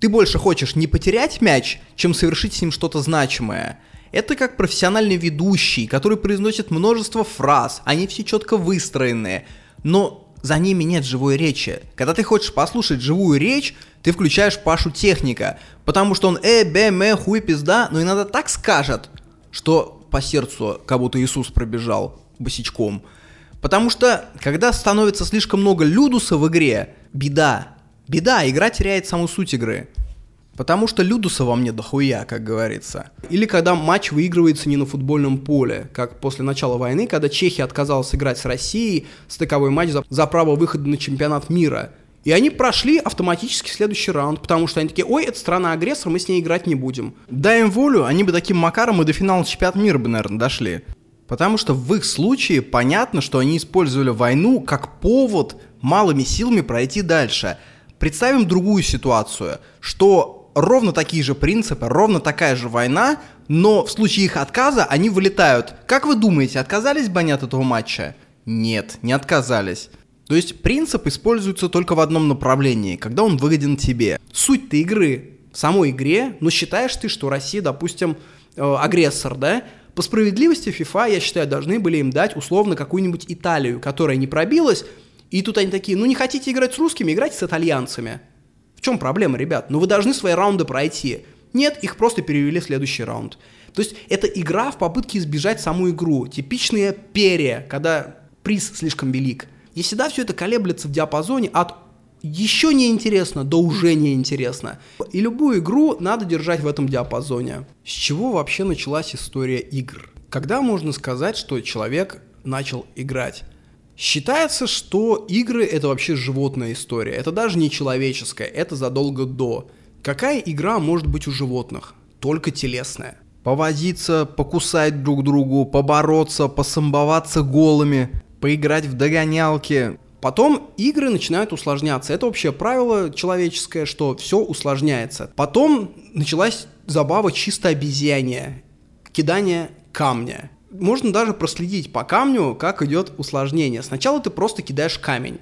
ты больше хочешь не потерять мяч, чем совершить с ним что-то значимое. Это как профессиональный ведущий, который произносит множество фраз, они все четко выстроенные, но за ними нет живой речи. Когда ты хочешь послушать живую речь, ты включаешь Пашу техника, потому что он э, бе, мэ, хуй, пизда, но иногда так скажет, что по сердцу как будто Иисус пробежал босичком. Потому что, когда становится слишком много людуса в игре, беда. Беда, игра теряет саму суть игры. Потому что Людуса во мне дохуя, как говорится. Или когда матч выигрывается не на футбольном поле, как после начала войны, когда Чехия отказалась играть с Россией стыковой матч за, за право выхода на чемпионат мира. И они прошли автоматически следующий раунд, потому что они такие, ой, это страна-агрессор, мы с ней играть не будем. Дай им волю, они бы таким макаром и до финала чемпионата мира бы, наверное, дошли. Потому что в их случае понятно, что они использовали войну как повод малыми силами пройти дальше. Представим другую ситуацию, что ровно такие же принципы, ровно такая же война, но в случае их отказа они вылетают. Как вы думаете, отказались бы они от этого матча? Нет, не отказались. То есть принцип используется только в одном направлении, когда он выгоден тебе. Суть-то игры в самой игре, но считаешь ты, что Россия, допустим, э, агрессор, да? По справедливости FIFA, я считаю, должны были им дать условно какую-нибудь Италию, которая не пробилась, и тут они такие, ну не хотите играть с русскими, играйте с итальянцами. В чем проблема, ребят? Ну вы должны свои раунды пройти. Нет, их просто перевели в следующий раунд. То есть это игра в попытке избежать саму игру. Типичные перья, когда приз слишком велик. И всегда все это колеблется в диапазоне от еще не интересно до уже не интересно. И любую игру надо держать в этом диапазоне. С чего вообще началась история игр? Когда можно сказать, что человек начал играть? Считается, что игры это вообще животная история. Это даже не человеческая, это задолго до. Какая игра может быть у животных? Только телесная. Повозиться, покусать друг другу, побороться, посамбоваться голыми, поиграть в догонялки. Потом игры начинают усложняться. Это общее правило человеческое, что все усложняется. Потом началась забава чисто обезьяния. Кидание камня можно даже проследить по камню, как идет усложнение. Сначала ты просто кидаешь камень,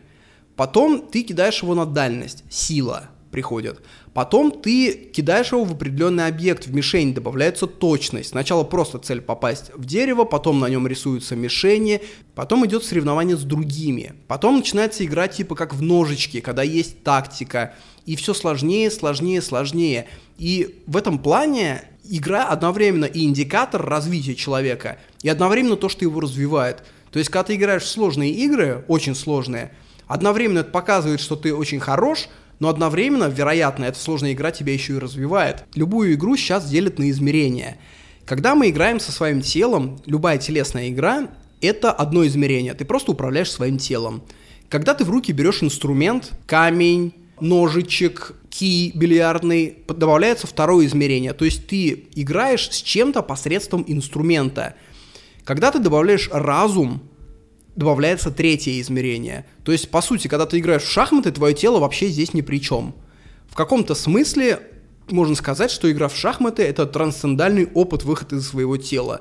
потом ты кидаешь его на дальность, сила приходит. Потом ты кидаешь его в определенный объект, в мишень добавляется точность. Сначала просто цель попасть в дерево, потом на нем рисуются мишени, потом идет соревнование с другими. Потом начинается игра типа как в ножички, когда есть тактика. И все сложнее, сложнее, сложнее. И в этом плане игра одновременно и индикатор развития человека, и одновременно то, что его развивает. То есть, когда ты играешь в сложные игры, очень сложные, одновременно это показывает, что ты очень хорош, но одновременно, вероятно, эта сложная игра тебя еще и развивает. Любую игру сейчас делят на измерения. Когда мы играем со своим телом, любая телесная игра — это одно измерение. Ты просто управляешь своим телом. Когда ты в руки берешь инструмент, камень, ножичек, ки бильярдный, добавляется второе измерение. То есть ты играешь с чем-то посредством инструмента. Когда ты добавляешь разум, добавляется третье измерение. То есть, по сути, когда ты играешь в шахматы, твое тело вообще здесь ни при чем. В каком-то смысле можно сказать, что игра в шахматы — это трансцендальный опыт выхода из своего тела.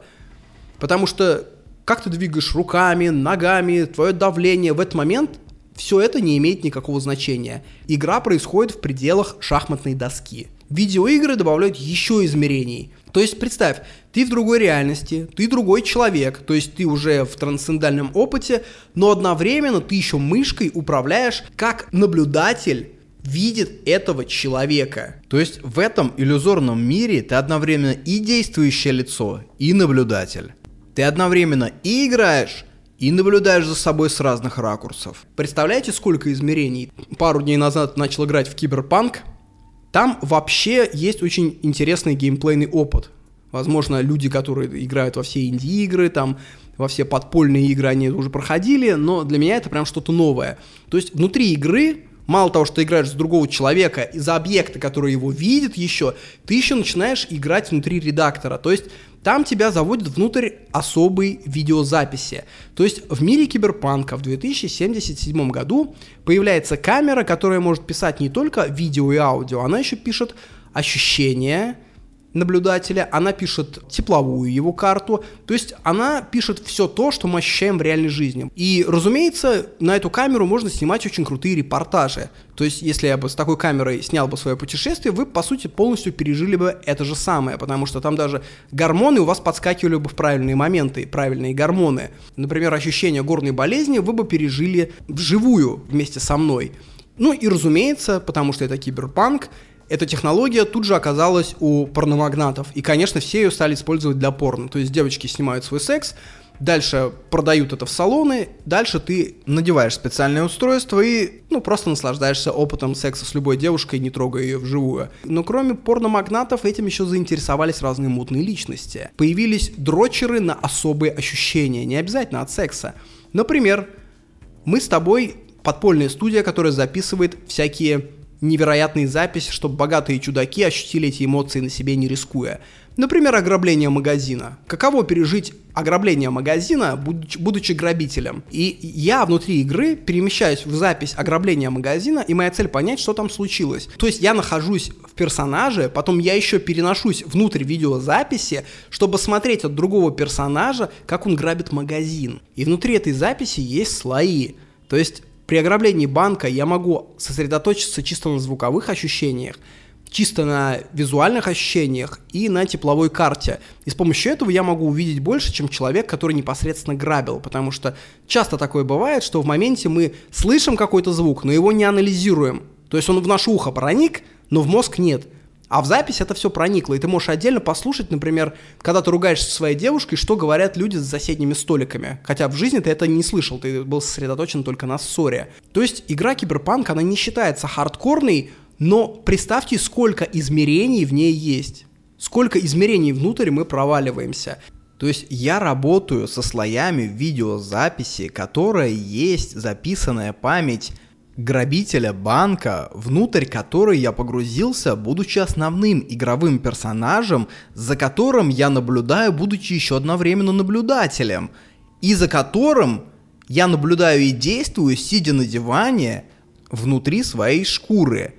Потому что как ты двигаешь руками, ногами, твое давление в этот момент, все это не имеет никакого значения. Игра происходит в пределах шахматной доски. Видеоигры добавляют еще измерений. То есть представь, ты в другой реальности, ты другой человек, то есть ты уже в трансцендальном опыте, но одновременно ты еще мышкой управляешь как наблюдатель видит этого человека. То есть в этом иллюзорном мире ты одновременно и действующее лицо, и наблюдатель. Ты одновременно и играешь, и наблюдаешь за собой с разных ракурсов. Представляете, сколько измерений? Пару дней назад начал играть в Киберпанк. Там вообще есть очень интересный геймплейный опыт. Возможно, люди, которые играют во все инди-игры, там, во все подпольные игры, они уже проходили, но для меня это прям что-то новое. То есть внутри игры Мало того, что ты играешь за другого человека, из-за объекта, который его видит еще, ты еще начинаешь играть внутри редактора. То есть там тебя заводят внутрь особой видеозаписи. То есть в мире киберпанка в 2077 году появляется камера, которая может писать не только видео и аудио, она еще пишет ощущения, наблюдателя, она пишет тепловую его карту, то есть она пишет все то, что мы ощущаем в реальной жизни. И, разумеется, на эту камеру можно снимать очень крутые репортажи. То есть, если я бы с такой камерой снял бы свое путешествие, вы, по сути, полностью пережили бы это же самое, потому что там даже гормоны у вас подскакивали бы в правильные моменты, правильные гормоны. Например, ощущение горной болезни вы бы пережили вживую вместе со мной. Ну и разумеется, потому что это киберпанк, эта технология тут же оказалась у порномагнатов. И, конечно, все ее стали использовать для порно. То есть девочки снимают свой секс, дальше продают это в салоны, дальше ты надеваешь специальное устройство и, ну, просто наслаждаешься опытом секса с любой девушкой, не трогая ее вживую. Но кроме порномагнатов, этим еще заинтересовались разные мутные личности. Появились дрочеры на особые ощущения, не обязательно от секса. Например, мы с тобой подпольная студия, которая записывает всякие невероятные записи, чтобы богатые чудаки ощутили эти эмоции на себе не рискуя. Например, ограбление магазина. Каково пережить ограбление магазина, будучи, будучи грабителем? И я внутри игры перемещаюсь в запись ограбления магазина, и моя цель понять, что там случилось. То есть я нахожусь в персонаже, потом я еще переношусь внутрь видеозаписи, чтобы смотреть от другого персонажа, как он грабит магазин. И внутри этой записи есть слои. То есть при ограблении банка я могу сосредоточиться чисто на звуковых ощущениях, чисто на визуальных ощущениях и на тепловой карте. И с помощью этого я могу увидеть больше, чем человек, который непосредственно грабил. Потому что часто такое бывает, что в моменте мы слышим какой-то звук, но его не анализируем. То есть он в наше ухо проник, но в мозг нет. А в запись это все проникло, и ты можешь отдельно послушать, например, когда ты ругаешься со своей девушкой, что говорят люди за соседними столиками. Хотя в жизни ты это не слышал, ты был сосредоточен только на ссоре. То есть игра Киберпанк, она не считается хардкорной, но представьте, сколько измерений в ней есть. Сколько измерений внутрь мы проваливаемся. То есть я работаю со слоями видеозаписи, которая есть записанная память грабителя банка, внутрь которой я погрузился, будучи основным игровым персонажем, за которым я наблюдаю, будучи еще одновременно наблюдателем, и за которым я наблюдаю и действую, сидя на диване внутри своей шкуры.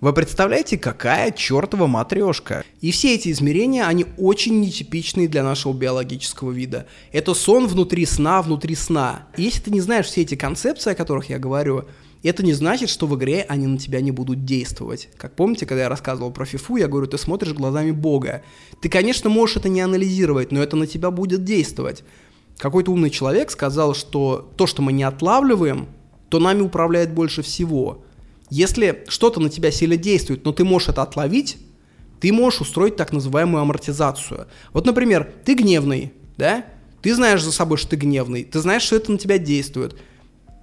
Вы представляете, какая чертова матрешка? И все эти измерения, они очень нетипичные для нашего биологического вида. Это сон внутри сна, внутри сна. И если ты не знаешь все эти концепции, о которых я говорю, это не значит, что в игре они на тебя не будут действовать. Как помните, когда я рассказывал про фифу, я говорю, ты смотришь глазами бога. Ты, конечно, можешь это не анализировать, но это на тебя будет действовать. Какой-то умный человек сказал, что то, что мы не отлавливаем, то нами управляет больше всего. Если что-то на тебя сильно действует, но ты можешь это отловить, ты можешь устроить так называемую амортизацию. Вот, например, ты гневный, да? Ты знаешь за собой, что ты гневный, ты знаешь, что это на тебя действует –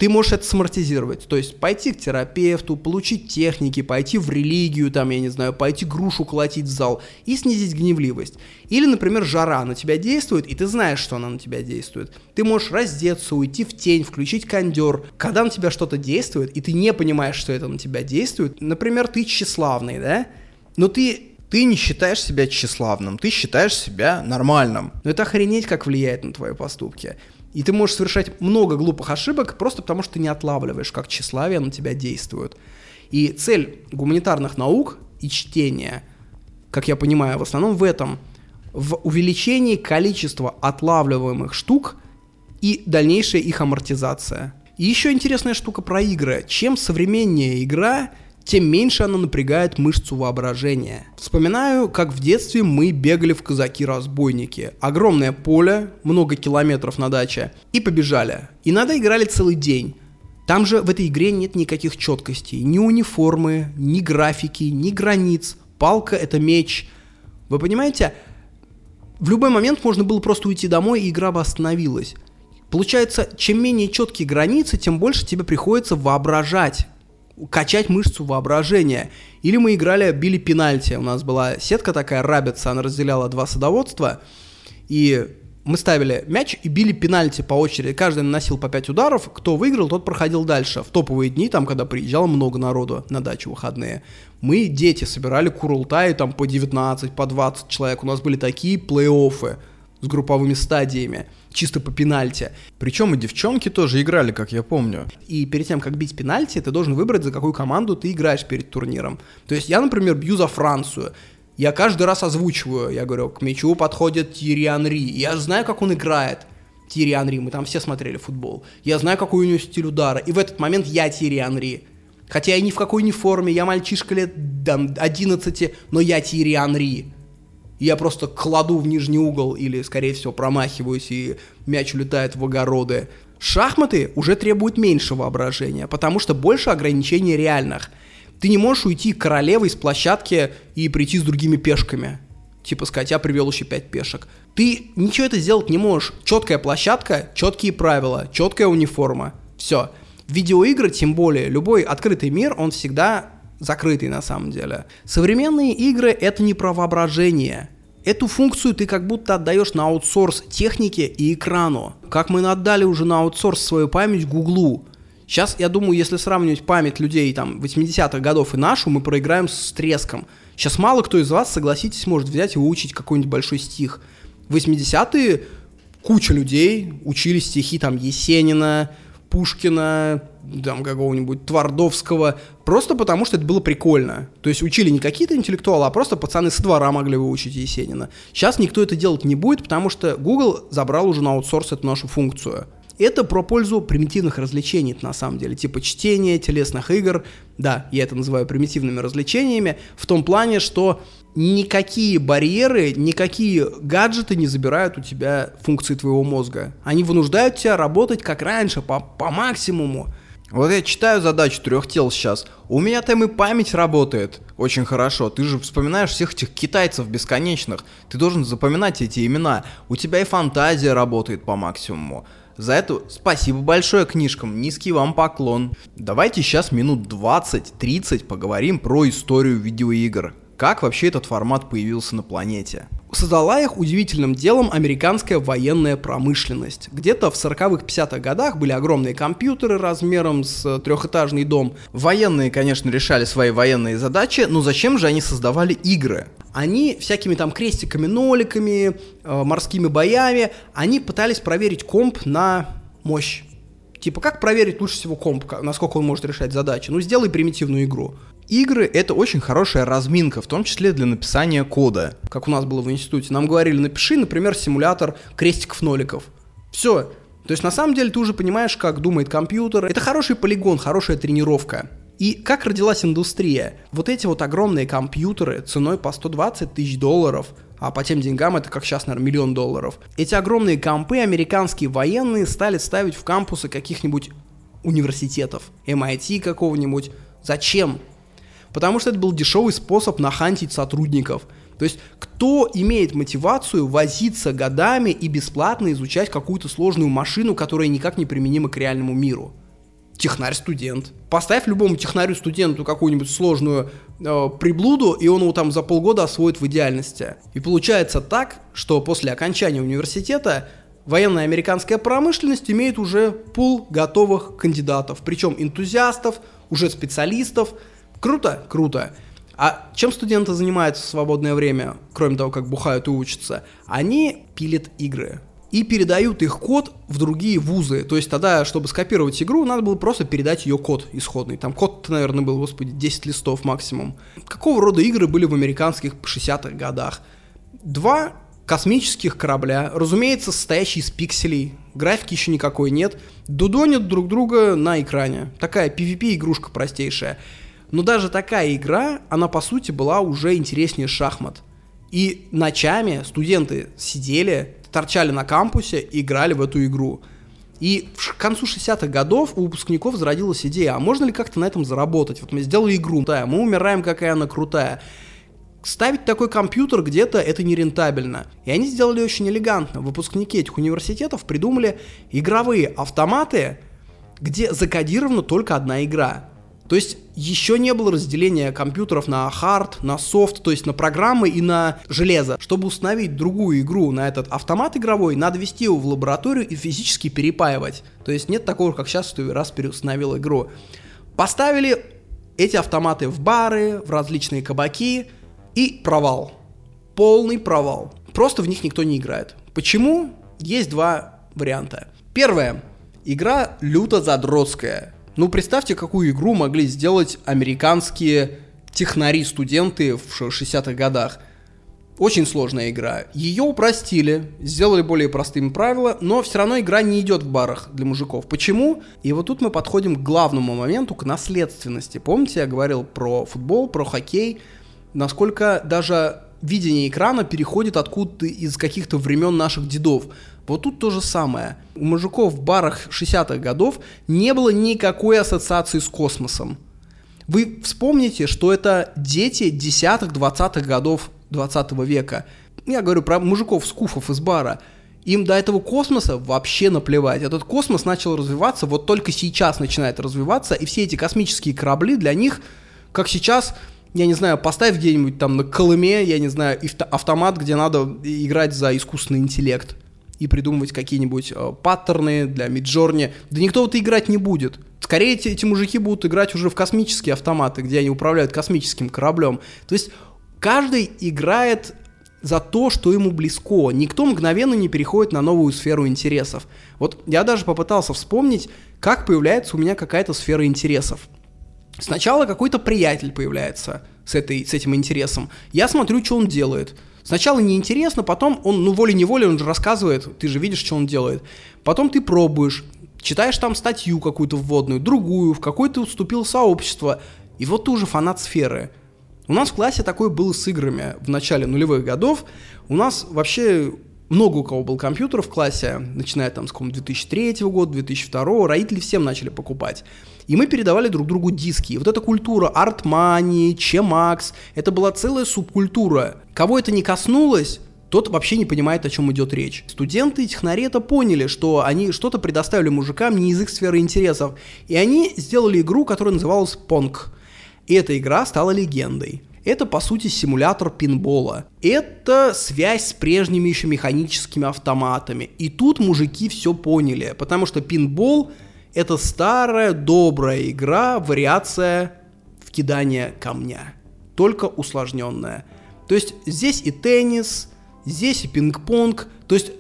ты можешь это самортизировать, то есть пойти к терапевту, получить техники, пойти в религию, там, я не знаю, пойти грушу колотить в зал и снизить гневливость. Или, например, жара на тебя действует, и ты знаешь, что она на тебя действует. Ты можешь раздеться, уйти в тень, включить кондер. Когда на тебя что-то действует, и ты не понимаешь, что это на тебя действует, например, ты тщеславный, да? Но ты ты не считаешь себя тщеславным, ты считаешь себя нормальным. Но это охренеть, как влияет на твои поступки. И ты можешь совершать много глупых ошибок просто потому, что ты не отлавливаешь, как тщеславие на тебя действует. И цель гуманитарных наук и чтения как я понимаю, в основном в этом. В увеличении количества отлавливаемых штук и дальнейшая их амортизация. И еще интересная штука про игры. Чем современнее игра, тем меньше она напрягает мышцу воображения. Вспоминаю, как в детстве мы бегали в казаки-разбойники. Огромное поле, много километров на даче, и побежали. Иногда играли целый день. Там же в этой игре нет никаких четкостей, ни униформы, ни графики, ни границ. Палка — это меч. Вы понимаете, в любой момент можно было просто уйти домой, и игра бы остановилась. Получается, чем менее четкие границы, тем больше тебе приходится воображать, качать мышцу воображения. Или мы играли, били пенальти. У нас была сетка такая, рабица, она разделяла два садоводства. И мы ставили мяч и били пенальти по очереди. Каждый наносил по 5 ударов. Кто выиграл, тот проходил дальше. В топовые дни, там, когда приезжало много народу на дачу выходные. Мы, дети, собирали курултаи там по 19, по 20 человек. У нас были такие плей-оффы с групповыми стадиями чисто по пенальти. Причем и девчонки тоже играли, как я помню. И перед тем, как бить пенальти, ты должен выбрать, за какую команду ты играешь перед турниром. То есть я, например, бью за Францию. Я каждый раз озвучиваю, я говорю, к мячу подходит Тири Анри. Я знаю, как он играет. Тири Анри, мы там все смотрели футбол. Я знаю, какой у него стиль удара. И в этот момент я Тири Анри. Хотя я ни в какой не форме, я мальчишка лет там, 11, но я Тири Анри я просто кладу в нижний угол или, скорее всего, промахиваюсь, и мяч улетает в огороды. Шахматы уже требуют меньше воображения, потому что больше ограничений реальных. Ты не можешь уйти королевой с площадки и прийти с другими пешками. Типа сказать, я привел еще пять пешек. Ты ничего это сделать не можешь. Четкая площадка, четкие правила, четкая униформа. Все. Видеоигры, тем более, любой открытый мир, он всегда закрытый на самом деле. Современные игры это не про воображение. Эту функцию ты как будто отдаешь на аутсорс технике и экрану. Как мы отдали уже на аутсорс свою память Гуглу. Сейчас, я думаю, если сравнивать память людей там 80-х годов и нашу, мы проиграем с треском. Сейчас мало кто из вас, согласитесь, может взять и выучить какой-нибудь большой стих. В 80-е куча людей учили стихи там Есенина, Пушкина, там какого-нибудь Твардовского, просто потому что это было прикольно. То есть учили не какие-то интеллектуалы, а просто пацаны с двора могли выучить Есенина. Сейчас никто это делать не будет, потому что Google забрал уже на аутсорс эту нашу функцию. Это про пользу примитивных развлечений, на самом деле, типа чтения, телесных игр. Да, я это называю примитивными развлечениями, в том плане, что никакие барьеры, никакие гаджеты не забирают у тебя функции твоего мозга. Они вынуждают тебя работать как раньше, по, по максимуму. Вот я читаю задачу трех тел сейчас. У меня там и память работает очень хорошо. Ты же вспоминаешь всех этих китайцев бесконечных. Ты должен запоминать эти имена. У тебя и фантазия работает по максимуму. За это спасибо большое книжкам, низкий вам поклон. Давайте сейчас минут 20-30 поговорим про историю видеоигр. Как вообще этот формат появился на планете? Создала их удивительным делом американская военная промышленность. Где-то в 40-х, 50-х годах были огромные компьютеры размером с трехэтажный дом. Военные, конечно, решали свои военные задачи, но зачем же они создавали игры? Они всякими там крестиками, ноликами, э, морскими боями, они пытались проверить комп на мощь. Типа, как проверить лучше всего комп, насколько он может решать задачи? Ну, сделай примитивную игру. Игры — это очень хорошая разминка, в том числе для написания кода. Как у нас было в институте. Нам говорили, напиши, например, симулятор крестиков-ноликов. Все. То есть на самом деле ты уже понимаешь, как думает компьютер. Это хороший полигон, хорошая тренировка. И как родилась индустрия? Вот эти вот огромные компьютеры ценой по 120 тысяч долларов, а по тем деньгам это как сейчас, наверное, миллион долларов. Эти огромные компы американские военные стали ставить в кампусы каких-нибудь университетов, MIT какого-нибудь. Зачем? Потому что это был дешевый способ нахантить сотрудников. То есть кто имеет мотивацию возиться годами и бесплатно изучать какую-то сложную машину, которая никак не применима к реальному миру? Технарь-студент. Поставь любому технарю-студенту какую-нибудь сложную э, приблуду, и он его там за полгода освоит в идеальности. И получается так, что после окончания университета военная американская промышленность имеет уже пул готовых кандидатов, причем энтузиастов, уже специалистов, Круто? Круто. А чем студенты занимаются в свободное время, кроме того, как бухают и учатся? Они пилят игры. и передают их код в другие вузы. То есть тогда, чтобы скопировать игру, надо было просто передать ее код исходный. Там код, наверное, был, господи, 10 листов максимум. Какого рода игры были в американских 60-х годах? Два космических корабля, разумеется, состоящие из пикселей, графики еще никакой нет, дудонят друг друга на экране. Такая PvP-игрушка простейшая. Но даже такая игра, она по сути была уже интереснее шахмат. И ночами студенты сидели, торчали на кампусе и играли в эту игру. И к концу 60-х годов у выпускников зародилась идея, а можно ли как-то на этом заработать? Вот мы сделали игру, да, мы умираем, какая она крутая. Ставить такой компьютер где-то это нерентабельно. И они сделали очень элегантно. Выпускники этих университетов придумали игровые автоматы, где закодирована только одна игра. То есть еще не было разделения компьютеров на хард, на софт, то есть на программы и на железо. Чтобы установить другую игру на этот автомат игровой, надо вести его в лабораторию и физически перепаивать. То есть нет такого, как сейчас, что раз переустановил игру. Поставили эти автоматы в бары, в различные кабаки и провал. Полный провал. Просто в них никто не играет. Почему? Есть два варианта. Первое. Игра люто задротская ну, представьте, какую игру могли сделать американские технари-студенты в 60-х годах. Очень сложная игра. Ее упростили, сделали более простыми правила, но все равно игра не идет в барах для мужиков. Почему? И вот тут мы подходим к главному моменту, к наследственности. Помните, я говорил про футбол, про хоккей, насколько даже видение экрана переходит откуда-то из каких-то времен наших дедов. Вот тут то же самое. У мужиков в барах 60-х годов не было никакой ассоциации с космосом. Вы вспомните, что это дети десятых, двадцатых годов 20 века. Я говорю про мужиков скуфов из бара. Им до этого космоса вообще наплевать. Этот космос начал развиваться, вот только сейчас начинает развиваться, и все эти космические корабли для них, как сейчас, я не знаю, поставь где-нибудь там на Колыме, я не знаю, автомат, где надо играть за искусственный интеллект и придумывать какие-нибудь э, паттерны для Миджорни. Да никто в это играть не будет. Скорее эти, эти мужики будут играть уже в космические автоматы, где они управляют космическим кораблем. То есть каждый играет за то, что ему близко. Никто мгновенно не переходит на новую сферу интересов. Вот я даже попытался вспомнить, как появляется у меня какая-то сфера интересов. Сначала какой-то приятель появляется с, этой, с этим интересом. Я смотрю, что он делает. Сначала неинтересно, потом он, ну, волей-неволей, он же рассказывает, ты же видишь, что он делает. Потом ты пробуешь, читаешь там статью какую-то вводную, другую, в какой то уступил сообщество, и вот ты уже фанат сферы. У нас в классе такое было с играми в начале нулевых годов. У нас вообще много у кого был компьютер в классе, начиная там с 2003 года, 2002, родители всем начали покупать. И мы передавали друг другу диски. И вот эта культура артмани, чемакс, это была целая субкультура. Кого это не коснулось, тот вообще не понимает, о чем идет речь. Студенты и технари это поняли, что они что-то предоставили мужикам не из их сферы интересов. И они сделали игру, которая называлась Понг. И эта игра стала легендой. Это, по сути, симулятор пинбола. Это связь с прежними еще механическими автоматами. И тут мужики все поняли, потому что пинбол — это старая добрая игра, вариация в кидание камня, только усложненная. То есть здесь и теннис, здесь и пинг-понг, то есть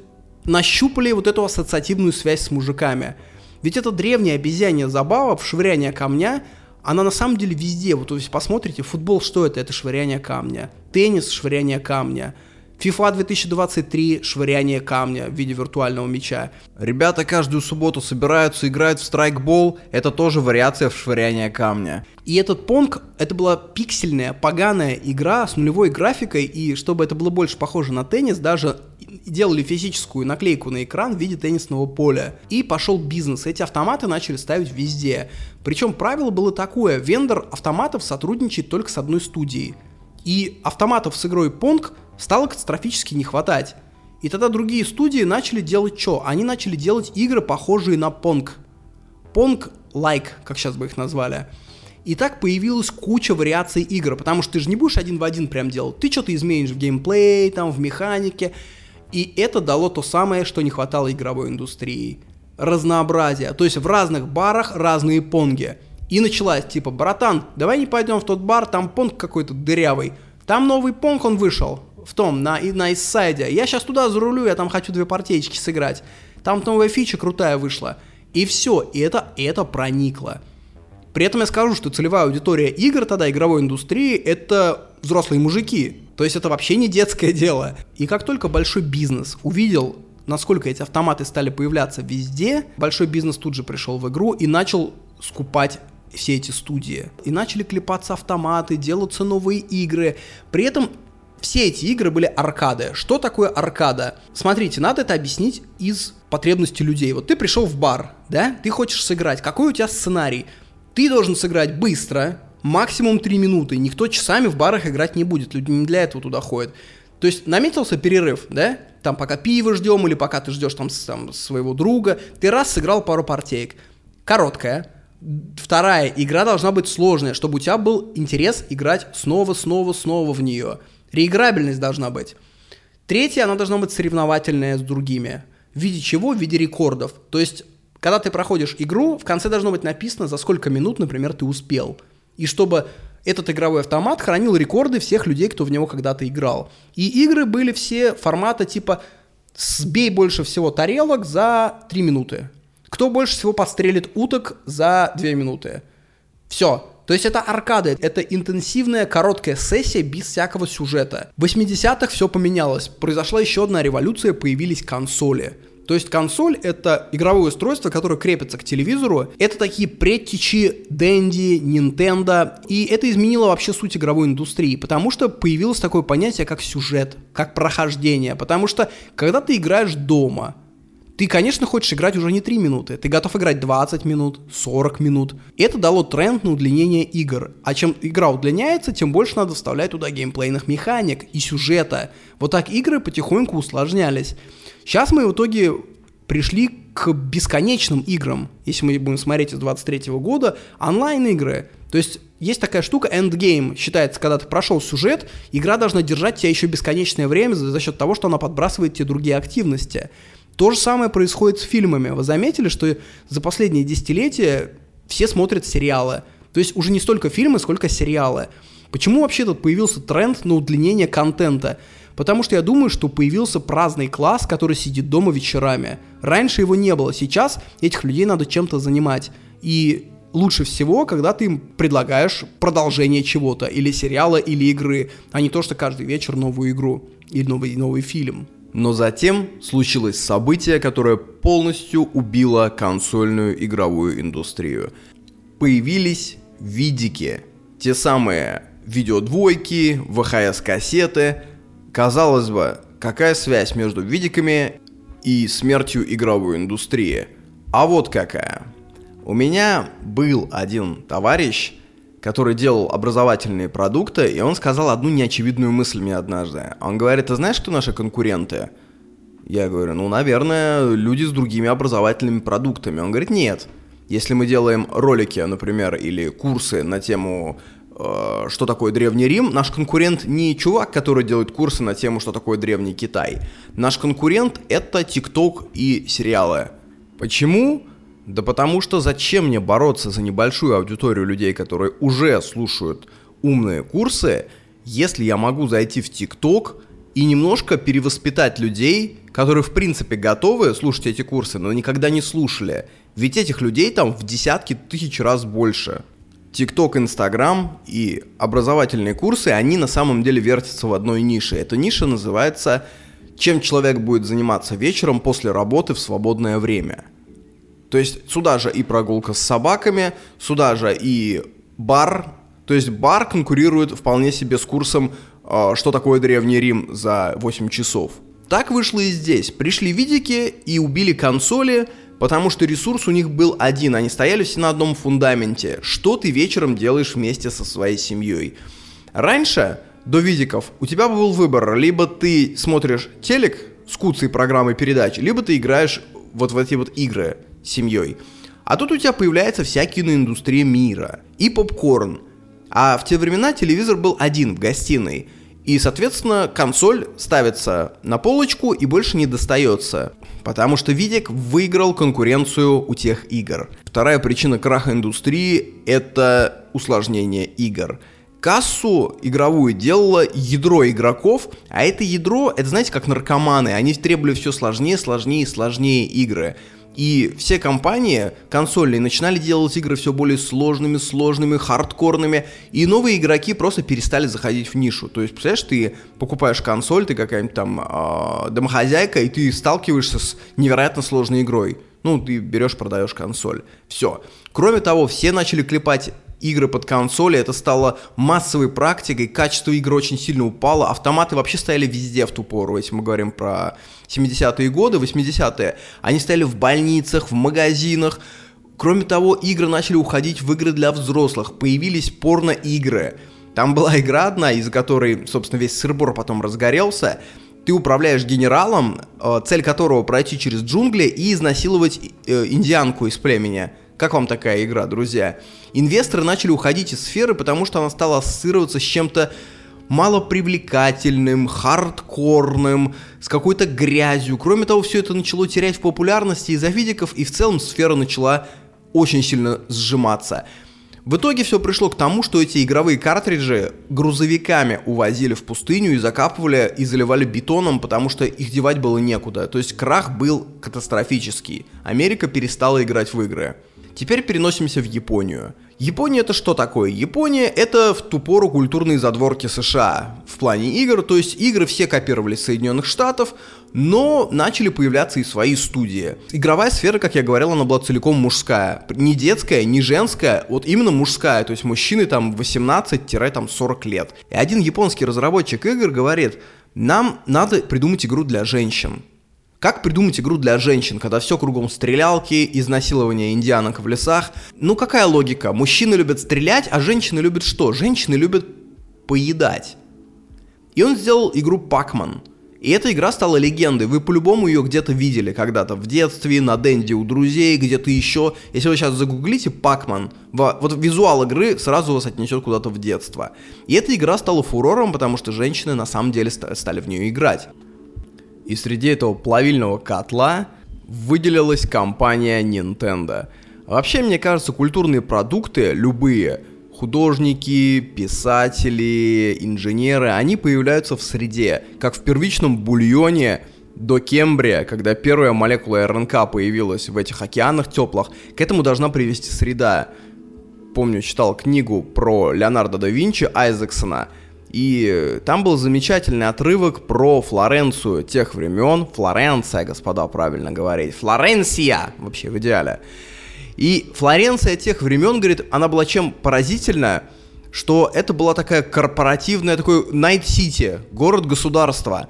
нащупали вот эту ассоциативную связь с мужиками. Ведь это древняя обезьянья забава в швыряние камня — она на самом деле везде. Вот если посмотрите, футбол что это? Это швыряние камня. Теннис – швыряние камня. FIFA 2023 – швыряние камня в виде виртуального мяча. Ребята каждую субботу собираются, играют в страйкбол. Это тоже вариация в швыряние камня. И этот понг – это была пиксельная, поганая игра с нулевой графикой. И чтобы это было больше похоже на теннис, даже делали физическую наклейку на экран в виде теннисного поля. И пошел бизнес. Эти автоматы начали ставить везде. Причем правило было такое. Вендор автоматов сотрудничает только с одной студией. И автоматов с игрой Pong стало катастрофически не хватать. И тогда другие студии начали делать что? Они начали делать игры, похожие на Pong. Pong-like, как сейчас бы их назвали. И так появилась куча вариаций игр, потому что ты же не будешь один в один прям делать. Ты что-то изменишь в геймплей, там, в механике. И это дало то самое, что не хватало игровой индустрии. Разнообразие. То есть в разных барах разные понги. И началась типа, братан, давай не пойдем в тот бар, там понг какой-то дырявый. Там новый понг он вышел. в том, на, на Иссайде. Я сейчас туда зарулю, я там хочу две партеечки сыграть. Там новая фича крутая вышла. И все, и это, это проникло. При этом я скажу, что целевая аудитория игр тогда, игровой индустрии, это взрослые мужики. То есть это вообще не детское дело. И как только большой бизнес увидел, насколько эти автоматы стали появляться везде, большой бизнес тут же пришел в игру и начал скупать все эти студии. И начали клепаться автоматы, делаться новые игры. При этом все эти игры были аркады. Что такое аркада? Смотрите, надо это объяснить из потребностей людей. Вот ты пришел в бар, да, ты хочешь сыграть. Какой у тебя сценарий? Ты должен сыграть быстро, максимум 3 минуты. Никто часами в барах играть не будет. Люди не для этого туда ходят. То есть наметился перерыв, да? Там пока пиво ждем или пока ты ждешь там, там своего друга. Ты раз сыграл пару партеек. Короткая. Вторая игра должна быть сложная, чтобы у тебя был интерес играть снова, снова, снова в нее. Реиграбельность должна быть. Третья, она должна быть соревновательная с другими. В виде чего? В виде рекордов. То есть, когда ты проходишь игру, в конце должно быть написано, за сколько минут, например, ты успел. И чтобы этот игровой автомат хранил рекорды всех людей, кто в него когда-то играл. И игры были все формата типа «сбей больше всего тарелок за 3 минуты». Кто больше всего подстрелит уток за 2 минуты. Все. То есть это аркада, это интенсивная короткая сессия без всякого сюжета. В 80-х все поменялось, произошла еще одна революция, появились консоли. То есть консоль — это игровое устройство, которое крепится к телевизору. Это такие предтечи Dendy, Nintendo. И это изменило вообще суть игровой индустрии, потому что появилось такое понятие, как сюжет, как прохождение. Потому что, когда ты играешь дома, ты, конечно, хочешь играть уже не 3 минуты, ты готов играть 20 минут, 40 минут. Это дало тренд на удлинение игр. А чем игра удлиняется, тем больше надо вставлять туда геймплейных механик и сюжета. Вот так игры потихоньку усложнялись. Сейчас мы в итоге пришли к бесконечным играм, если мы будем смотреть из 23 года, онлайн-игры. То есть есть такая штука, endgame, считается, когда ты прошел сюжет, игра должна держать тебя еще бесконечное время за счет того, что она подбрасывает тебе другие активности. То же самое происходит с фильмами. Вы заметили, что за последние десятилетия все смотрят сериалы. То есть уже не столько фильмы, сколько сериалы. Почему вообще тут появился тренд на удлинение контента? Потому что я думаю, что появился праздный класс, который сидит дома вечерами. Раньше его не было, сейчас этих людей надо чем-то занимать. И лучше всего, когда ты им предлагаешь продолжение чего-то, или сериала, или игры, а не то, что каждый вечер новую игру или новый, новый фильм. Но затем случилось событие, которое полностью убило консольную игровую индустрию. Появились видики, те самые видеодвойки, ВХС-кассеты. Казалось бы, какая связь между видиками и смертью игровой индустрии? А вот какая. У меня был один товарищ, который делал образовательные продукты, и он сказал одну неочевидную мысль мне однажды. Он говорит, ты знаешь, кто наши конкуренты? Я говорю, ну, наверное, люди с другими образовательными продуктами. Он говорит, нет. Если мы делаем ролики, например, или курсы на тему э, что такое Древний Рим, наш конкурент не чувак, который делает курсы на тему, что такое Древний Китай. Наш конкурент это ТикТок и сериалы. Почему? Да потому что зачем мне бороться за небольшую аудиторию людей, которые уже слушают умные курсы, если я могу зайти в ТикТок и немножко перевоспитать людей, которые в принципе готовы слушать эти курсы, но никогда не слушали. Ведь этих людей там в десятки тысяч раз больше. ТикТок, Инстаграм и образовательные курсы, они на самом деле вертятся в одной нише. Эта ниша называется «Чем человек будет заниматься вечером после работы в свободное время». То есть сюда же и прогулка с собаками, сюда же и бар. То есть бар конкурирует вполне себе с курсом э, «Что такое Древний Рим» за 8 часов. Так вышло и здесь. Пришли видики и убили консоли, потому что ресурс у них был один. Они стояли все на одном фундаменте. Что ты вечером делаешь вместе со своей семьей? Раньше, до видиков, у тебя был выбор. Либо ты смотришь телек с куцей программой передач, либо ты играешь вот в эти вот игры семьей. А тут у тебя появляется вся киноиндустрия мира и попкорн. А в те времена телевизор был один в гостиной. И, соответственно, консоль ставится на полочку и больше не достается. Потому что Видик выиграл конкуренцию у тех игр. Вторая причина краха индустрии – это усложнение игр. кассу игровую делало ядро игроков, а это ядро, это знаете, как наркоманы, они требовали все сложнее, сложнее сложнее игры. И все компании консольные начинали делать игры все более сложными, сложными, хардкорными, и новые игроки просто перестали заходить в нишу. То есть, представляешь, ты покупаешь консоль, ты какая-нибудь там э, домохозяйка, и ты сталкиваешься с невероятно сложной игрой. Ну, ты берешь, продаешь консоль. Все. Кроме того, все начали клепать игры под консоли, это стало массовой практикой, качество игр очень сильно упало, автоматы вообще стояли везде в ту пору, если мы говорим про 70-е годы, 80-е, они стояли в больницах, в магазинах, Кроме того, игры начали уходить в игры для взрослых, появились порно-игры. Там была игра одна, из-за которой, собственно, весь сырбор потом разгорелся. Ты управляешь генералом, э, цель которого пройти через джунгли и изнасиловать э, индианку из племени. Как вам такая игра, друзья? Инвесторы начали уходить из сферы, потому что она стала ассоциироваться с чем-то малопривлекательным, хардкорным, с какой-то грязью. Кроме того, все это начало терять в популярности из-за видиков, и в целом сфера начала очень сильно сжиматься. В итоге все пришло к тому, что эти игровые картриджи грузовиками увозили в пустыню и закапывали и заливали бетоном, потому что их девать было некуда. То есть крах был катастрофический. Америка перестала играть в игры. Теперь переносимся в Японию. Япония это что такое? Япония это в ту пору культурные задворки США в плане игр, то есть игры все копировали с Соединенных Штатов, но начали появляться и свои студии. Игровая сфера, как я говорил, она была целиком мужская. Не детская, не женская, вот именно мужская, то есть мужчины там 18-40 лет. И один японский разработчик игр говорит, нам надо придумать игру для женщин. Как придумать игру для женщин, когда все кругом стрелялки, изнасилования индианок в лесах? Ну какая логика? Мужчины любят стрелять, а женщины любят что? Женщины любят поедать. И он сделал игру Пакман. И эта игра стала легендой. Вы по-любому ее где-то видели когда-то в детстве, на Денде у друзей, где-то еще. Если вы сейчас загуглите Пакман, вот визуал игры сразу вас отнесет куда-то в детство. И эта игра стала фурором, потому что женщины на самом деле стали в нее играть. И среди этого плавильного котла выделилась компания Nintendo. Вообще, мне кажется, культурные продукты, любые, художники, писатели, инженеры, они появляются в среде, как в первичном бульоне до Кембрия, когда первая молекула РНК появилась в этих океанах теплых, к этому должна привести среда. Помню, читал книгу про Леонардо да Винчи Айзексона – и там был замечательный отрывок про Флоренцию тех времен. Флоренция, господа, правильно говорить. Флоренция, вообще в идеале. И Флоренция тех времен, говорит, она была чем поразительна, что это была такая корпоративная, такой Night City, город-государство.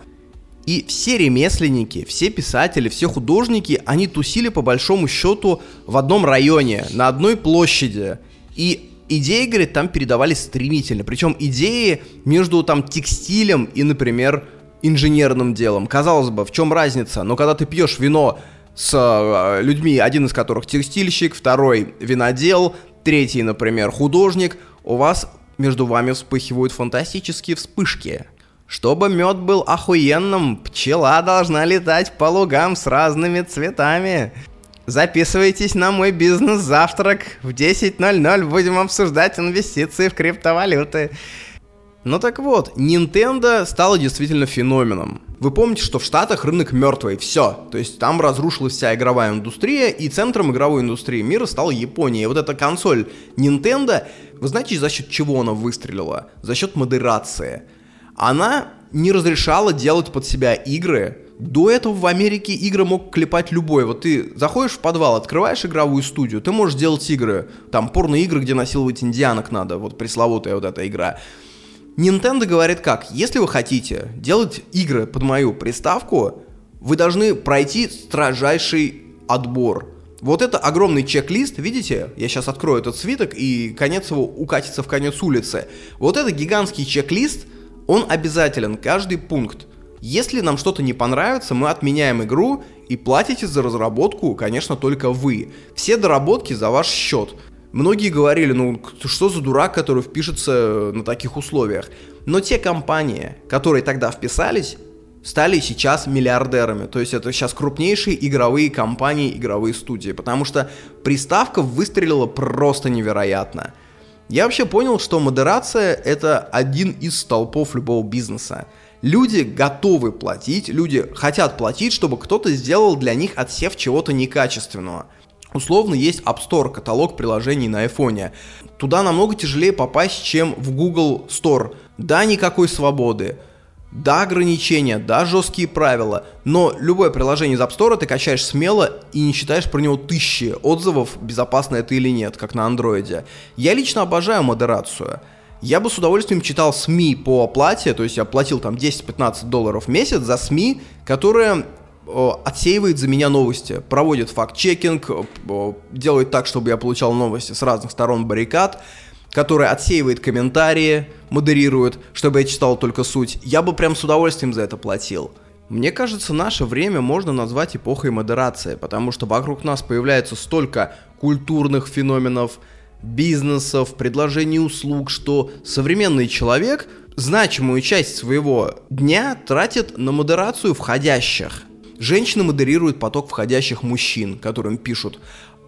И все ремесленники, все писатели, все художники, они тусили по большому счету в одном районе, на одной площади. И идеи, говорит, там передавались стремительно. Причем идеи между там текстилем и, например, инженерным делом. Казалось бы, в чем разница? Но когда ты пьешь вино с э, людьми, один из которых текстильщик, второй винодел, третий, например, художник, у вас между вами вспыхивают фантастические вспышки. Чтобы мед был охуенным, пчела должна летать по лугам с разными цветами. Записывайтесь на мой бизнес-завтрак. В 10.00 будем обсуждать инвестиции в криптовалюты. Ну так вот, Nintendo стала действительно феноменом. Вы помните, что в Штатах рынок мертвый, все. То есть там разрушилась вся игровая индустрия, и центром игровой индустрии мира стала Япония. И вот эта консоль Nintendo, вы знаете, за счет чего она выстрелила? За счет модерации. Она не разрешала делать под себя игры, до этого в Америке игры мог клепать любой. Вот ты заходишь в подвал, открываешь игровую студию, ты можешь делать игры, там порно-игры, где насиловать индианок надо, вот пресловутая вот эта игра. Nintendo говорит как, если вы хотите делать игры под мою приставку, вы должны пройти строжайший отбор. Вот это огромный чек-лист, видите? Я сейчас открою этот свиток, и конец его укатится в конец улицы. Вот это гигантский чек-лист, он обязателен, каждый пункт. Если нам что-то не понравится, мы отменяем игру и платите за разработку, конечно, только вы. Все доработки за ваш счет. Многие говорили, ну что за дурак, который впишется на таких условиях. Но те компании, которые тогда вписались, стали сейчас миллиардерами. То есть это сейчас крупнейшие игровые компании, игровые студии. Потому что приставка выстрелила просто невероятно. Я вообще понял, что модерация — это один из столпов любого бизнеса. Люди готовы платить, люди хотят платить, чтобы кто-то сделал для них отсев чего-то некачественного. Условно есть App Store, каталог приложений на iPhone. Туда намного тяжелее попасть, чем в Google Store. Да, никакой свободы. Да, ограничения, да, жесткие правила, но любое приложение из App Store ты качаешь смело и не читаешь про него тысячи отзывов, безопасно это или нет, как на андроиде. Я лично обожаю модерацию. Я бы с удовольствием читал СМИ по оплате, то есть я платил там 10-15 долларов в месяц за СМИ, которые отсеивает за меня новости, проводит факт-чекинг, делает так, чтобы я получал новости с разных сторон баррикад, который отсеивает комментарии, модерирует, чтобы я читал только суть. Я бы прям с удовольствием за это платил. Мне кажется, наше время можно назвать эпохой модерации, потому что вокруг нас появляется столько культурных феноменов, бизнесов, предложений услуг, что современный человек значимую часть своего дня тратит на модерацию входящих. Женщина модерирует поток входящих мужчин, которым пишут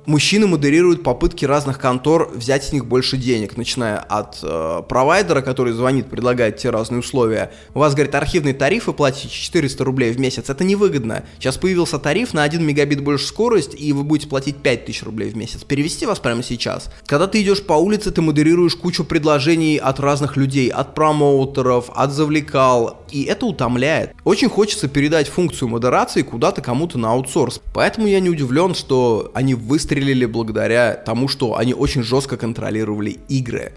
Мужчины модерируют попытки разных контор взять с них больше денег, начиная от э, провайдера, который звонит, предлагает те разные условия. У вас, говорит, архивный тариф, вы платите 400 рублей в месяц. Это невыгодно. Сейчас появился тариф на 1 мегабит больше скорость, и вы будете платить 5000 рублей в месяц. Перевести вас прямо сейчас. Когда ты идешь по улице, ты модерируешь кучу предложений от разных людей, от промоутеров, от завлекал, и это утомляет. Очень хочется передать функцию модерации куда-то кому-то на аутсорс. Поэтому я не удивлен, что они выстрелили выстрелили благодаря тому, что они очень жестко контролировали игры.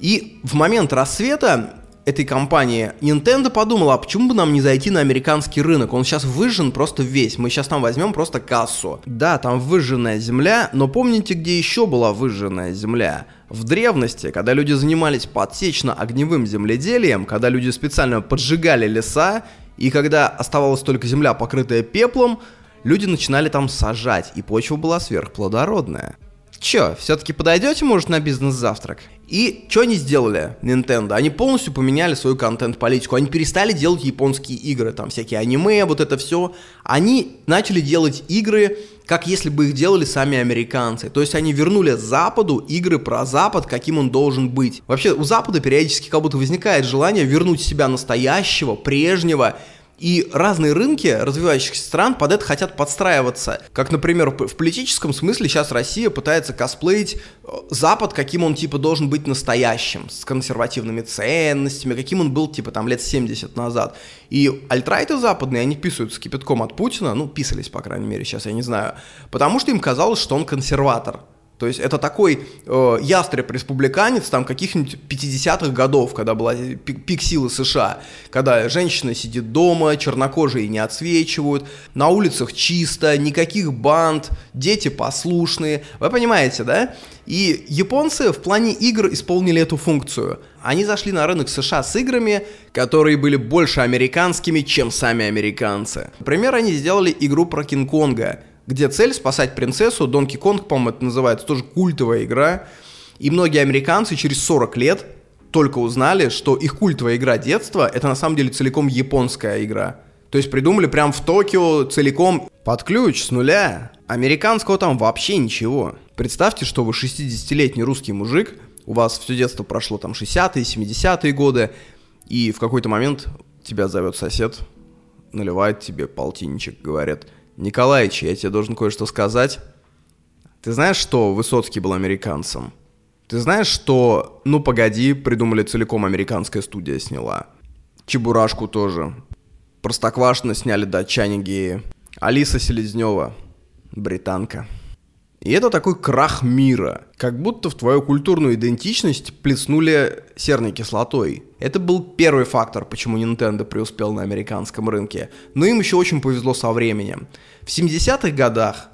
И в момент рассвета этой компании Nintendo подумала, а почему бы нам не зайти на американский рынок? Он сейчас выжжен просто весь. Мы сейчас там возьмем просто кассу. Да, там выжженная земля, но помните, где еще была выжженная земля? В древности, когда люди занимались подсечно-огневым земледелием, когда люди специально поджигали леса, и когда оставалась только земля, покрытая пеплом, люди начинали там сажать, и почва была сверхплодородная. Чё, все-таки подойдете, может, на бизнес-завтрак? И что они сделали, Nintendo? Они полностью поменяли свою контент-политику. Они перестали делать японские игры, там всякие аниме, вот это все. Они начали делать игры, как если бы их делали сами американцы. То есть они вернули Западу игры про Запад, каким он должен быть. Вообще у Запада периодически как будто возникает желание вернуть себя настоящего, прежнего, и разные рынки развивающихся стран под это хотят подстраиваться. Как, например, в политическом смысле сейчас Россия пытается косплеить э, Запад, каким он типа должен быть настоящим, с консервативными ценностями, каким он был типа там лет 70 назад. И альтрайты западные, они писают с кипятком от Путина, ну, писались, по крайней мере, сейчас я не знаю, потому что им казалось, что он консерватор. То есть это такой э, ястреб-республиканец там каких-нибудь 50-х годов, когда была пик, пик силы США, когда женщина сидит дома, чернокожие не отсвечивают, на улицах чисто, никаких банд, дети послушные. Вы понимаете, да? И японцы в плане игр исполнили эту функцию. Они зашли на рынок США с играми, которые были больше американскими, чем сами американцы. Например, они сделали игру про Кинг-Конга, где цель спасать принцессу. Донки Конг, по-моему, это называется, тоже культовая игра. И многие американцы через 40 лет только узнали, что их культовая игра детства это на самом деле целиком японская игра. То есть придумали прям в Токио целиком под ключ с нуля. Американского там вообще ничего. Представьте, что вы 60-летний русский мужик, у вас все детство прошло там 60-е, 70-е годы, и в какой-то момент тебя зовет сосед, наливает тебе полтинничек, говорят – Николаевич, я тебе должен кое-что сказать. Ты знаешь, что Высоцкий был американцем? Ты знаешь, что «Ну, погоди» придумали целиком американская студия сняла? Чебурашку тоже. Простоквашино сняли датчане геи. Алиса Селезнева, британка. И это такой крах мира. Как будто в твою культурную идентичность плеснули серной кислотой. Это был первый фактор, почему Nintendo преуспел на американском рынке. Но им еще очень повезло со временем. В 70-х годах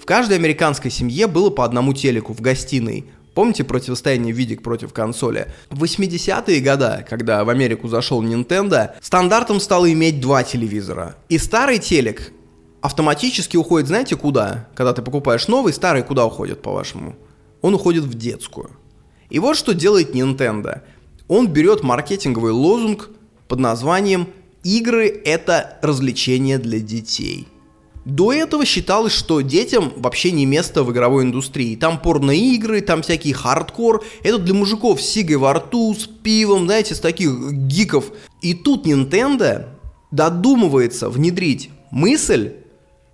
в каждой американской семье было по одному телеку в гостиной. Помните противостояние видик против консоли? В 80-е годы, когда в Америку зашел Nintendo, стандартом стало иметь два телевизора. И старый телек автоматически уходит, знаете, куда? Когда ты покупаешь новый, старый куда уходит, по-вашему? Он уходит в детскую. И вот что делает Nintendo. Он берет маркетинговый лозунг под названием «Игры – это развлечение для детей». До этого считалось, что детям вообще не место в игровой индустрии. Там порно-игры, там всякий хардкор. Это для мужиков с сигой во рту, с пивом, знаете, с таких гиков. И тут Nintendo додумывается внедрить мысль,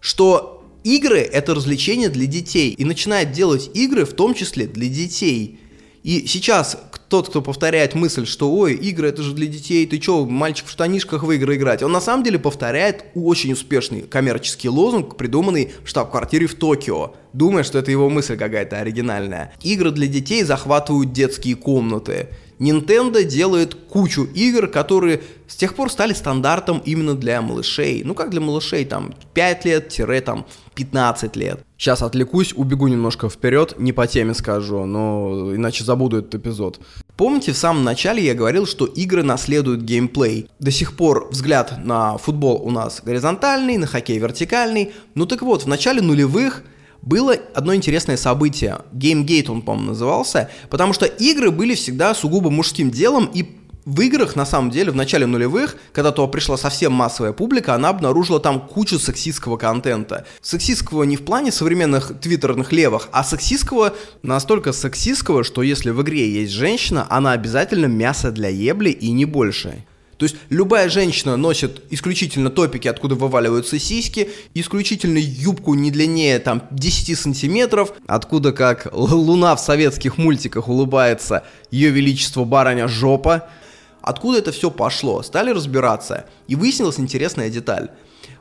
что игры это развлечение для детей. И начинает делать игры в том числе для детей. И сейчас тот, кто повторяет мысль, что ой, игры это же для детей, ты чё, мальчик в штанишках в игры играть, он на самом деле повторяет очень успешный коммерческий лозунг, придуманный в штаб-квартире в Токио, думая, что это его мысль какая-то оригинальная. Игры для детей захватывают детские комнаты. Nintendo делает кучу игр, которые с тех пор стали стандартом именно для малышей. Ну как для малышей, там 5 лет-там 15 лет. Сейчас отвлекусь, убегу немножко вперед, не по теме скажу, но иначе забуду этот эпизод. Помните, в самом начале я говорил, что игры наследуют геймплей. До сих пор взгляд на футбол у нас горизонтальный, на хоккей вертикальный. Ну так вот, в начале нулевых было одно интересное событие. GameGate он, по-моему, назывался, потому что игры были всегда сугубо мужским делом, и в играх, на самом деле, в начале нулевых, когда то пришла совсем массовая публика, она обнаружила там кучу сексистского контента. Сексистского не в плане современных твиттерных левых, а сексистского настолько сексистского, что если в игре есть женщина, она обязательно мясо для ебли и не больше. То есть любая женщина носит исключительно топики, откуда вываливаются сиськи, исключительно юбку не длиннее там 10 сантиметров, откуда как луна в советских мультиках улыбается ее величество барыня жопа. Откуда это все пошло? Стали разбираться, и выяснилась интересная деталь.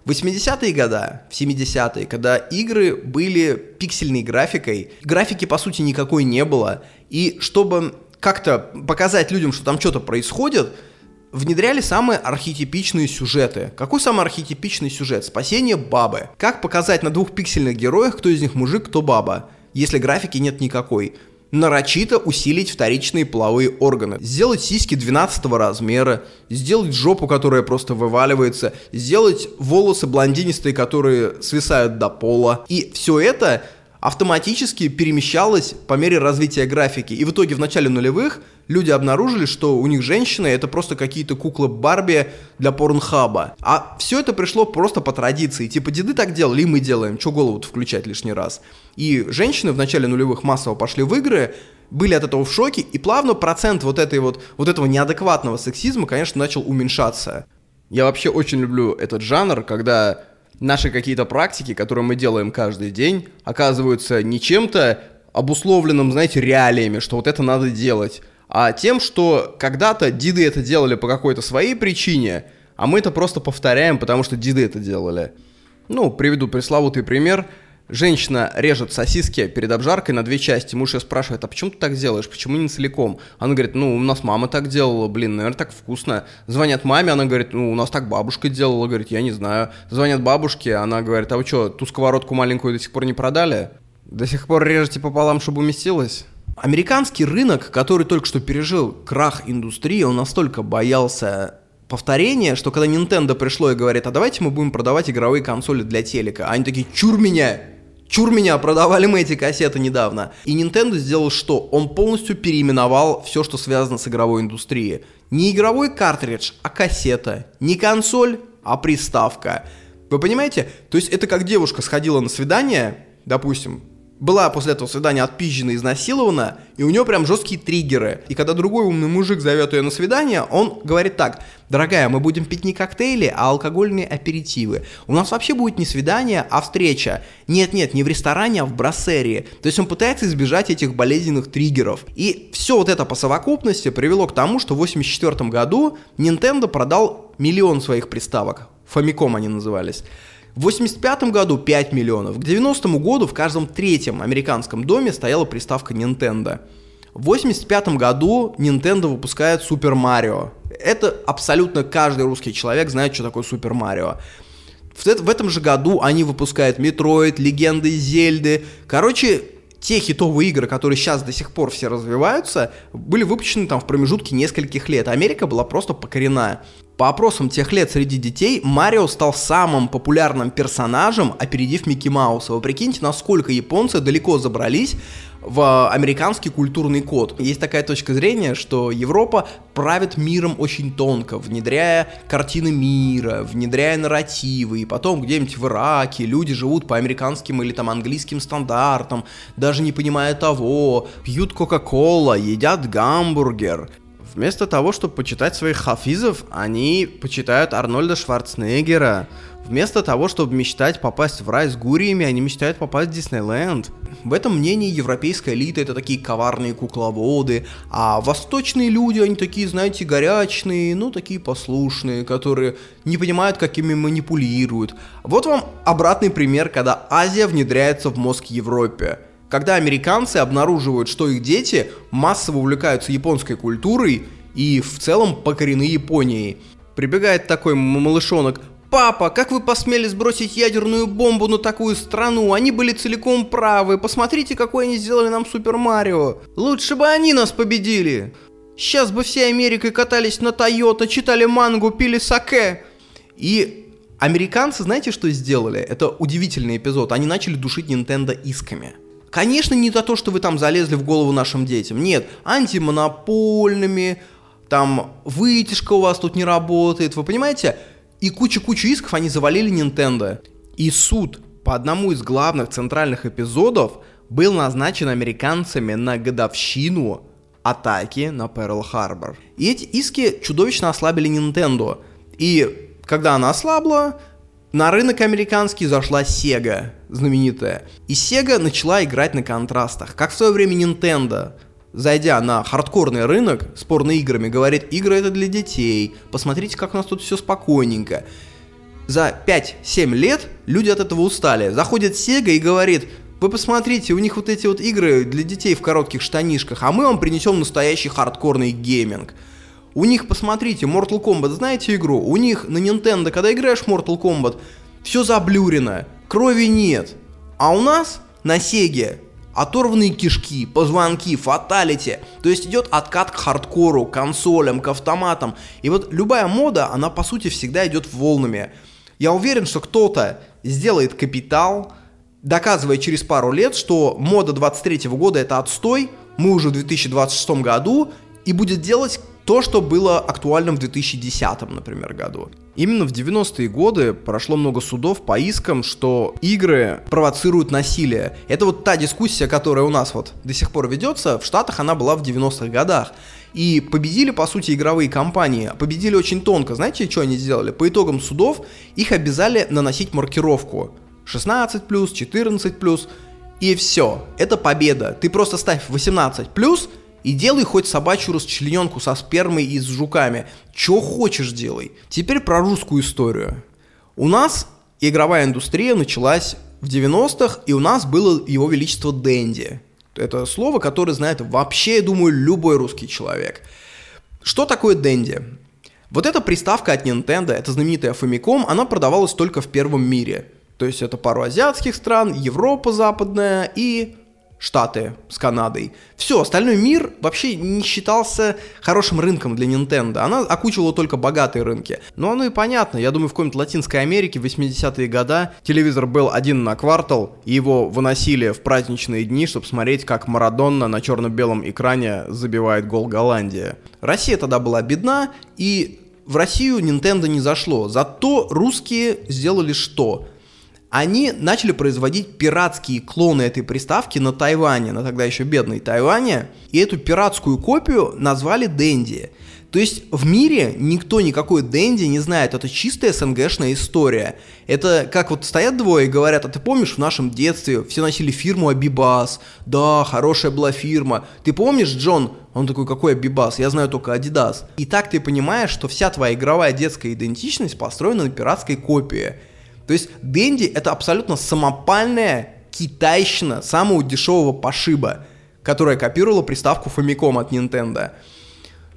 В 80-е годы, в 70-е, когда игры были пиксельной графикой, графики по сути никакой не было, и чтобы как-то показать людям, что там что-то происходит, внедряли самые архетипичные сюжеты. Какой самый архетипичный сюжет? Спасение бабы. Как показать на двух пиксельных героях, кто из них мужик, кто баба, если графики нет никакой? нарочито усилить вторичные половые органы, сделать сиськи 12 размера, сделать жопу, которая просто вываливается, сделать волосы блондинистые, которые свисают до пола. И все это автоматически перемещалось по мере развития графики. И в итоге в начале нулевых люди обнаружили, что у них женщины это просто какие-то куклы Барби для порнхаба. А все это пришло просто по традиции. Типа деды так делали, и мы делаем. Что голову включать лишний раз? И женщины в начале нулевых массово пошли в игры, были от этого в шоке, и плавно процент вот, этой вот, вот этого неадекватного сексизма, конечно, начал уменьшаться. Я вообще очень люблю этот жанр, когда наши какие-то практики, которые мы делаем каждый день, оказываются не чем-то обусловленным, знаете, реалиями, что вот это надо делать, а тем, что когда-то диды это делали по какой-то своей причине, а мы это просто повторяем, потому что диды это делали. Ну, приведу пресловутый пример – Женщина режет сосиски перед обжаркой на две части. Муж ее спрашивает, а почему ты так делаешь? Почему не целиком? Она говорит, ну, у нас мама так делала, блин, наверное, так вкусно. Звонят маме, она говорит, ну, у нас так бабушка делала. Говорит, я не знаю. Звонят бабушке, она говорит, а вы что, ту сковородку маленькую до сих пор не продали? До сих пор режете пополам, чтобы уместилось? Американский рынок, который только что пережил крах индустрии, он настолько боялся повторения, что когда Nintendo пришло и говорит, а давайте мы будем продавать игровые консоли для телека, они такие, чур меня, Чур меня, продавали мы эти кассеты недавно. И Nintendo сделал что? Он полностью переименовал все, что связано с игровой индустрией. Не игровой картридж, а кассета. Не консоль, а приставка. Вы понимаете? То есть это как девушка сходила на свидание, допустим, была после этого свидания отпизжена, изнасилована, и у нее прям жесткие триггеры. И когда другой умный мужик зовет ее на свидание, он говорит так, дорогая, мы будем пить не коктейли, а алкогольные аперитивы. У нас вообще будет не свидание, а встреча. Нет-нет, не в ресторане, а в брассерии. То есть он пытается избежать этих болезненных триггеров. И все вот это по совокупности привело к тому, что в 1984 году Nintendo продал миллион своих приставок. Famicom они назывались. В 1985 году 5 миллионов. К 90 году в каждом третьем американском доме стояла приставка Nintendo. В 1985 году Nintendo выпускает Super Mario. Это абсолютно каждый русский человек знает, что такое Super Mario. В, в этом же году они выпускают Metroid, Легенды Зельды. Короче, те хитовые игры, которые сейчас до сих пор все развиваются, были выпущены там в промежутке нескольких лет. Америка была просто покорена. По опросам тех лет среди детей, Марио стал самым популярным персонажем, опередив Микки Мауса. Вы прикиньте, насколько японцы далеко забрались, в американский культурный код. Есть такая точка зрения, что Европа правит миром очень тонко, внедряя картины мира, внедряя нарративы, и потом где-нибудь в Ираке люди живут по американским или там английским стандартам, даже не понимая того, пьют Кока-Кола, едят гамбургер. Вместо того, чтобы почитать своих хафизов, они почитают Арнольда Шварценеггера, Вместо того, чтобы мечтать попасть в рай с гуриями, они мечтают попасть в Диснейленд. В этом мнении европейская элита это такие коварные кукловоды, а восточные люди, они такие, знаете, горячные, ну такие послушные, которые не понимают, как ими манипулируют. Вот вам обратный пример, когда Азия внедряется в мозг Европе. Когда американцы обнаруживают, что их дети массово увлекаются японской культурой и в целом покорены Японией. Прибегает такой малышонок, «Папа, как вы посмели сбросить ядерную бомбу на такую страну? Они были целиком правы. Посмотрите, какой они сделали нам Супер Марио. Лучше бы они нас победили. Сейчас бы всей Америкой катались на Тойота, читали мангу, пили саке». И американцы, знаете, что сделали? Это удивительный эпизод. Они начали душить Nintendo исками. Конечно, не за то, что вы там залезли в голову нашим детям. Нет, антимонопольными, там вытяжка у вас тут не работает. Вы понимаете? И кучу-кучу исков они завалили Nintendo. И суд по одному из главных центральных эпизодов был назначен американцами на годовщину атаки на Перл-Харбор. И эти иски чудовищно ослабили Nintendo. И когда она ослабла, на рынок американский зашла Sega, знаменитая. И Sega начала играть на контрастах, как в свое время Nintendo – зайдя на хардкорный рынок с порно-играми, говорит, игры это для детей, посмотрите, как у нас тут все спокойненько. За 5-7 лет люди от этого устали. Заходит Sega и говорит, вы посмотрите, у них вот эти вот игры для детей в коротких штанишках, а мы вам принесем настоящий хардкорный гейминг. У них, посмотрите, Mortal Kombat, знаете игру? У них на Nintendo, когда играешь в Mortal Kombat, все заблюрено, крови нет. А у нас на Sega оторванные кишки, позвонки, fatality. То есть идет откат к хардкору, к консолям, к автоматам. И вот любая мода, она по сути всегда идет волнами. Я уверен, что кто-то сделает капитал, доказывая через пару лет, что мода 23 года это отстой, мы уже в 2026 году, и будет делать то, что было актуальным в 2010, например, году. Именно в 90-е годы прошло много судов по искам, что игры провоцируют насилие. Это вот та дискуссия, которая у нас вот до сих пор ведется, в Штатах она была в 90-х годах. И победили, по сути, игровые компании. Победили очень тонко. Знаете, что они сделали? По итогам судов их обязали наносить маркировку. 16+, 14+, и все. Это победа. Ты просто ставь 18+, и делай хоть собачью расчлененку со спермой и с жуками. Чё хочешь делай. Теперь про русскую историю. У нас игровая индустрия началась в 90-х, и у нас было его величество Дэнди. Это слово, которое знает вообще, я думаю, любой русский человек. Что такое Дэнди? Вот эта приставка от Nintendo, это знаменитая Famicom, она продавалась только в первом мире. То есть это пару азиатских стран, Европа западная и Штаты с Канадой. Все, остальной мир вообще не считался хорошим рынком для Nintendo. Она окучивала только богатые рынки. Но оно и понятно. Я думаю, в какой-нибудь Латинской Америке в 80-е годы телевизор был один на квартал, и его выносили в праздничные дни, чтобы смотреть, как Марадонна на черно-белом экране забивает гол Голландия. Россия тогда была бедна, и в Россию Nintendo не зашло. Зато русские сделали что? Они начали производить пиратские клоны этой приставки на Тайване, на тогда еще бедной Тайване, и эту пиратскую копию назвали Дэнди. То есть в мире никто никакой Дэнди не знает, это чистая СНГшная история. Это как вот стоят двое и говорят, а ты помнишь, в нашем детстве все носили фирму Абибас, да, хорошая была фирма. Ты помнишь, Джон? Он такой, какой Абибас? Я знаю только Адидас. И так ты понимаешь, что вся твоя игровая детская идентичность построена на пиратской копии. То есть Дэнди это абсолютно самопальная китайщина самого дешевого пошиба, которая копировала приставку Famicom от Nintendo.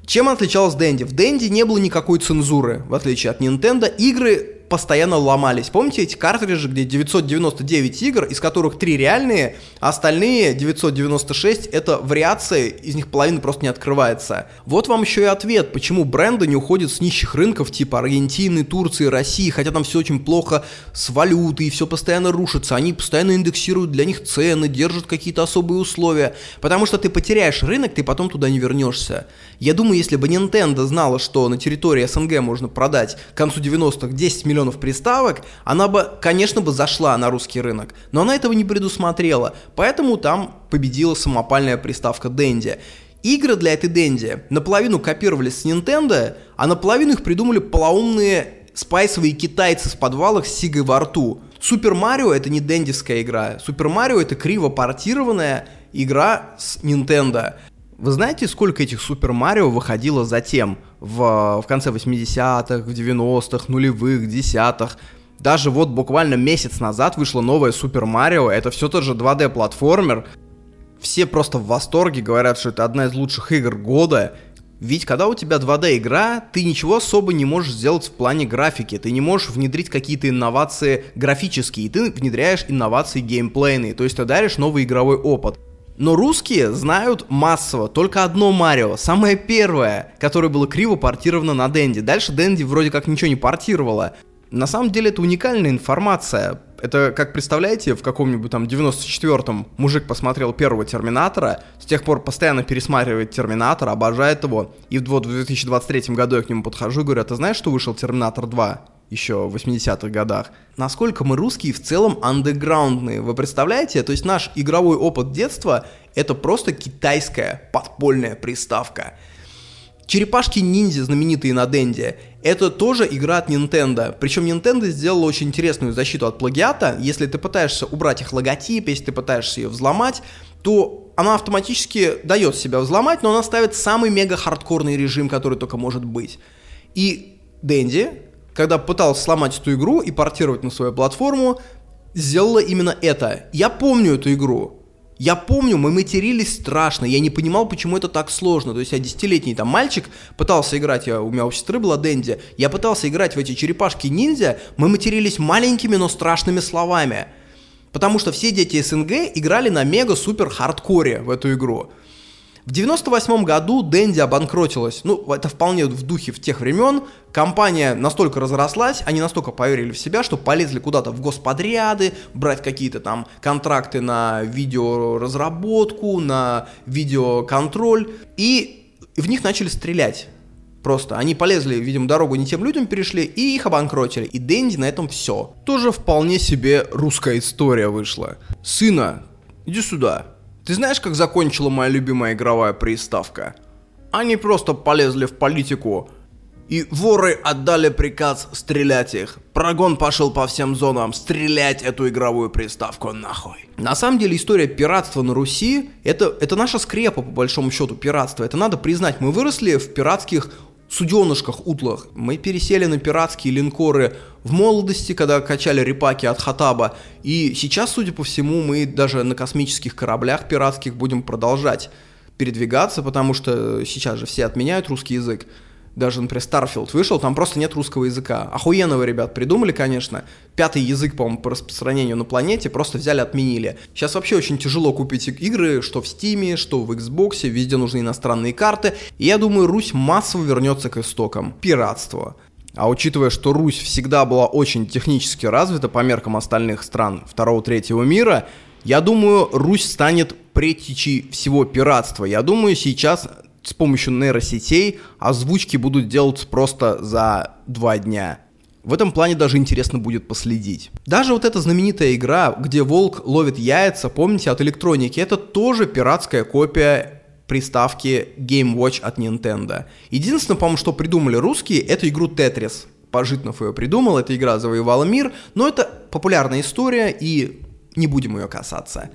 Чем отличалась Дэнди? В Дэнди не было никакой цензуры, в отличие от Nintendo. Игры постоянно ломались. Помните эти картриджи, где 999 игр, из которых 3 реальные, а остальные 996 это вариации, из них половина просто не открывается. Вот вам еще и ответ, почему бренды не уходят с нищих рынков типа Аргентины, Турции, России, хотя там все очень плохо с валютой, все постоянно рушится, они постоянно индексируют для них цены, держат какие-то особые условия, потому что ты потеряешь рынок, ты потом туда не вернешься. Я думаю, если бы Nintendo знала, что на территории СНГ можно продать к концу 90-х 10 миллионов приставок, она бы, конечно, бы зашла на русский рынок. Но она этого не предусмотрела, поэтому там победила самопальная приставка Dendy. Игры для этой Dendy наполовину копировались с Nintendo, а наполовину их придумали полоумные спайсовые китайцы в подвалах с сигой во рту. Супер Марио это не дендевская игра. Супер Марио это криво портированная игра с Nintendo. Вы знаете, сколько этих Супер Марио выходило затем? В, в конце 80-х, в 90-х, нулевых, десятых. Даже вот буквально месяц назад вышло новое Супер Марио. Это все тот же 2D-платформер. Все просто в восторге, говорят, что это одна из лучших игр года. Ведь когда у тебя 2D игра, ты ничего особо не можешь сделать в плане графики, ты не можешь внедрить какие-то инновации графические, ты внедряешь инновации геймплейные, то есть ты даришь новый игровой опыт. Но русские знают массово только одно Марио, самое первое, которое было криво портировано на Дэнди. Дальше Дэнди вроде как ничего не портировала. На самом деле это уникальная информация. Это, как представляете, в каком-нибудь там 94-м мужик посмотрел первого Терминатора, с тех пор постоянно пересматривает Терминатор, обожает его, и вот в 2023 году я к нему подхожу и говорю, а ты знаешь, что вышел Терминатор 2? Еще в 80-х годах. Насколько мы русские в целом андеграундные, вы представляете? То есть наш игровой опыт детства это просто китайская подпольная приставка. Черепашки-ниндзя, знаменитые на Денде, это тоже игра от Nintendo. Причем Nintendo сделала очень интересную защиту от плагиата. Если ты пытаешься убрать их логотип, если ты пытаешься ее взломать, то она автоматически дает себя взломать, но она ставит самый мега-хардкорный режим, который только может быть. И Дэнди когда пытался сломать эту игру и портировать на свою платформу, сделала именно это. Я помню эту игру. Я помню, мы матерились страшно, я не понимал, почему это так сложно. То есть я десятилетний там мальчик пытался играть, я, у меня у сестры была Дэнди, я пытался играть в эти черепашки-ниндзя, мы матерились маленькими, но страшными словами. Потому что все дети СНГ играли на мега-супер-хардкоре в эту игру. В 98 году Дэнди обанкротилась. Ну, это вполне в духе в тех времен. Компания настолько разрослась, они настолько поверили в себя, что полезли куда-то в господряды, брать какие-то там контракты на видеоразработку, на видеоконтроль. И в них начали стрелять. Просто они полезли, видимо, дорогу не тем людям перешли и их обанкротили. И Дэнди на этом все. Тоже вполне себе русская история вышла. Сына, иди сюда. Ты знаешь, как закончила моя любимая игровая приставка? Они просто полезли в политику, и воры отдали приказ стрелять их. Прогон пошел по всем зонам, стрелять эту игровую приставку нахуй. На самом деле история пиратства на Руси, это, это наша скрепа по большому счету пиратства. Это надо признать, мы выросли в пиратских суденышках утлах. Мы пересели на пиратские линкоры в молодости, когда качали репаки от Хатаба. И сейчас, судя по всему, мы даже на космических кораблях пиратских будем продолжать передвигаться, потому что сейчас же все отменяют русский язык даже, например, Starfield вышел, там просто нет русского языка. Охуенного, ребят, придумали, конечно. Пятый язык, по-моему, по распространению на планете просто взяли, отменили. Сейчас вообще очень тяжело купить игры, что в Steam, что в Xbox, везде нужны иностранные карты. И я думаю, Русь массово вернется к истокам. Пиратство. А учитывая, что Русь всегда была очень технически развита по меркам остальных стран второго-третьего мира, я думаю, Русь станет предтечей всего пиратства. Я думаю, сейчас с помощью нейросетей озвучки будут делать просто за два дня. В этом плане даже интересно будет последить. Даже вот эта знаменитая игра, где волк ловит яйца, помните, от электроники, это тоже пиратская копия приставки Game Watch от Nintendo. Единственное, по-моему, что придумали русские, это игру Tetris. Пожитнов ее придумал, эта игра завоевала мир, но это популярная история, и не будем ее касаться.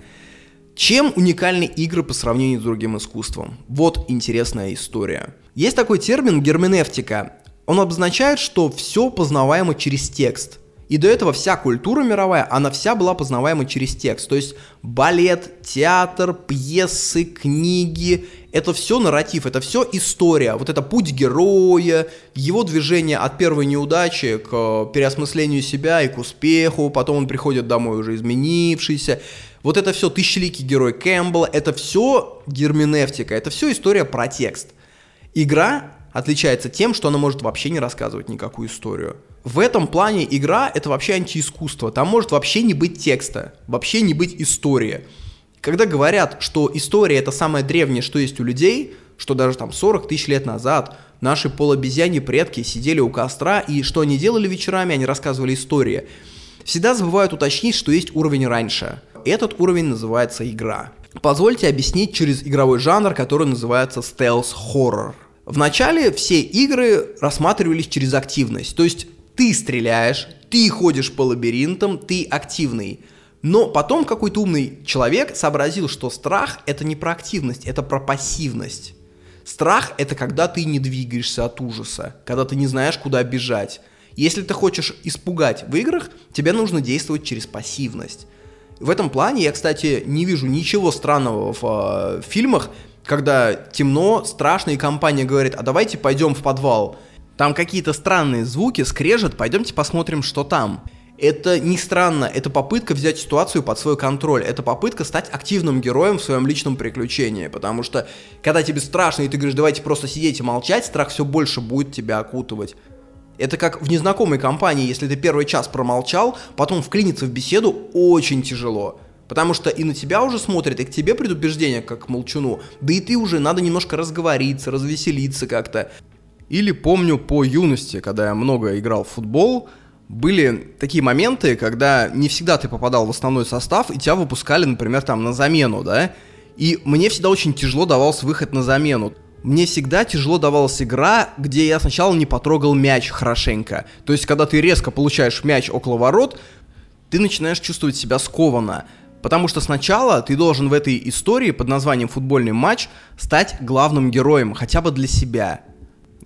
Чем уникальны игры по сравнению с другим искусством? Вот интересная история. Есть такой термин герменевтика. Он обозначает, что все познаваемо через текст. И до этого вся культура мировая, она вся была познаваема через текст. То есть балет, театр, пьесы, книги, это все нарратив, это все история. Вот это путь героя, его движение от первой неудачи к переосмыслению себя и к успеху, потом он приходит домой уже изменившийся. Вот это все тысячеликий герой Кэмпбелла, это все герменевтика, это все история про текст. Игра отличается тем, что она может вообще не рассказывать никакую историю. В этом плане игра это вообще антиискусство. Там может вообще не быть текста, вообще не быть истории. Когда говорят, что история это самое древнее, что есть у людей, что даже там 40 тысяч лет назад наши полуобезьяне предки сидели у костра, и что они делали вечерами, они рассказывали истории. Всегда забывают уточнить, что есть уровень раньше. Этот уровень называется игра. Позвольте объяснить через игровой жанр, который называется стелс-хоррор. Вначале все игры рассматривались через активность, то есть ты стреляешь, ты ходишь по лабиринтам, ты активный. Но потом какой-то умный человек сообразил, что страх это не про активность, это про пассивность. Страх это когда ты не двигаешься от ужаса, когда ты не знаешь, куда бежать. Если ты хочешь испугать в играх, тебе нужно действовать через пассивность. В этом плане я, кстати, не вижу ничего странного в э, фильмах, когда темно, страшно, и компания говорит, а давайте пойдем в подвал. Там какие-то странные звуки, скрежет, пойдемте посмотрим, что там. Это не странно, это попытка взять ситуацию под свой контроль, это попытка стать активным героем в своем личном приключении, потому что когда тебе страшно и ты говоришь, давайте просто сидеть и молчать, страх все больше будет тебя окутывать. Это как в незнакомой компании, если ты первый час промолчал, потом вклиниться в беседу очень тяжело. Потому что и на тебя уже смотрят, и к тебе предубеждение, как к молчуну. Да и ты уже надо немножко разговориться, развеселиться как-то. Или помню по юности, когда я много играл в футбол, были такие моменты, когда не всегда ты попадал в основной состав, и тебя выпускали, например, там на замену, да? И мне всегда очень тяжело давался выход на замену. Мне всегда тяжело давалась игра, где я сначала не потрогал мяч хорошенько. То есть, когда ты резко получаешь мяч около ворот, ты начинаешь чувствовать себя скованно. Потому что сначала ты должен в этой истории под названием «Футбольный матч» стать главным героем, хотя бы для себя.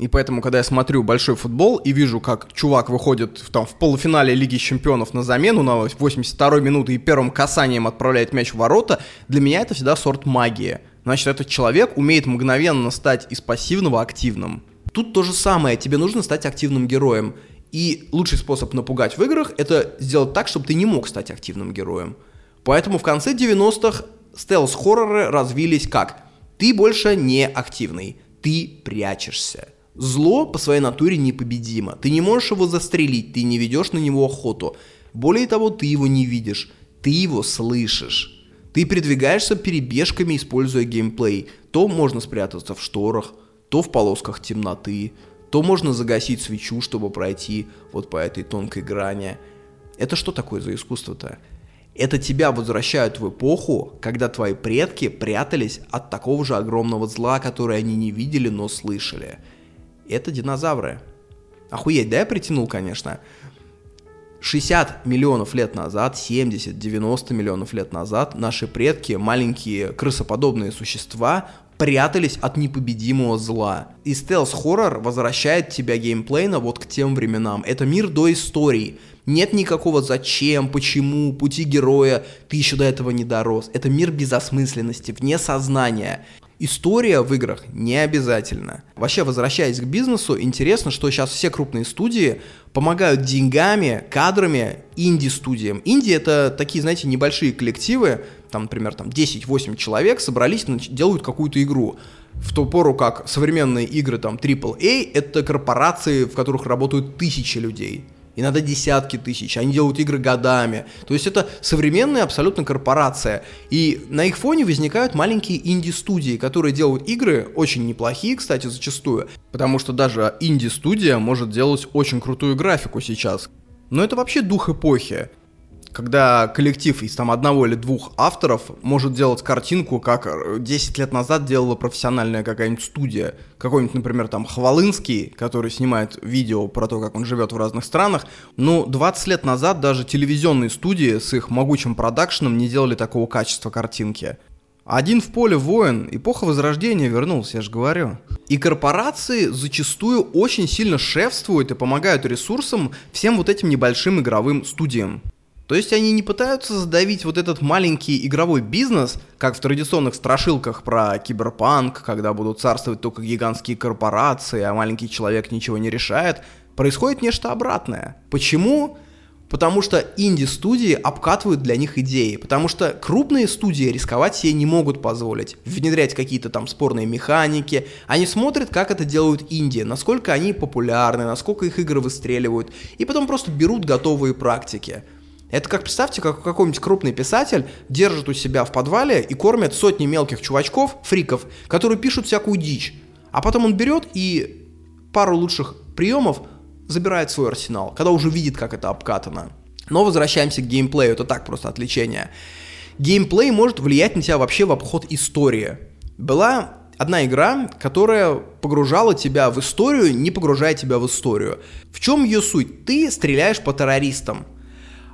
И поэтому, когда я смотрю большой футбол и вижу, как чувак выходит в, там, в полуфинале Лиги Чемпионов на замену на 82-й минуты и первым касанием отправляет мяч в ворота, для меня это всегда сорт магии. Значит, этот человек умеет мгновенно стать из пассивного активным. Тут то же самое, тебе нужно стать активным героем. И лучший способ напугать в играх — это сделать так, чтобы ты не мог стать активным героем. Поэтому в конце 90-х стелс-хорроры развились как? Ты больше не активный, ты прячешься. Зло по своей натуре непобедимо. Ты не можешь его застрелить, ты не ведешь на него охоту. Более того, ты его не видишь, ты его слышишь. Ты передвигаешься перебежками, используя геймплей. То можно спрятаться в шторах, то в полосках темноты, то можно загасить свечу, чтобы пройти вот по этой тонкой грани. Это что такое за искусство-то? Это тебя возвращают в эпоху, когда твои предки прятались от такого же огромного зла, которое они не видели, но слышали. Это динозавры. Охуеть, да я притянул, конечно. 60 миллионов лет назад, 70, 90 миллионов лет назад наши предки, маленькие крысоподобные существа, прятались от непобедимого зла. И стелс-хоррор возвращает тебя геймплейно вот к тем временам. Это мир до истории. Нет никакого зачем, почему, пути героя, ты еще до этого не дорос. Это мир без осмысленности, вне сознания. История в играх не обязательно. Вообще, возвращаясь к бизнесу, интересно, что сейчас все крупные студии помогают деньгами, кадрами инди-студиям. Инди — это такие, знаете, небольшие коллективы, там, например, там 10-8 человек собрались, делают какую-то игру. В ту пору, как современные игры, там, AAA — это корпорации, в которых работают тысячи людей иногда десятки тысяч, они делают игры годами. То есть это современная абсолютно корпорация. И на их фоне возникают маленькие инди-студии, которые делают игры, очень неплохие, кстати, зачастую, потому что даже инди-студия может делать очень крутую графику сейчас. Но это вообще дух эпохи когда коллектив из там одного или двух авторов может делать картинку, как 10 лет назад делала профессиональная какая-нибудь студия. Какой-нибудь, например, там Хвалынский, который снимает видео про то, как он живет в разных странах. Ну, 20 лет назад даже телевизионные студии с их могучим продакшеном не делали такого качества картинки. Один в поле воин, эпоха Возрождения вернулся, я же говорю. И корпорации зачастую очень сильно шефствуют и помогают ресурсам всем вот этим небольшим игровым студиям. То есть они не пытаются задавить вот этот маленький игровой бизнес, как в традиционных страшилках про киберпанк, когда будут царствовать только гигантские корпорации, а маленький человек ничего не решает. Происходит нечто обратное. Почему? Потому что инди-студии обкатывают для них идеи. Потому что крупные студии рисковать себе не могут позволить. Внедрять какие-то там спорные механики. Они смотрят, как это делают инди, насколько они популярны, насколько их игры выстреливают. И потом просто берут готовые практики. Это как, представьте, как какой-нибудь крупный писатель держит у себя в подвале и кормит сотни мелких чувачков, фриков, которые пишут всякую дичь. А потом он берет и пару лучших приемов забирает свой арсенал, когда уже видит, как это обкатано. Но возвращаемся к геймплею, это так просто отвлечение. Геймплей может влиять на тебя вообще в обход истории. Была одна игра, которая погружала тебя в историю, не погружая тебя в историю. В чем ее суть? Ты стреляешь по террористам.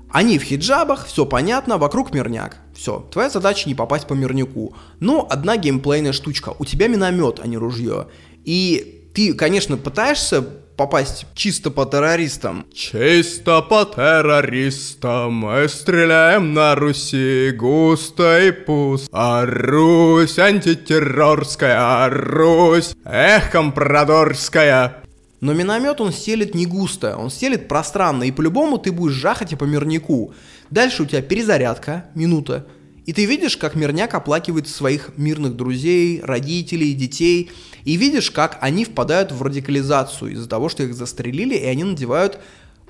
Они в хиджабах, все понятно, вокруг мирняк. Все, твоя задача не попасть по мирняку. Но одна геймплейная штучка. У тебя миномет, а не ружье. И ты, конечно, пытаешься попасть чисто по террористам. Чисто по террористам мы стреляем на Руси густо и пуст. А Русь антитеррорская, а Русь эх, компрадорская. Но миномет он стелит не густо, он стелит пространно, и по-любому ты будешь жахать по мирнику. Дальше у тебя перезарядка, минута, и ты видишь, как мирняк оплакивает своих мирных друзей, родителей, детей, и видишь, как они впадают в радикализацию из-за того, что их застрелили, и они надевают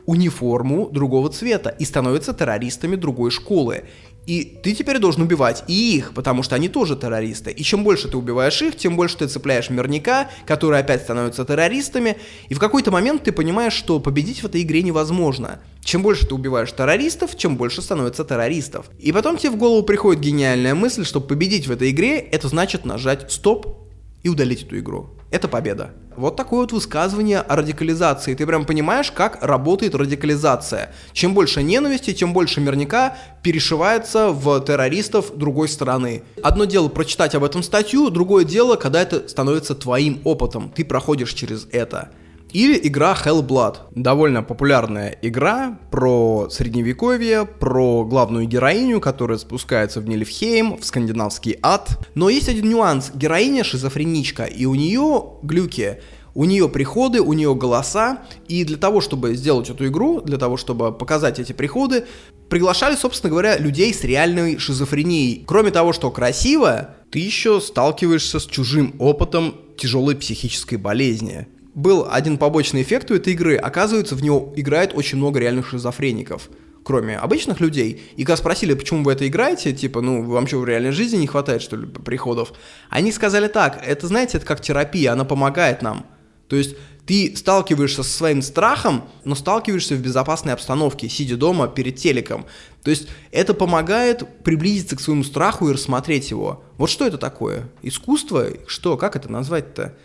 униформу другого цвета и становятся террористами другой школы. И ты теперь должен убивать и их, потому что они тоже террористы. И чем больше ты убиваешь их, тем больше ты цепляешь мирника, которые опять становятся террористами. И в какой-то момент ты понимаешь, что победить в этой игре невозможно. Чем больше ты убиваешь террористов, чем больше становится террористов. И потом тебе в голову приходит гениальная мысль, что победить в этой игре, это значит нажать стоп и удалить эту игру. Это победа. Вот такое вот высказывание о радикализации. Ты прям понимаешь, как работает радикализация. Чем больше ненависти, тем больше мирника перешивается в террористов другой стороны. Одно дело прочитать об этом статью, другое дело, когда это становится твоим опытом. Ты проходишь через это. Или игра Hellblood. Довольно популярная игра про средневековье, про главную героиню, которая спускается в Нильфхейм, в скандинавский ад. Но есть один нюанс. Героиня шизофреничка, и у нее глюки. У нее приходы, у нее голоса, и для того, чтобы сделать эту игру, для того, чтобы показать эти приходы, приглашали, собственно говоря, людей с реальной шизофренией. Кроме того, что красиво, ты еще сталкиваешься с чужим опытом тяжелой психической болезни был один побочный эффект у этой игры. Оказывается, в него играет очень много реальных шизофреников кроме обычных людей. И когда спросили, почему вы это играете, типа, ну, вам что, в реальной жизни не хватает, что ли, приходов? Они сказали так, это, знаете, это как терапия, она помогает нам. То есть ты сталкиваешься со своим страхом, но сталкиваешься в безопасной обстановке, сидя дома перед телеком. То есть это помогает приблизиться к своему страху и рассмотреть его. Вот что это такое? Искусство? Что? Как это назвать-то?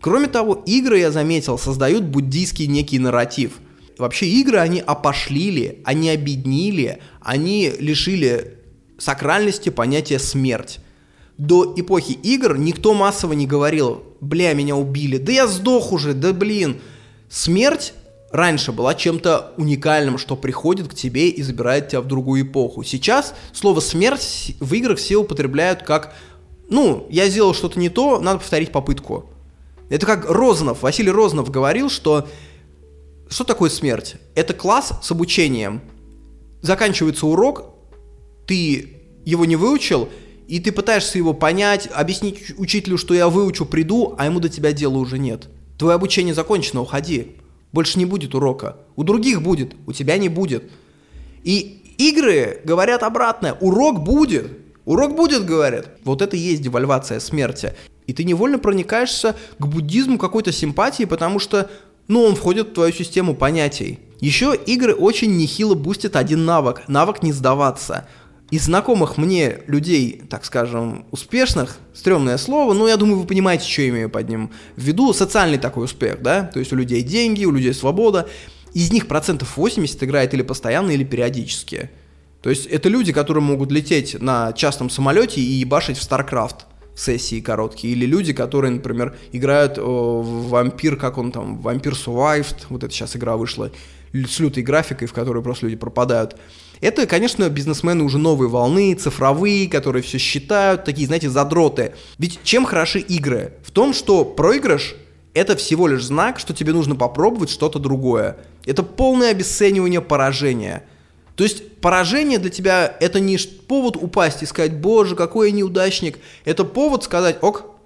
Кроме того, игры, я заметил, создают буддийский некий нарратив. Вообще игры, они опошлили, они обеднили, они лишили сакральности понятия смерть. До эпохи игр никто массово не говорил, бля, меня убили, да я сдох уже, да блин. Смерть раньше была чем-то уникальным, что приходит к тебе и забирает тебя в другую эпоху. Сейчас слово смерть в играх все употребляют как, ну, я сделал что-то не то, надо повторить попытку. Это как Розанов, Василий Розанов говорил, что что такое смерть? Это класс с обучением. Заканчивается урок, ты его не выучил, и ты пытаешься его понять, объяснить учителю, что я выучу, приду, а ему до тебя дела уже нет. Твое обучение закончено, уходи. Больше не будет урока. У других будет, у тебя не будет. И игры говорят обратное. Урок будет. Урок будет, говорят. Вот это и есть девальвация смерти. И ты невольно проникаешься к буддизму какой-то симпатии, потому что, ну, он входит в твою систему понятий. Еще игры очень нехило бустят один навык, навык не сдаваться. Из знакомых мне людей, так скажем, успешных, стрёмное слово, но я думаю, вы понимаете, что я имею под ним в виду, социальный такой успех, да, то есть у людей деньги, у людей свобода, из них процентов 80 играет или постоянно, или периодически. То есть это люди, которые могут лететь на частном самолете и ебашить в StarCraft сессии короткие, или люди, которые, например, играют в вампир, как он там, вампир Survived, вот эта сейчас игра вышла, с лютой графикой, в которой просто люди пропадают. Это, конечно, бизнесмены уже новой волны, цифровые, которые все считают, такие, знаете, задроты. Ведь чем хороши игры? В том, что проигрыш — это всего лишь знак, что тебе нужно попробовать что-то другое. Это полное обесценивание поражения. То есть поражение для тебя — это не повод упасть и сказать, боже, какой я неудачник. Это повод сказать, ок,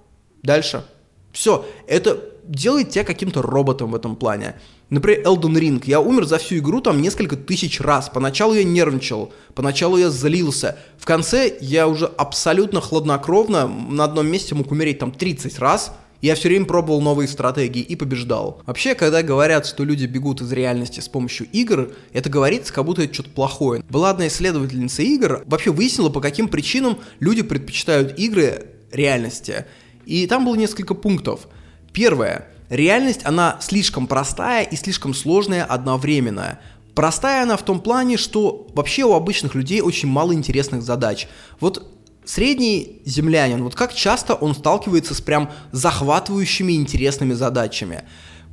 дальше. Все, это делает тебя каким-то роботом в этом плане. Например, Elden Ring. Я умер за всю игру там несколько тысяч раз. Поначалу я нервничал, поначалу я злился. В конце я уже абсолютно хладнокровно на одном месте мог умереть там 30 раз. Я все время пробовал новые стратегии и побеждал. Вообще, когда говорят, что люди бегут из реальности с помощью игр, это говорится, как будто это что-то плохое. Была одна исследовательница игр, вообще выяснила, по каким причинам люди предпочитают игры реальности. И там было несколько пунктов. Первое. Реальность, она слишком простая и слишком сложная одновременно. Простая она в том плане, что вообще у обычных людей очень мало интересных задач. Вот средний землянин, вот как часто он сталкивается с прям захватывающими интересными задачами.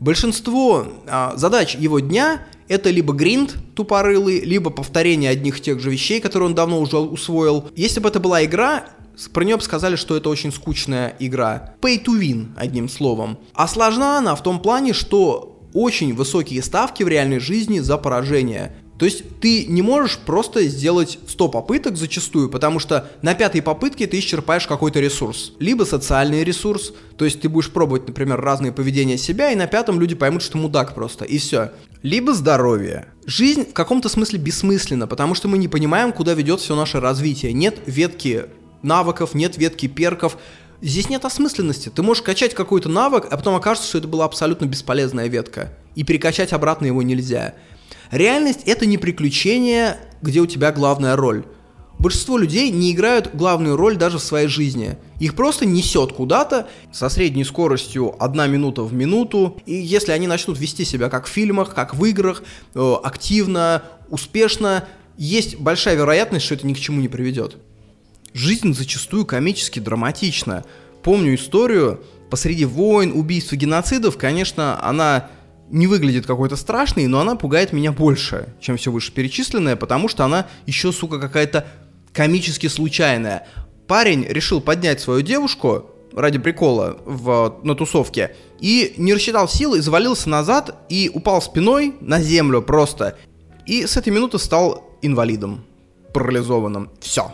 Большинство а, задач его дня это либо гринд тупорылый, либо повторение одних и тех же вещей, которые он давно уже усвоил. Если бы это была игра, про нее бы сказали, что это очень скучная игра. Pay to win, одним словом. А сложна она в том плане, что очень высокие ставки в реальной жизни за поражение. То есть ты не можешь просто сделать 100 попыток зачастую, потому что на пятой попытке ты исчерпаешь какой-то ресурс. Либо социальный ресурс, то есть ты будешь пробовать, например, разные поведения себя, и на пятом люди поймут, что мудак просто, и все. Либо здоровье. Жизнь в каком-то смысле бессмысленна, потому что мы не понимаем, куда ведет все наше развитие. Нет ветки навыков, нет ветки перков. Здесь нет осмысленности. Ты можешь качать какой-то навык, а потом окажется, что это была абсолютно бесполезная ветка. И перекачать обратно его нельзя. Реальность — это не приключение, где у тебя главная роль. Большинство людей не играют главную роль даже в своей жизни. Их просто несет куда-то со средней скоростью 1 минута в минуту. И если они начнут вести себя как в фильмах, как в играх, э, активно, успешно, есть большая вероятность, что это ни к чему не приведет. Жизнь зачастую комически драматична. Помню историю, посреди войн, убийств и геноцидов, конечно, она не выглядит какой-то страшной, но она пугает меня больше, чем все вышеперечисленное, потому что она еще, сука, какая-то комически случайная. Парень решил поднять свою девушку ради прикола в, на тусовке и не рассчитал силы, завалился назад и упал спиной на землю просто. И с этой минуты стал инвалидом, парализованным. Все.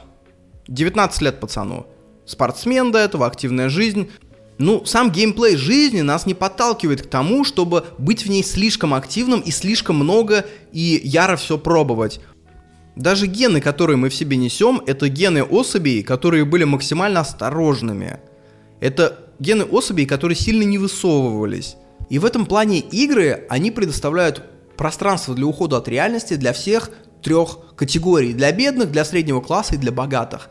19 лет пацану. Спортсмен до этого, активная жизнь. Ну, сам геймплей жизни нас не подталкивает к тому, чтобы быть в ней слишком активным и слишком много и яро все пробовать. Даже гены, которые мы в себе несем, это гены особей, которые были максимально осторожными. Это гены особей, которые сильно не высовывались. И в этом плане игры, они предоставляют пространство для ухода от реальности для всех трех категорий. Для бедных, для среднего класса и для богатых.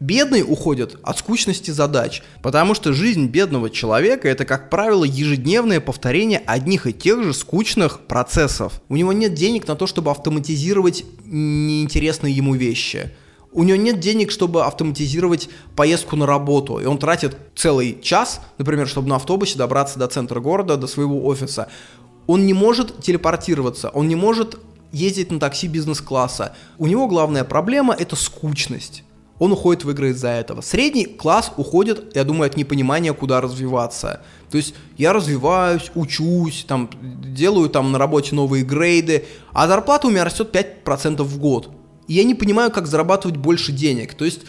Бедные уходят от скучности задач, потому что жизнь бедного человека это, как правило, ежедневное повторение одних и тех же скучных процессов. У него нет денег на то, чтобы автоматизировать неинтересные ему вещи. У него нет денег, чтобы автоматизировать поездку на работу, и он тратит целый час, например, чтобы на автобусе добраться до центра города, до своего офиса. Он не может телепортироваться, он не может ездить на такси бизнес-класса. У него главная проблема это скучность. Он уходит в игры из-за этого. Средний класс уходит, я думаю, от непонимания, куда развиваться. То есть я развиваюсь, учусь, там, делаю там на работе новые грейды, а зарплата у меня растет 5% в год. И я не понимаю, как зарабатывать больше денег. То есть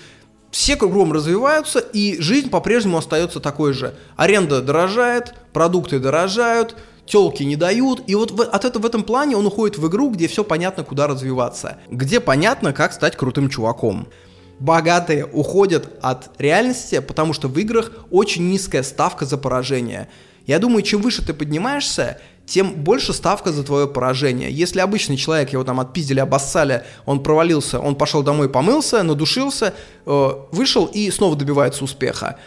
все кругом развиваются, и жизнь по-прежнему остается такой же. Аренда дорожает, продукты дорожают, телки не дают, и вот от этого в этом плане он уходит в игру, где все понятно, куда развиваться, где понятно, как стать крутым чуваком. Богатые уходят от реальности, потому что в играх очень низкая ставка за поражение. Я думаю, чем выше ты поднимаешься, тем больше ставка за твое поражение. Если обычный человек, его там отпиздили, обоссали, он провалился, он пошел домой, помылся, надушился, э, вышел и снова добивается успеха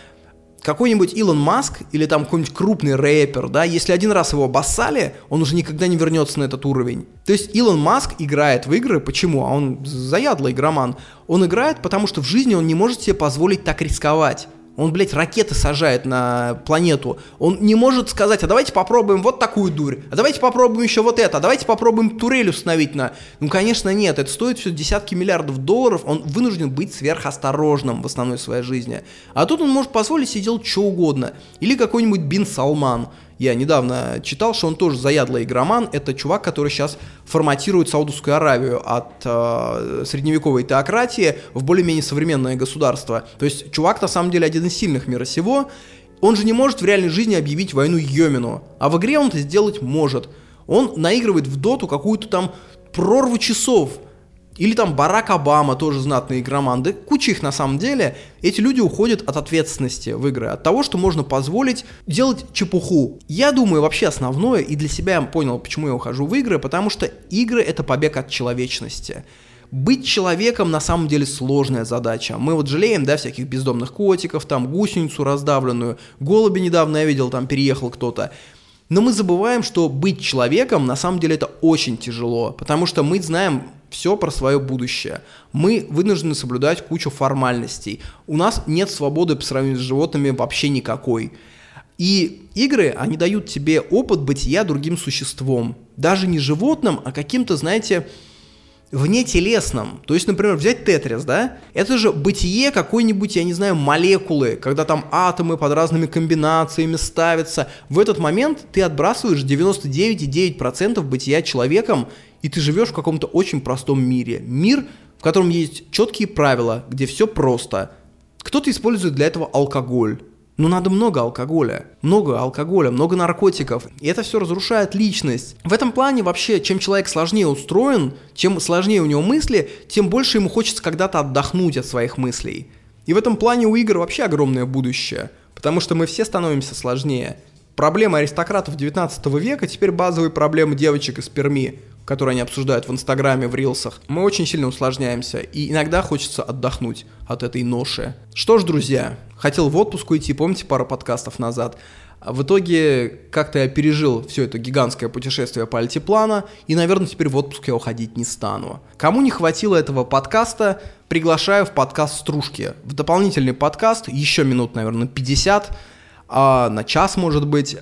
какой-нибудь Илон Маск или там какой-нибудь крупный рэпер, да, если один раз его обоссали, он уже никогда не вернется на этот уровень. То есть Илон Маск играет в игры, почему? А он заядлый игроман. Он играет, потому что в жизни он не может себе позволить так рисковать. Он, блядь, ракеты сажает на планету. Он не может сказать, а давайте попробуем вот такую дурь, а давайте попробуем еще вот это, а давайте попробуем турель установить на... Ну, конечно, нет, это стоит все десятки миллиардов долларов, он вынужден быть сверхосторожным в основной своей жизни. А тут он может позволить себе делать что угодно. Или какой-нибудь Бин Салман. Я недавно читал, что он тоже заядлый игроман. Это чувак, который сейчас форматирует Саудовскую Аравию от э, средневековой теократии в более-менее современное государство. То есть чувак на самом деле один из сильных мира сего. Он же не может в реальной жизни объявить войну Йомину, а в игре он это сделать может. Он наигрывает в доту какую-то там прорву часов – или там Барак Обама, тоже знатный игроман. Да куча их на самом деле. Эти люди уходят от ответственности в игры, от того, что можно позволить делать чепуху. Я думаю, вообще основное, и для себя я понял, почему я ухожу в игры, потому что игры — это побег от человечности. Быть человеком на самом деле сложная задача. Мы вот жалеем, да, всяких бездомных котиков, там гусеницу раздавленную, голуби недавно я видел, там переехал кто-то. Но мы забываем, что быть человеком на самом деле это очень тяжело, потому что мы знаем все про свое будущее. Мы вынуждены соблюдать кучу формальностей. У нас нет свободы по сравнению с животными вообще никакой. И игры, они дают тебе опыт бытия другим существом. Даже не животным, а каким-то, знаете, вне телесном. То есть, например, взять Тетрис, да? Это же бытие какой-нибудь, я не знаю, молекулы, когда там атомы под разными комбинациями ставятся. В этот момент ты отбрасываешь 99,9% бытия человеком и ты живешь в каком-то очень простом мире. Мир, в котором есть четкие правила, где все просто. Кто-то использует для этого алкоголь. Но надо много алкоголя, много алкоголя, много наркотиков. И это все разрушает личность. В этом плане вообще, чем человек сложнее устроен, чем сложнее у него мысли, тем больше ему хочется когда-то отдохнуть от своих мыслей. И в этом плане у игр вообще огромное будущее. Потому что мы все становимся сложнее. Проблемы аристократов 19 века теперь базовые проблемы девочек из Перми которые они обсуждают в Инстаграме, в Рилсах, мы очень сильно усложняемся, и иногда хочется отдохнуть от этой ноши. Что ж, друзья, хотел в отпуск уйти, помните, пару подкастов назад, в итоге как-то я пережил все это гигантское путешествие по альтиплана, и, наверное, теперь в отпуск я уходить не стану. Кому не хватило этого подкаста, приглашаю в подкаст «Стружки». В дополнительный подкаст, еще минут, наверное, 50, а на час, может быть.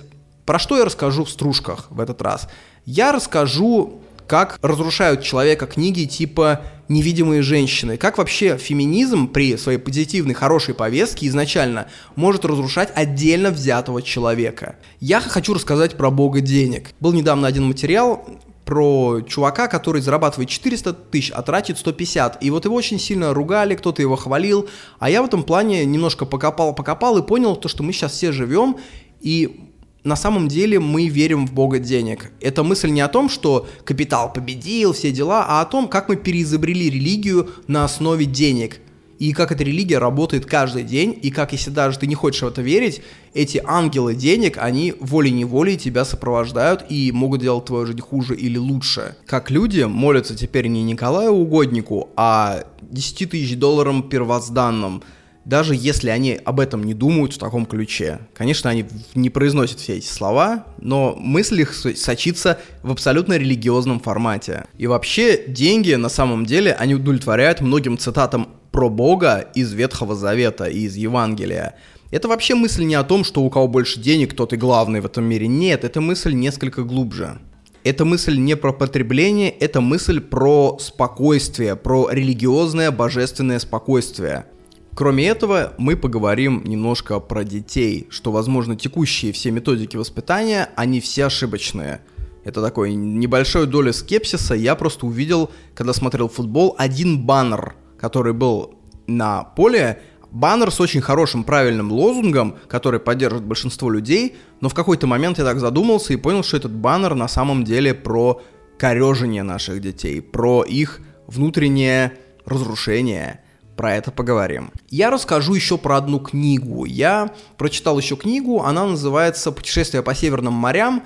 Про что я расскажу в «Стружках» в этот раз? Я расскажу как разрушают человека книги типа «Невидимые женщины», как вообще феминизм при своей позитивной, хорошей повестке изначально может разрушать отдельно взятого человека. Я хочу рассказать про бога денег. Был недавно один материал, про чувака, который зарабатывает 400 тысяч, а тратит 150. И вот его очень сильно ругали, кто-то его хвалил. А я в этом плане немножко покопал-покопал и понял то, что мы сейчас все живем, и на самом деле мы верим в бога денег. Это мысль не о том, что капитал победил, все дела, а о том, как мы переизобрели религию на основе денег. И как эта религия работает каждый день, и как, если даже ты не хочешь в это верить, эти ангелы денег, они волей-неволей тебя сопровождают и могут делать твою жизнь хуже или лучше. Как люди молятся теперь не Николаю Угоднику, а 10 тысяч долларам первозданным – даже если они об этом не думают в таком ключе. Конечно, они не произносят все эти слова, но мысль их сочится в абсолютно религиозном формате. И вообще, деньги на самом деле, они удовлетворяют многим цитатам про Бога из Ветхого Завета и из Евангелия. Это вообще мысль не о том, что у кого больше денег, тот и главный в этом мире. Нет, эта мысль несколько глубже. Эта мысль не про потребление, это мысль про спокойствие, про религиозное божественное спокойствие – Кроме этого, мы поговорим немножко про детей, что, возможно, текущие все методики воспитания, они все ошибочные. Это такой небольшой доля скепсиса. Я просто увидел, когда смотрел футбол, один баннер, который был на поле, баннер с очень хорошим правильным лозунгом, который поддерживает большинство людей, но в какой-то момент я так задумался и понял, что этот баннер на самом деле про корежение наших детей, про их внутреннее разрушение – про это поговорим. Я расскажу еще про одну книгу. Я прочитал еще книгу, она называется «Путешествие по северным морям».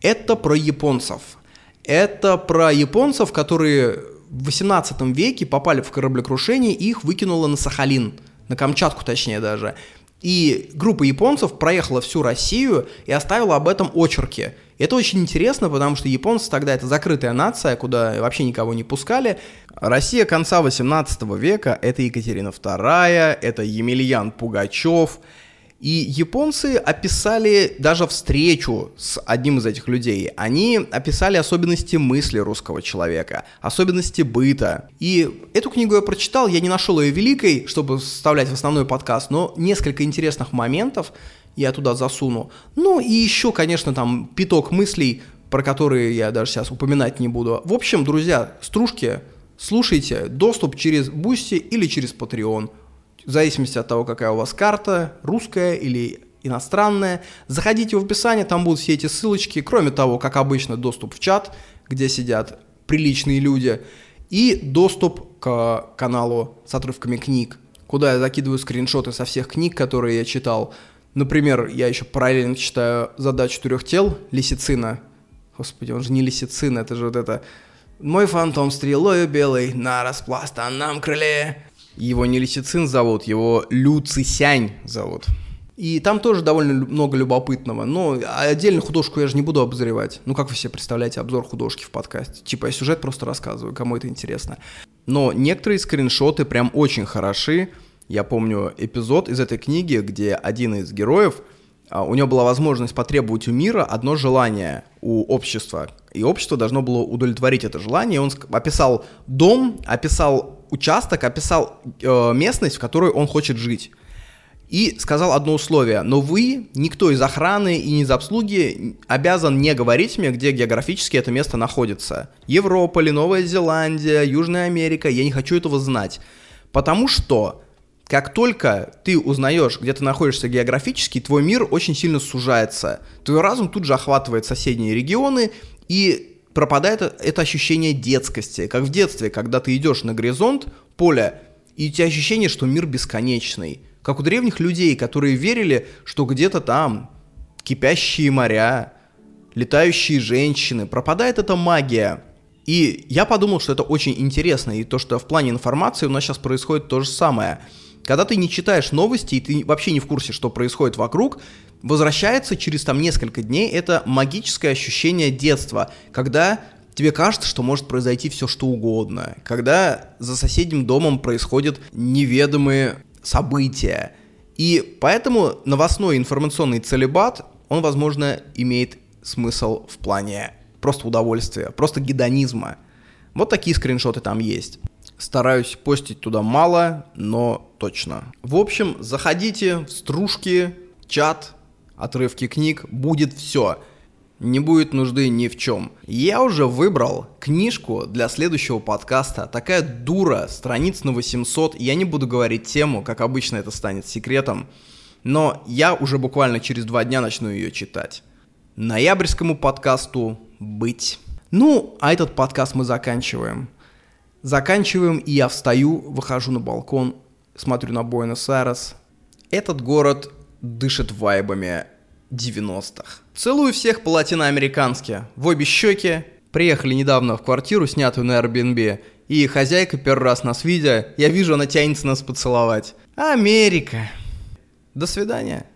Это про японцев. Это про японцев, которые в 18 веке попали в кораблекрушение и их выкинуло на Сахалин, на Камчатку точнее даже. И группа японцев проехала всю Россию и оставила об этом очерки. Это очень интересно, потому что японцы тогда это закрытая нация, куда вообще никого не пускали. Россия конца 18 века — это Екатерина II, это Емельян Пугачев — и японцы описали даже встречу с одним из этих людей. Они описали особенности мысли русского человека, особенности быта. И эту книгу я прочитал, я не нашел ее великой, чтобы вставлять в основной подкаст, но несколько интересных моментов я туда засуну. Ну и еще, конечно, там пяток мыслей, про которые я даже сейчас упоминать не буду. В общем, друзья, стружки, слушайте, доступ через Boosty или через Patreon – в зависимости от того, какая у вас карта, русская или иностранная. Заходите в описание, там будут все эти ссылочки. Кроме того, как обычно, доступ в чат, где сидят приличные люди, и доступ к каналу с отрывками книг, куда я закидываю скриншоты со всех книг, которые я читал. Например, я еще параллельно читаю «Задачу трех тел» Лисицина. Господи, он же не Лисицин, это же вот это... Мой фантом стрелою белый на распластанном крыле. Его не Лисицин зовут, его Лю Цисянь зовут. И там тоже довольно много любопытного. Но отдельно художку я же не буду обозревать. Ну, как вы себе представляете обзор художки в подкасте? Типа я сюжет просто рассказываю, кому это интересно. Но некоторые скриншоты прям очень хороши. Я помню эпизод из этой книги, где один из героев, а, у него была возможность потребовать у мира одно желание у общества. И общество должно было удовлетворить это желание. Он описал дом, описал участок, описал э, местность, в которой он хочет жить. И сказал одно условие, но вы, никто из охраны и из обслуги обязан не говорить мне, где географически это место находится. Европа или Новая Зеландия, Южная Америка, я не хочу этого знать. Потому что как только ты узнаешь, где ты находишься географически, твой мир очень сильно сужается. Твой разум тут же охватывает соседние регионы, и пропадает это ощущение детскости. Как в детстве, когда ты идешь на горизонт поля, и у тебя ощущение, что мир бесконечный. Как у древних людей, которые верили, что где-то там кипящие моря, летающие женщины, пропадает эта магия. И я подумал, что это очень интересно, и то, что в плане информации у нас сейчас происходит то же самое. Когда ты не читаешь новости, и ты вообще не в курсе, что происходит вокруг, возвращается через там несколько дней это магическое ощущение детства, когда тебе кажется, что может произойти все что угодно, когда за соседним домом происходят неведомые события. И поэтому новостной информационный целебат, он, возможно, имеет смысл в плане просто удовольствия, просто гедонизма. Вот такие скриншоты там есть. Стараюсь постить туда мало, но точно. В общем, заходите в стружки, чат, отрывки книг, будет все. Не будет нужды ни в чем. Я уже выбрал книжку для следующего подкаста. Такая дура, страниц на 800. Я не буду говорить тему, как обычно это станет секретом. Но я уже буквально через два дня начну ее читать. Ноябрьскому подкасту быть. Ну, а этот подкаст мы заканчиваем. Заканчиваем, и я встаю, выхожу на балкон, смотрю на Буэнос-Айрес. Этот город дышит вайбами 90-х. Целую всех по-латиноамерикански, в обе щеки. Приехали недавно в квартиру, снятую на Airbnb, и хозяйка первый раз нас видя, я вижу, она тянется нас поцеловать. Америка. До свидания.